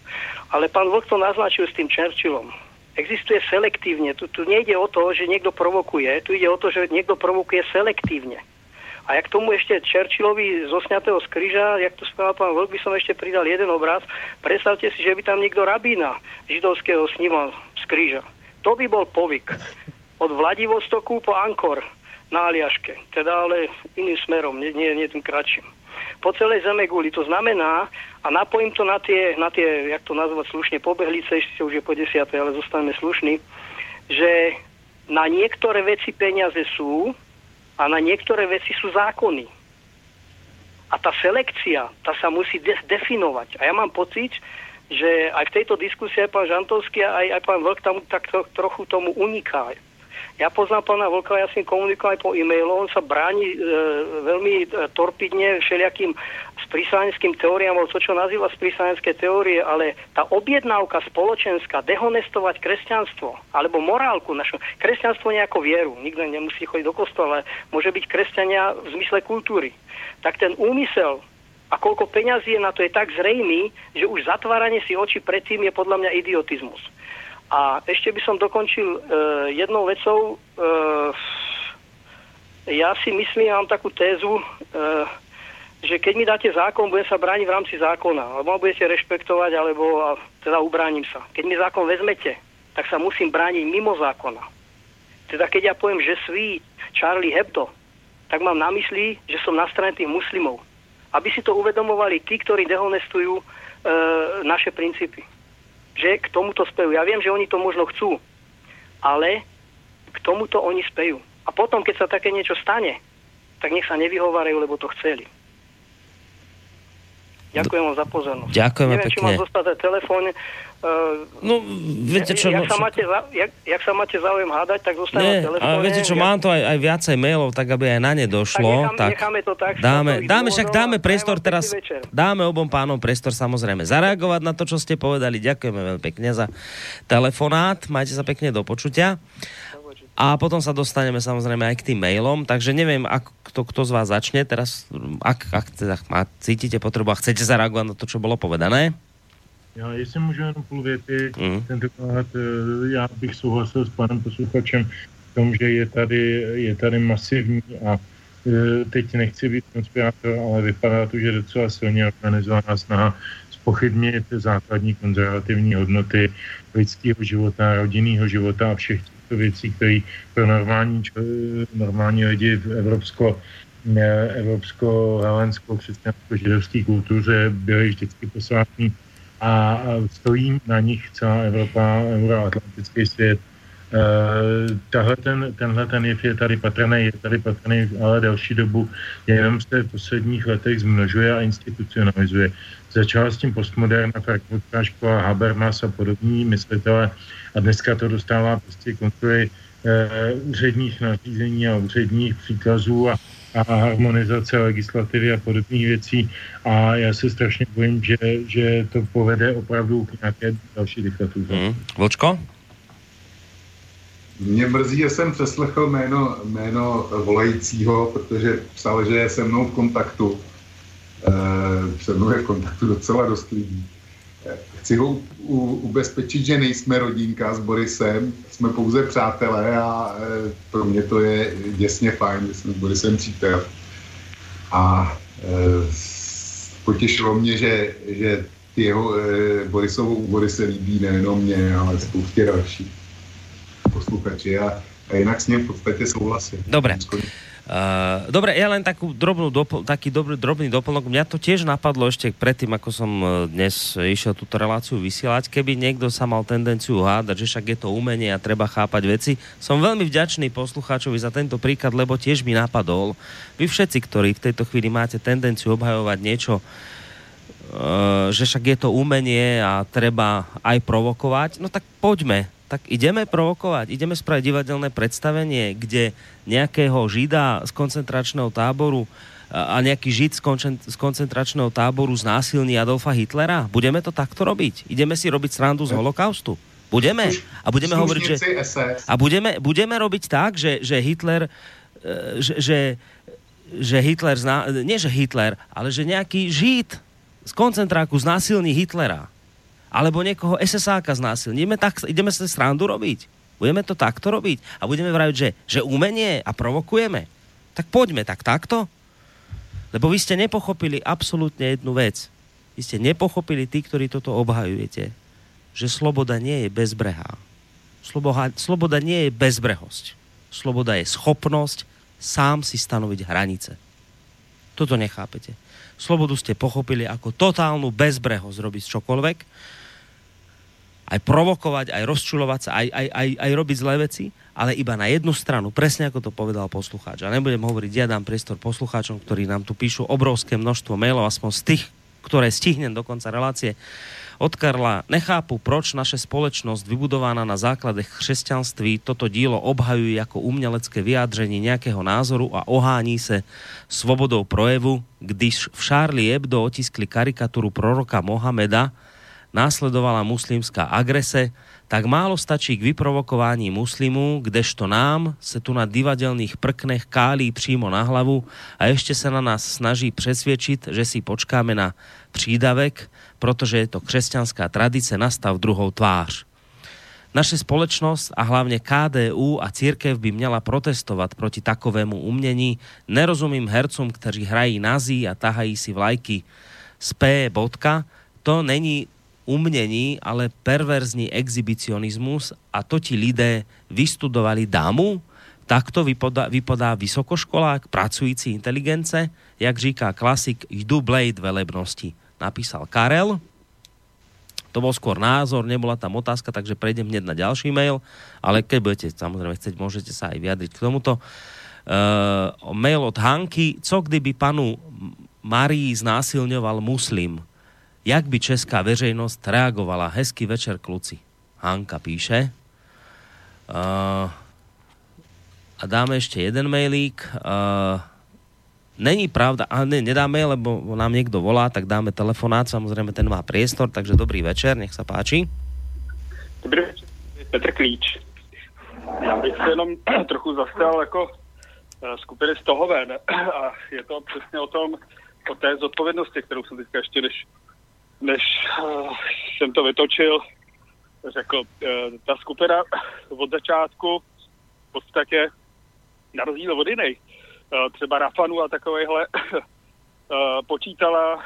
Speaker 6: Ale pán Vlk to naznačil s tým Churchillom existuje selektívne. Tu, tu nejde o to, že niekto provokuje, tu ide o to, že niekto provokuje selektívne. A jak tomu ešte Churchillovi z kryža, jak to spomínal pán Vlk, by som ešte pridal jeden obraz. Predstavte si, že by tam niekto rabína židovského snímal z. To by bol povyk. Od Vladivostoku po Ankor na Aliaške. Teda ale iným smerom, nie, nie, nie tým kratším. Po celej zeme guli. To znamená, a napojím to na tie, na tie jak to nazvať slušne, pobehlice, ešte už je po desiatej, ale zostaneme slušní, že na niektoré veci peniaze sú, a na niektoré veci sú zákony. A tá selekcia, tá sa musí de- definovať. A ja mám pocit, že aj v tejto diskusii aj pán Žantovský, aj, aj pán Vlk tam tak to, trochu tomu uniká. Ja poznám pána Vlka, ja s ním po e-mailu, on sa bráni e, veľmi e, torpidne všelijakým sprísaneckým teóriám, alebo to, čo nazýva sprísanecké teórie, ale tá objednávka spoločenská, dehonestovať kresťanstvo, alebo morálku našu, kresťanstvo nejako vieru, nikto nemusí chodiť do kostola, ale môže byť kresťania v zmysle kultúry. Tak ten úmysel a koľko peňazí je na to je tak zrejmý, že už zatváranie si očí predtým je podľa mňa idiotizmus. A ešte by som dokončil uh, jednou vecou. Uh, ja si myslím, mám takú tézu, uh, že keď mi dáte zákon, budem sa brániť v rámci zákona. Alebo budete rešpektovať, alebo a teda ubránim sa. Keď mi zákon vezmete, tak sa musím brániť mimo zákona. Teda keď ja poviem, že sví Charlie Hebdo, tak mám na mysli, že som na strane tých muslimov. Aby si to uvedomovali tí, ktorí dehonestujú e, naše princípy že k tomuto spejú. Ja viem, že oni to možno chcú, ale k tomuto oni spejú. A potom, keď sa také niečo stane, tak nech sa nevyhovárajú, lebo to chceli. Ďakujem vám za pozornosť.
Speaker 2: Ďakujeme
Speaker 6: Neviem,
Speaker 2: pekne.
Speaker 6: či mám zostať telefón. Uh,
Speaker 2: no, viete čo...
Speaker 6: Jak, sa máte, jak, jak sa máte záujem hádať, tak zostane
Speaker 2: Nie,
Speaker 6: telefóne.
Speaker 2: ale viete čo,
Speaker 6: ja...
Speaker 2: mám to aj, aj viacej mailov, tak aby aj na ne došlo.
Speaker 6: Tak, nechám,
Speaker 2: tak
Speaker 6: necháme to tak.
Speaker 2: dáme, dáme však dáme priestor
Speaker 6: vám
Speaker 2: teraz,
Speaker 6: večer.
Speaker 2: dáme obom pánom priestor samozrejme zareagovať na to, čo ste povedali. Ďakujeme veľmi pekne za telefonát. Majte sa pekne do počutia. A potom sa dostaneme samozrejme aj k tým mailom, takže neviem, ak, kto, kto z vás začne teraz, ak, ak teda má, cítite potrebu a chcete zareagovať na to, čo bolo povedané.
Speaker 4: Já, jestli můžu jenom půl věty, mm. tentokrát eh, já bych souhlasil s panem posluchačem v tom, že je tady, je tady masivní a eh, teď nechci být konspirátor, ale vypadá to, že docela silně organizovaná snaha spochybnit základní konzervativní hodnoty lidského života, rodinného života a všech těchto věcí, které pro normální, normální lidi v Evropsko evropsko-helenskou křesťansko-židovské kultuře byly vždycky posvátný a stojí na nich celá Evropa, euroatlantický svět. Uh, tahle ten, tenhle ten jev je tady patrný, je tady patrný ale delší dobu, jenom se v posledních letech zmnožuje a institucionalizuje. Začala s tím postmoderna, Frankfurtská škola, Habermas a podobní myslitele a dneska to dostává prostě kontroly uh, úředních nařízení a úředních příkazů a a harmonizace legislativy a podobných věcí a já se strašně bojím, že, že to povede opravdu k nějaké další diktatuře.
Speaker 2: Mm. Vlčko?
Speaker 3: Mě mrzí, že jsem přeslechl jméno, jméno volajícího, protože psal, že je se mnou v kontaktu. E, se mnou je v kontaktu docela dost lidí. Chci ho ubezpečit, že nejsme rodinka s Borisem, jsme pouze přátelé a e, pro mě to je děsně fajn, že jsem s Borisem přítel. A e, potěšilo mě, že, že ty jeho e, Borisovou úvody se líbí nejenom mě, ale spoustě dalších posluchači a, a jinak s ním v podstatě souhlasím.
Speaker 2: Dobre. Uh, dobre, ja len takú drobnú dopl- taký dobrý, drobný doplnok. Mňa to tiež napadlo ešte predtým, ako som dnes išiel túto reláciu vysielať. Keby niekto sa mal tendenciu hádať, že však je to umenie a treba chápať veci. Som veľmi vďačný poslucháčovi za tento príklad, lebo tiež mi napadol. Vy všetci, ktorí v tejto chvíli máte tendenciu obhajovať niečo, uh, že však je to umenie a treba aj provokovať, no tak poďme tak ideme provokovať, ideme spraviť divadelné predstavenie, kde nejakého žida z koncentračného táboru a nejaký žid z koncentračného táboru znásilní Adolfa Hitlera? Budeme to takto robiť? Ideme si robiť srandu z holokaustu? Budeme? A budeme hovoriť, že... A budeme, budeme robiť tak, že, že Hitler... Že, že, že Hitler zná, nie že Hitler, ale že nejaký žid z koncentráku znásilní Hitlera Alebo někoho SSáka znásilníme, tak ideme se srandu robiť. Budeme to takto robiť a budeme vraviť, že, že umenie a provokujeme. Tak poďme tak takto. Lebo vy ste nepochopili absolútne jednu vec. Vy ste nepochopili tí, ktorí toto obhajujete, že sloboda nie je bezbrehá. Sloboda, sloboda nie je bezbrehosť. Sloboda je schopnosť sám si stanoviť hranice. Toto nechápete. Slobodu ste pochopili ako totálnu bezbrehosť robiť čokoľvek, aj provokovať, aj rozčulovať sa, aj, aj, aj, aj robiť zlé veci, ale iba na jednu stranu, presne ako to povedal poslucháč. A nebudem hovoriť, ja dám priestor poslucháčom, ktorí nám tu píšu obrovské množstvo mailov, aspoň z tých, ktoré stihnem do konca relácie od Karla. Nechápu, proč naše společnost vybudovaná na základech křesťanství toto dílo obhajuje jako umělecké vyjádření nějakého názoru a ohání se svobodou projevu, když v Charlie Hebdo otiskli karikaturu proroka Mohameda, následovala muslimská agrese, tak málo stačí k vyprovokování muslimů, kdežto nám se tu na divadelných prknech kálí přímo na hlavu a ještě se na nás snaží přesvědčit, že si počkáme na přídavek, protože je to křesťanská tradice nastav druhou tvář. Naše společnost a hlavně KDU a církev by měla protestovat proti takovému umění. Nerozumím hercům, kteří hrají nazí a tahají si vlajky z P. Bodka. To není umění, ale perverzní exhibicionismus a to ti lidé vystudovali dámu, tak to vypadá, vypadá vysokoškolák, pracující inteligence, jak říká klasik, jdu blade velebnosti. Napísal Karel. To bol skôr názor, nebola tam otázka, takže prejdem hneď na ďalší mail, ale keď budete samozrejme chcieť, môžete sa aj vyjadriť k tomuto. Uh, mail od Hanky. Co kdyby panu Marii znásilňoval muslim? Jak by česká veřejnost reagovala. Hezký večer, kluci. Hanka píše. Uh, a dáme ještě jeden mailík. Uh, není pravda, a ne, nedáme, lebo nám někdo volá, tak dáme telefonát, samozřejmě ten má priestor, takže dobrý večer, nech se páči.
Speaker 7: Dobrý večer, Petr Klíč. Já bych se jenom [CLEARS THROAT] trochu zastal jako eh, skupiny z toho ven [CLEARS THROAT] a je to přesně o tom, o té zodpovědnosti, kterou jsem teďka ještě, než než uh, jsem to vytočil, řekl, uh, ta skupina od začátku v podstatě na rozdíl od jiných, uh, třeba Rafanu a takovýchhle, počítala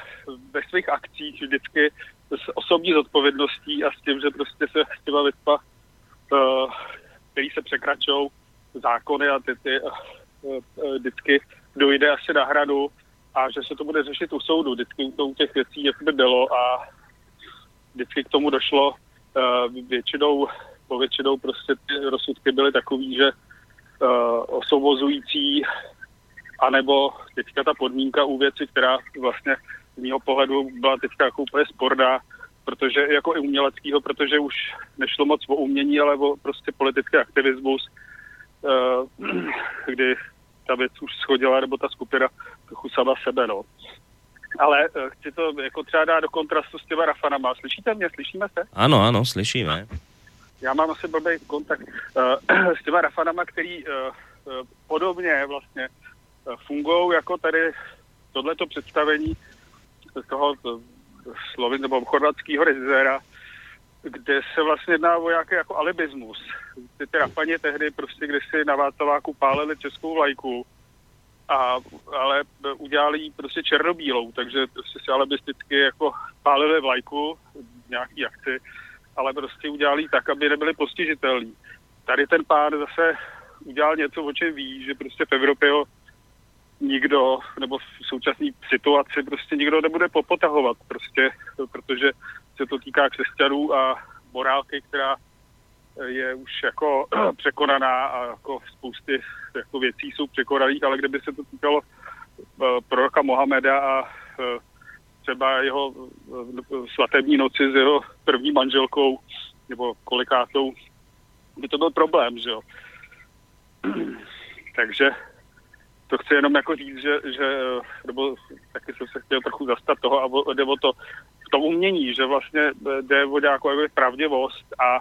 Speaker 7: ve svých akcích vždycky s osobní zodpovědností a s tím, že prostě se s těma věcma, který se překračou zákony a ty, ty vždycky dojde asi na hranu a že se to bude řešit u soudu. Vždycky to u těch věcí jak by bylo a vždycky k tomu došlo. Uh, většinou, po většinou prostě ty rozsudky byly takový, že uh, osobozující anebo teďka ta podmínka u věci, která vlastně z mého pohledu byla teďka jako úplně sporná, protože jako i uměleckého, protože už nešlo moc o umění, ale o prostě politický aktivismus, uh, [CLEARS THROAT] kdy ta věc už schodila, nebo ta skupina trochu sama sebe, no. Ale uh, chci to jako třeba dát do kontrastu s těma Rafanama. Slyšíte mě? Slyšíme se?
Speaker 2: Ano, ano, slyšíme.
Speaker 7: Já mám asi blbý kontakt uh, [CLEARS THROAT] s těma Rafanama, který uh, podobně vlastně uh, fungují jako tady tohleto představení toho uh, slovin nebo chorvatského režiséra, kde se vlastně jedná o nějaký jako alibismus. Ty, ty Rafani tehdy prostě, když si na Václaváku pálili českou vlajku, a, ale udělali ji prostě černobílou, takže prostě si alibisticky jako pálili vlajku nějaký akci, ale prostě udělali tak, aby nebyli postižitelní. Tady ten pán zase udělal něco, o čem ví, že prostě v Evropě ho nikdo, nebo v současné situaci prostě nikdo nebude popotahovat, prostě, protože se to týká křesťanů a morálky, která je už jako [CLEARS THROAT] překonaná a jako spousty jako věcí jsou překonaných, ale kdyby se to týkalo uh, proroka Mohameda a uh, třeba jeho svatební noci s jeho první manželkou nebo kolikátou, by to byl problém, že jo. [CLEARS THROAT] Takže to chci jenom jako říct, že, že nebo taky jsem se chtěl trochu zastat toho, a jde o to v tom umění, že vlastně jde o nějakou jako pravdivost a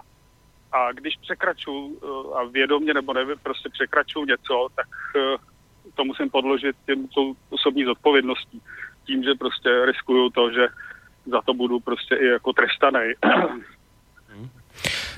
Speaker 7: a když překračuju a vědomě nebo nevím, prostě překračuju něco, tak to musím podložit tím tou osobní zodpovědností. Tím, že prostě riskuju to, že za to budu prostě i jako trestaný.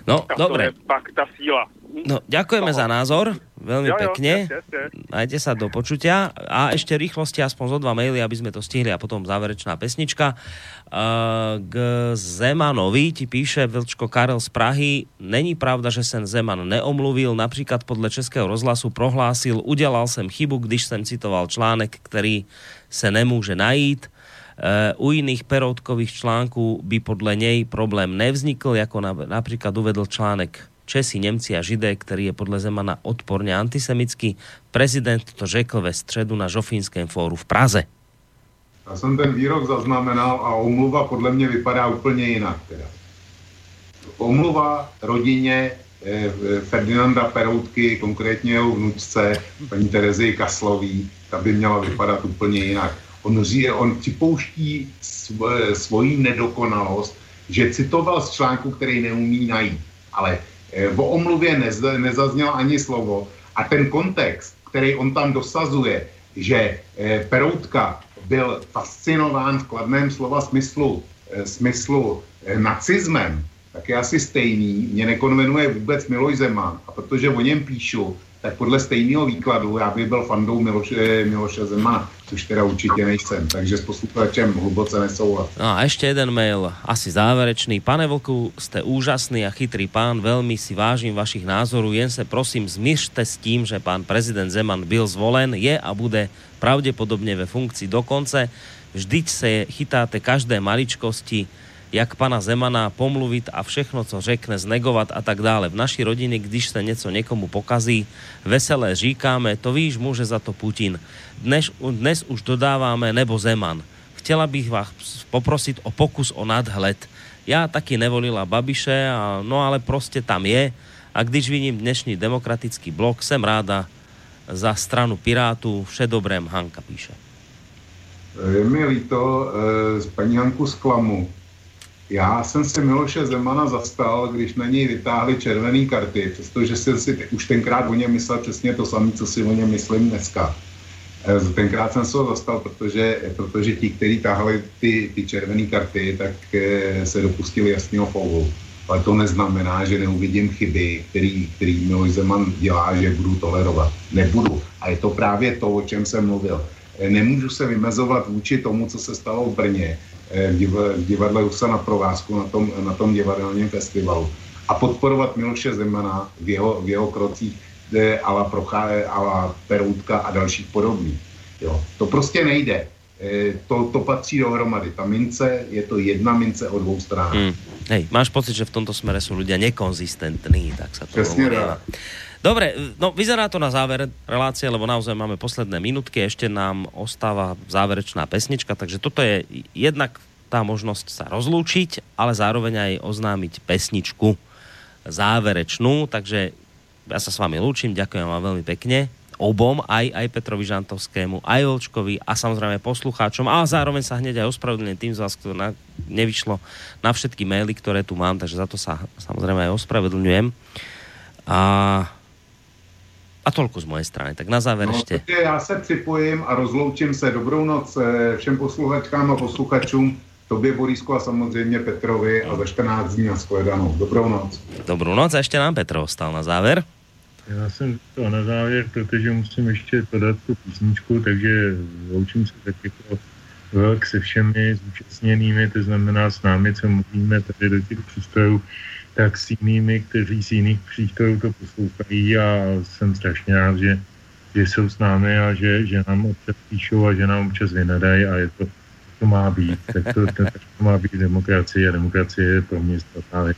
Speaker 2: No,
Speaker 7: a
Speaker 2: dobre.
Speaker 7: To je pak ta síla.
Speaker 2: No, ďakujeme Toho. za názor, veľmi jo, pekne. Jo, yes, yes. Majte sa do počutia. A ešte rýchlosti aspoň zo dva maily, aby sme to stihli a potom záverečná pesnička. Uh, k Zemanovi ti píše Vlčko Karel z Prahy. Není pravda, že sen Zeman neomluvil. Například podle Českého rozhlasu prohlásil, udělal jsem chybu, když jsem citoval článek, který se nemůže najít u iných peroutkových článků by podle něj problém nevznikl, jako například uvedl článek Česi, Němci a Židé, který je podle Zemana odporně antisemický. Prezident to řekl ve středu na Žofínském fóru v Praze.
Speaker 3: Já jsem ten výrok zaznamenal a omluva podle mě vypadá úplně jinak. Teda. Omluva rodině eh, Ferdinanda Peroutky, konkrétně jeho vnučce, paní Terezy Kaslový, ta by měla vypadat úplně jinak. On, ří, on připouští sv, svoji nedokonalost, že citoval z článku, který neumí najít. Ale e, o omluvě nez, nezazněl ani slovo. A ten kontext, který on tam dosazuje, že e, Peroutka byl fascinován v kladném slova smyslu, e, smyslu nacismem, tak je asi stejný. Mě nekonvenuje vůbec Miloš Zeman. A protože o něm píšu, tak podle stejného výkladu já bych byl fandou Miloše, Miloše Zemana, což teda určitě nejsem, takže s posluchačem hluboce nesouhlasím.
Speaker 2: No a ještě jeden mail, asi záverečný. Pane Vlku, jste úžasný a chytrý pán, velmi si vážím vašich názorů, jen se prosím zmířte s tím, že pán prezident Zeman byl zvolen, je a bude pravděpodobně ve funkci do konce. Vždyť se chytáte každé maličkosti, jak pana Zemana pomluvit a všechno, co řekne, znegovat a tak dále. V naší rodině, když se něco někomu pokazí, veselé říkáme, to víš, může za to Putin. Dnes, dnes už dodáváme nebo Zeman. Chtěla bych vás poprosit o pokus o nadhled. Já taky nevolila Babiše, a, no ale prostě tam je. A když vidím dnešní demokratický blok, jsem ráda za stranu Pirátů. Vše dobrém, Hanka píše.
Speaker 3: Je mi líto, e, paní Hanku Sklamu, já jsem si Miloše Zemana zastal, když na něj vytáhli červené karty, přestože jsem si už tenkrát o něm myslel přesně to samé, co si o něm myslím dneska. Eh, tenkrát jsem se ho zastal, protože, protože ti, kteří táhli ty, ty červené karty, tak eh, se dopustili jasného foulu. Ale to neznamená, že neuvidím chyby, který, který Miloš Zeman dělá, že budu tolerovat. Nebudu. A je to právě to, o čem jsem mluvil. Eh, nemůžu se vymezovat vůči tomu, co se stalo v Brně, v divadle Usa na provázku na tom, na tom divadelním festivalu a podporovat Miloše Zemana v jeho, v jeho krocích eh, ala, Prochá, ala Peroutka a dalších podobných. Jo. To prostě nejde. Eh, to, to patří dohromady. Ta mince, je to jedna mince o dvou stranách. Hmm.
Speaker 2: Hej, máš pocit, že v tomto smere jsou lidé nekonzistentní, tak se to
Speaker 3: Přesně
Speaker 2: Dobre, no vyzerá to na záver relácie, lebo naozaj máme posledné minutky, ešte nám ostáva záverečná pesnička, takže toto je jednak tá možnosť sa rozlúčiť, ale zároveň aj oznámiť pesničku záverečnú, takže ja sa s vami lúčim, ďakujem vám veľmi pekne obom, aj, aj Petrovi Žantovskému, aj Volčkovi a samozrejme poslucháčom a zároveň sa hneď aj ospravedlňujem tým z vás, kto na, nevyšlo na všetky maily, ktoré tu mám, takže za to sa samozrejme aj ospravedlňujem. A a tolko z mojej strany. Tak na záver no, ještě.
Speaker 3: Já se připojím a rozloučím se. Dobrou noc eh, všem posluchačkám a posluchačům. Tobě, Borisku a samozřejmě Petrovi a ve 14 dní na shledanou. Dobrou noc.
Speaker 2: Dobrou noc a ještě nám Petro ostal na závěr.
Speaker 4: Já jsem to na závěr, protože musím ještě podat tu písničku, takže loučím se tak jako velk se všemi zúčastněnými, to znamená s námi, co mluvíme tady do těch přístrojů tak s jinými, kteří z jiných přístrojů to poslouchají a jsem strašně rád, že, že jsou s námi a že, že nám občas píšou a že nám občas vynadají a je to, to má být. Tak to, to, to má být demokracie a demokracie je pro mě statná věc.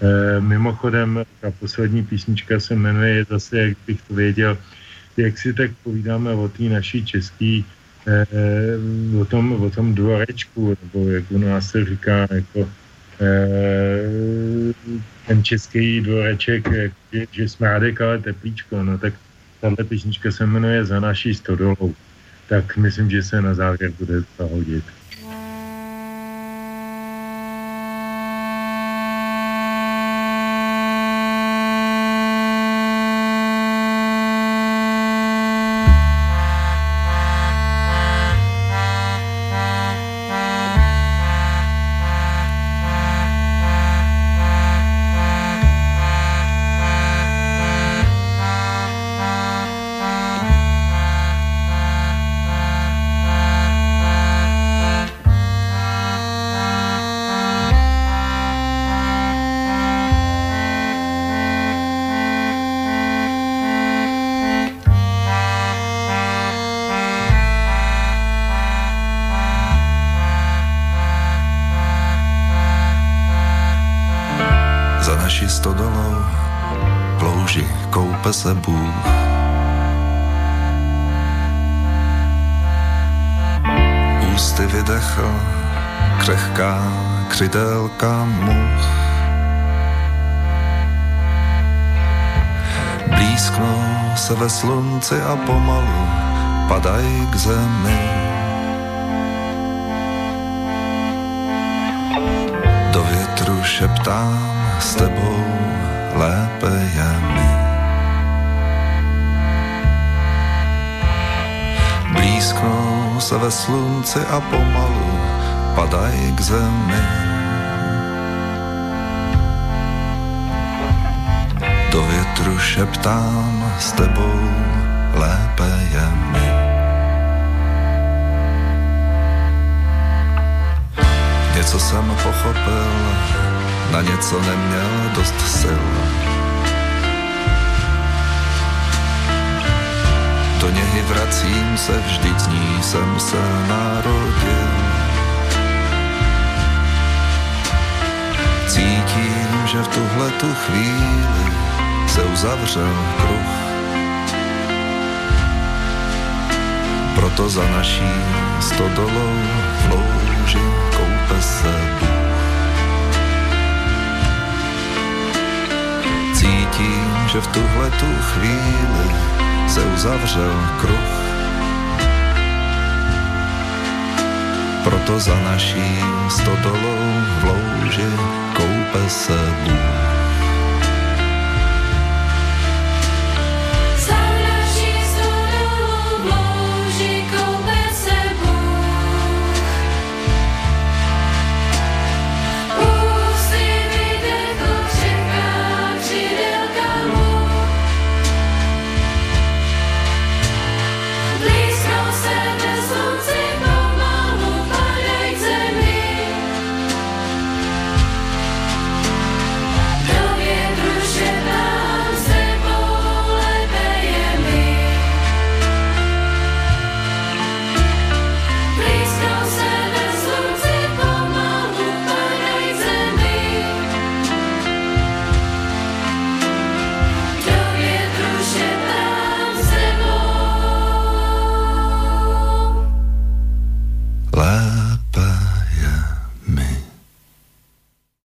Speaker 4: E, mimochodem, ta poslední písnička se jmenuje zase, jak bych to věděl, jak si tak povídáme o té naší český, e, o, tom, o tom dvorečku, nebo jak u nás se říká, jako Eh, ten český dvoreček, že, že smrádek, ale teplíčko, no tak tahle písnička se jmenuje Za naší stodolou. Tak myslím, že se na závěr bude zahodit.
Speaker 5: Padají k zemi. Do větru šeptám s tebou lépe je mi. Blízknou se ve slunci a pomalu padají k zemi. Do větru šeptám s tebou lépe je Něco jsem pochopil, na něco neměl dost sil. Do něhy vracím se, vždyť z ní jsem se narodil. Cítím, že v tuhle tu chvíli se uzavřel kruh. Proto za naší stodolou Cítím, že v tuhle tu chvíli se uzavřel kruh. Proto za naší stodolou v louži koupe se Bůh.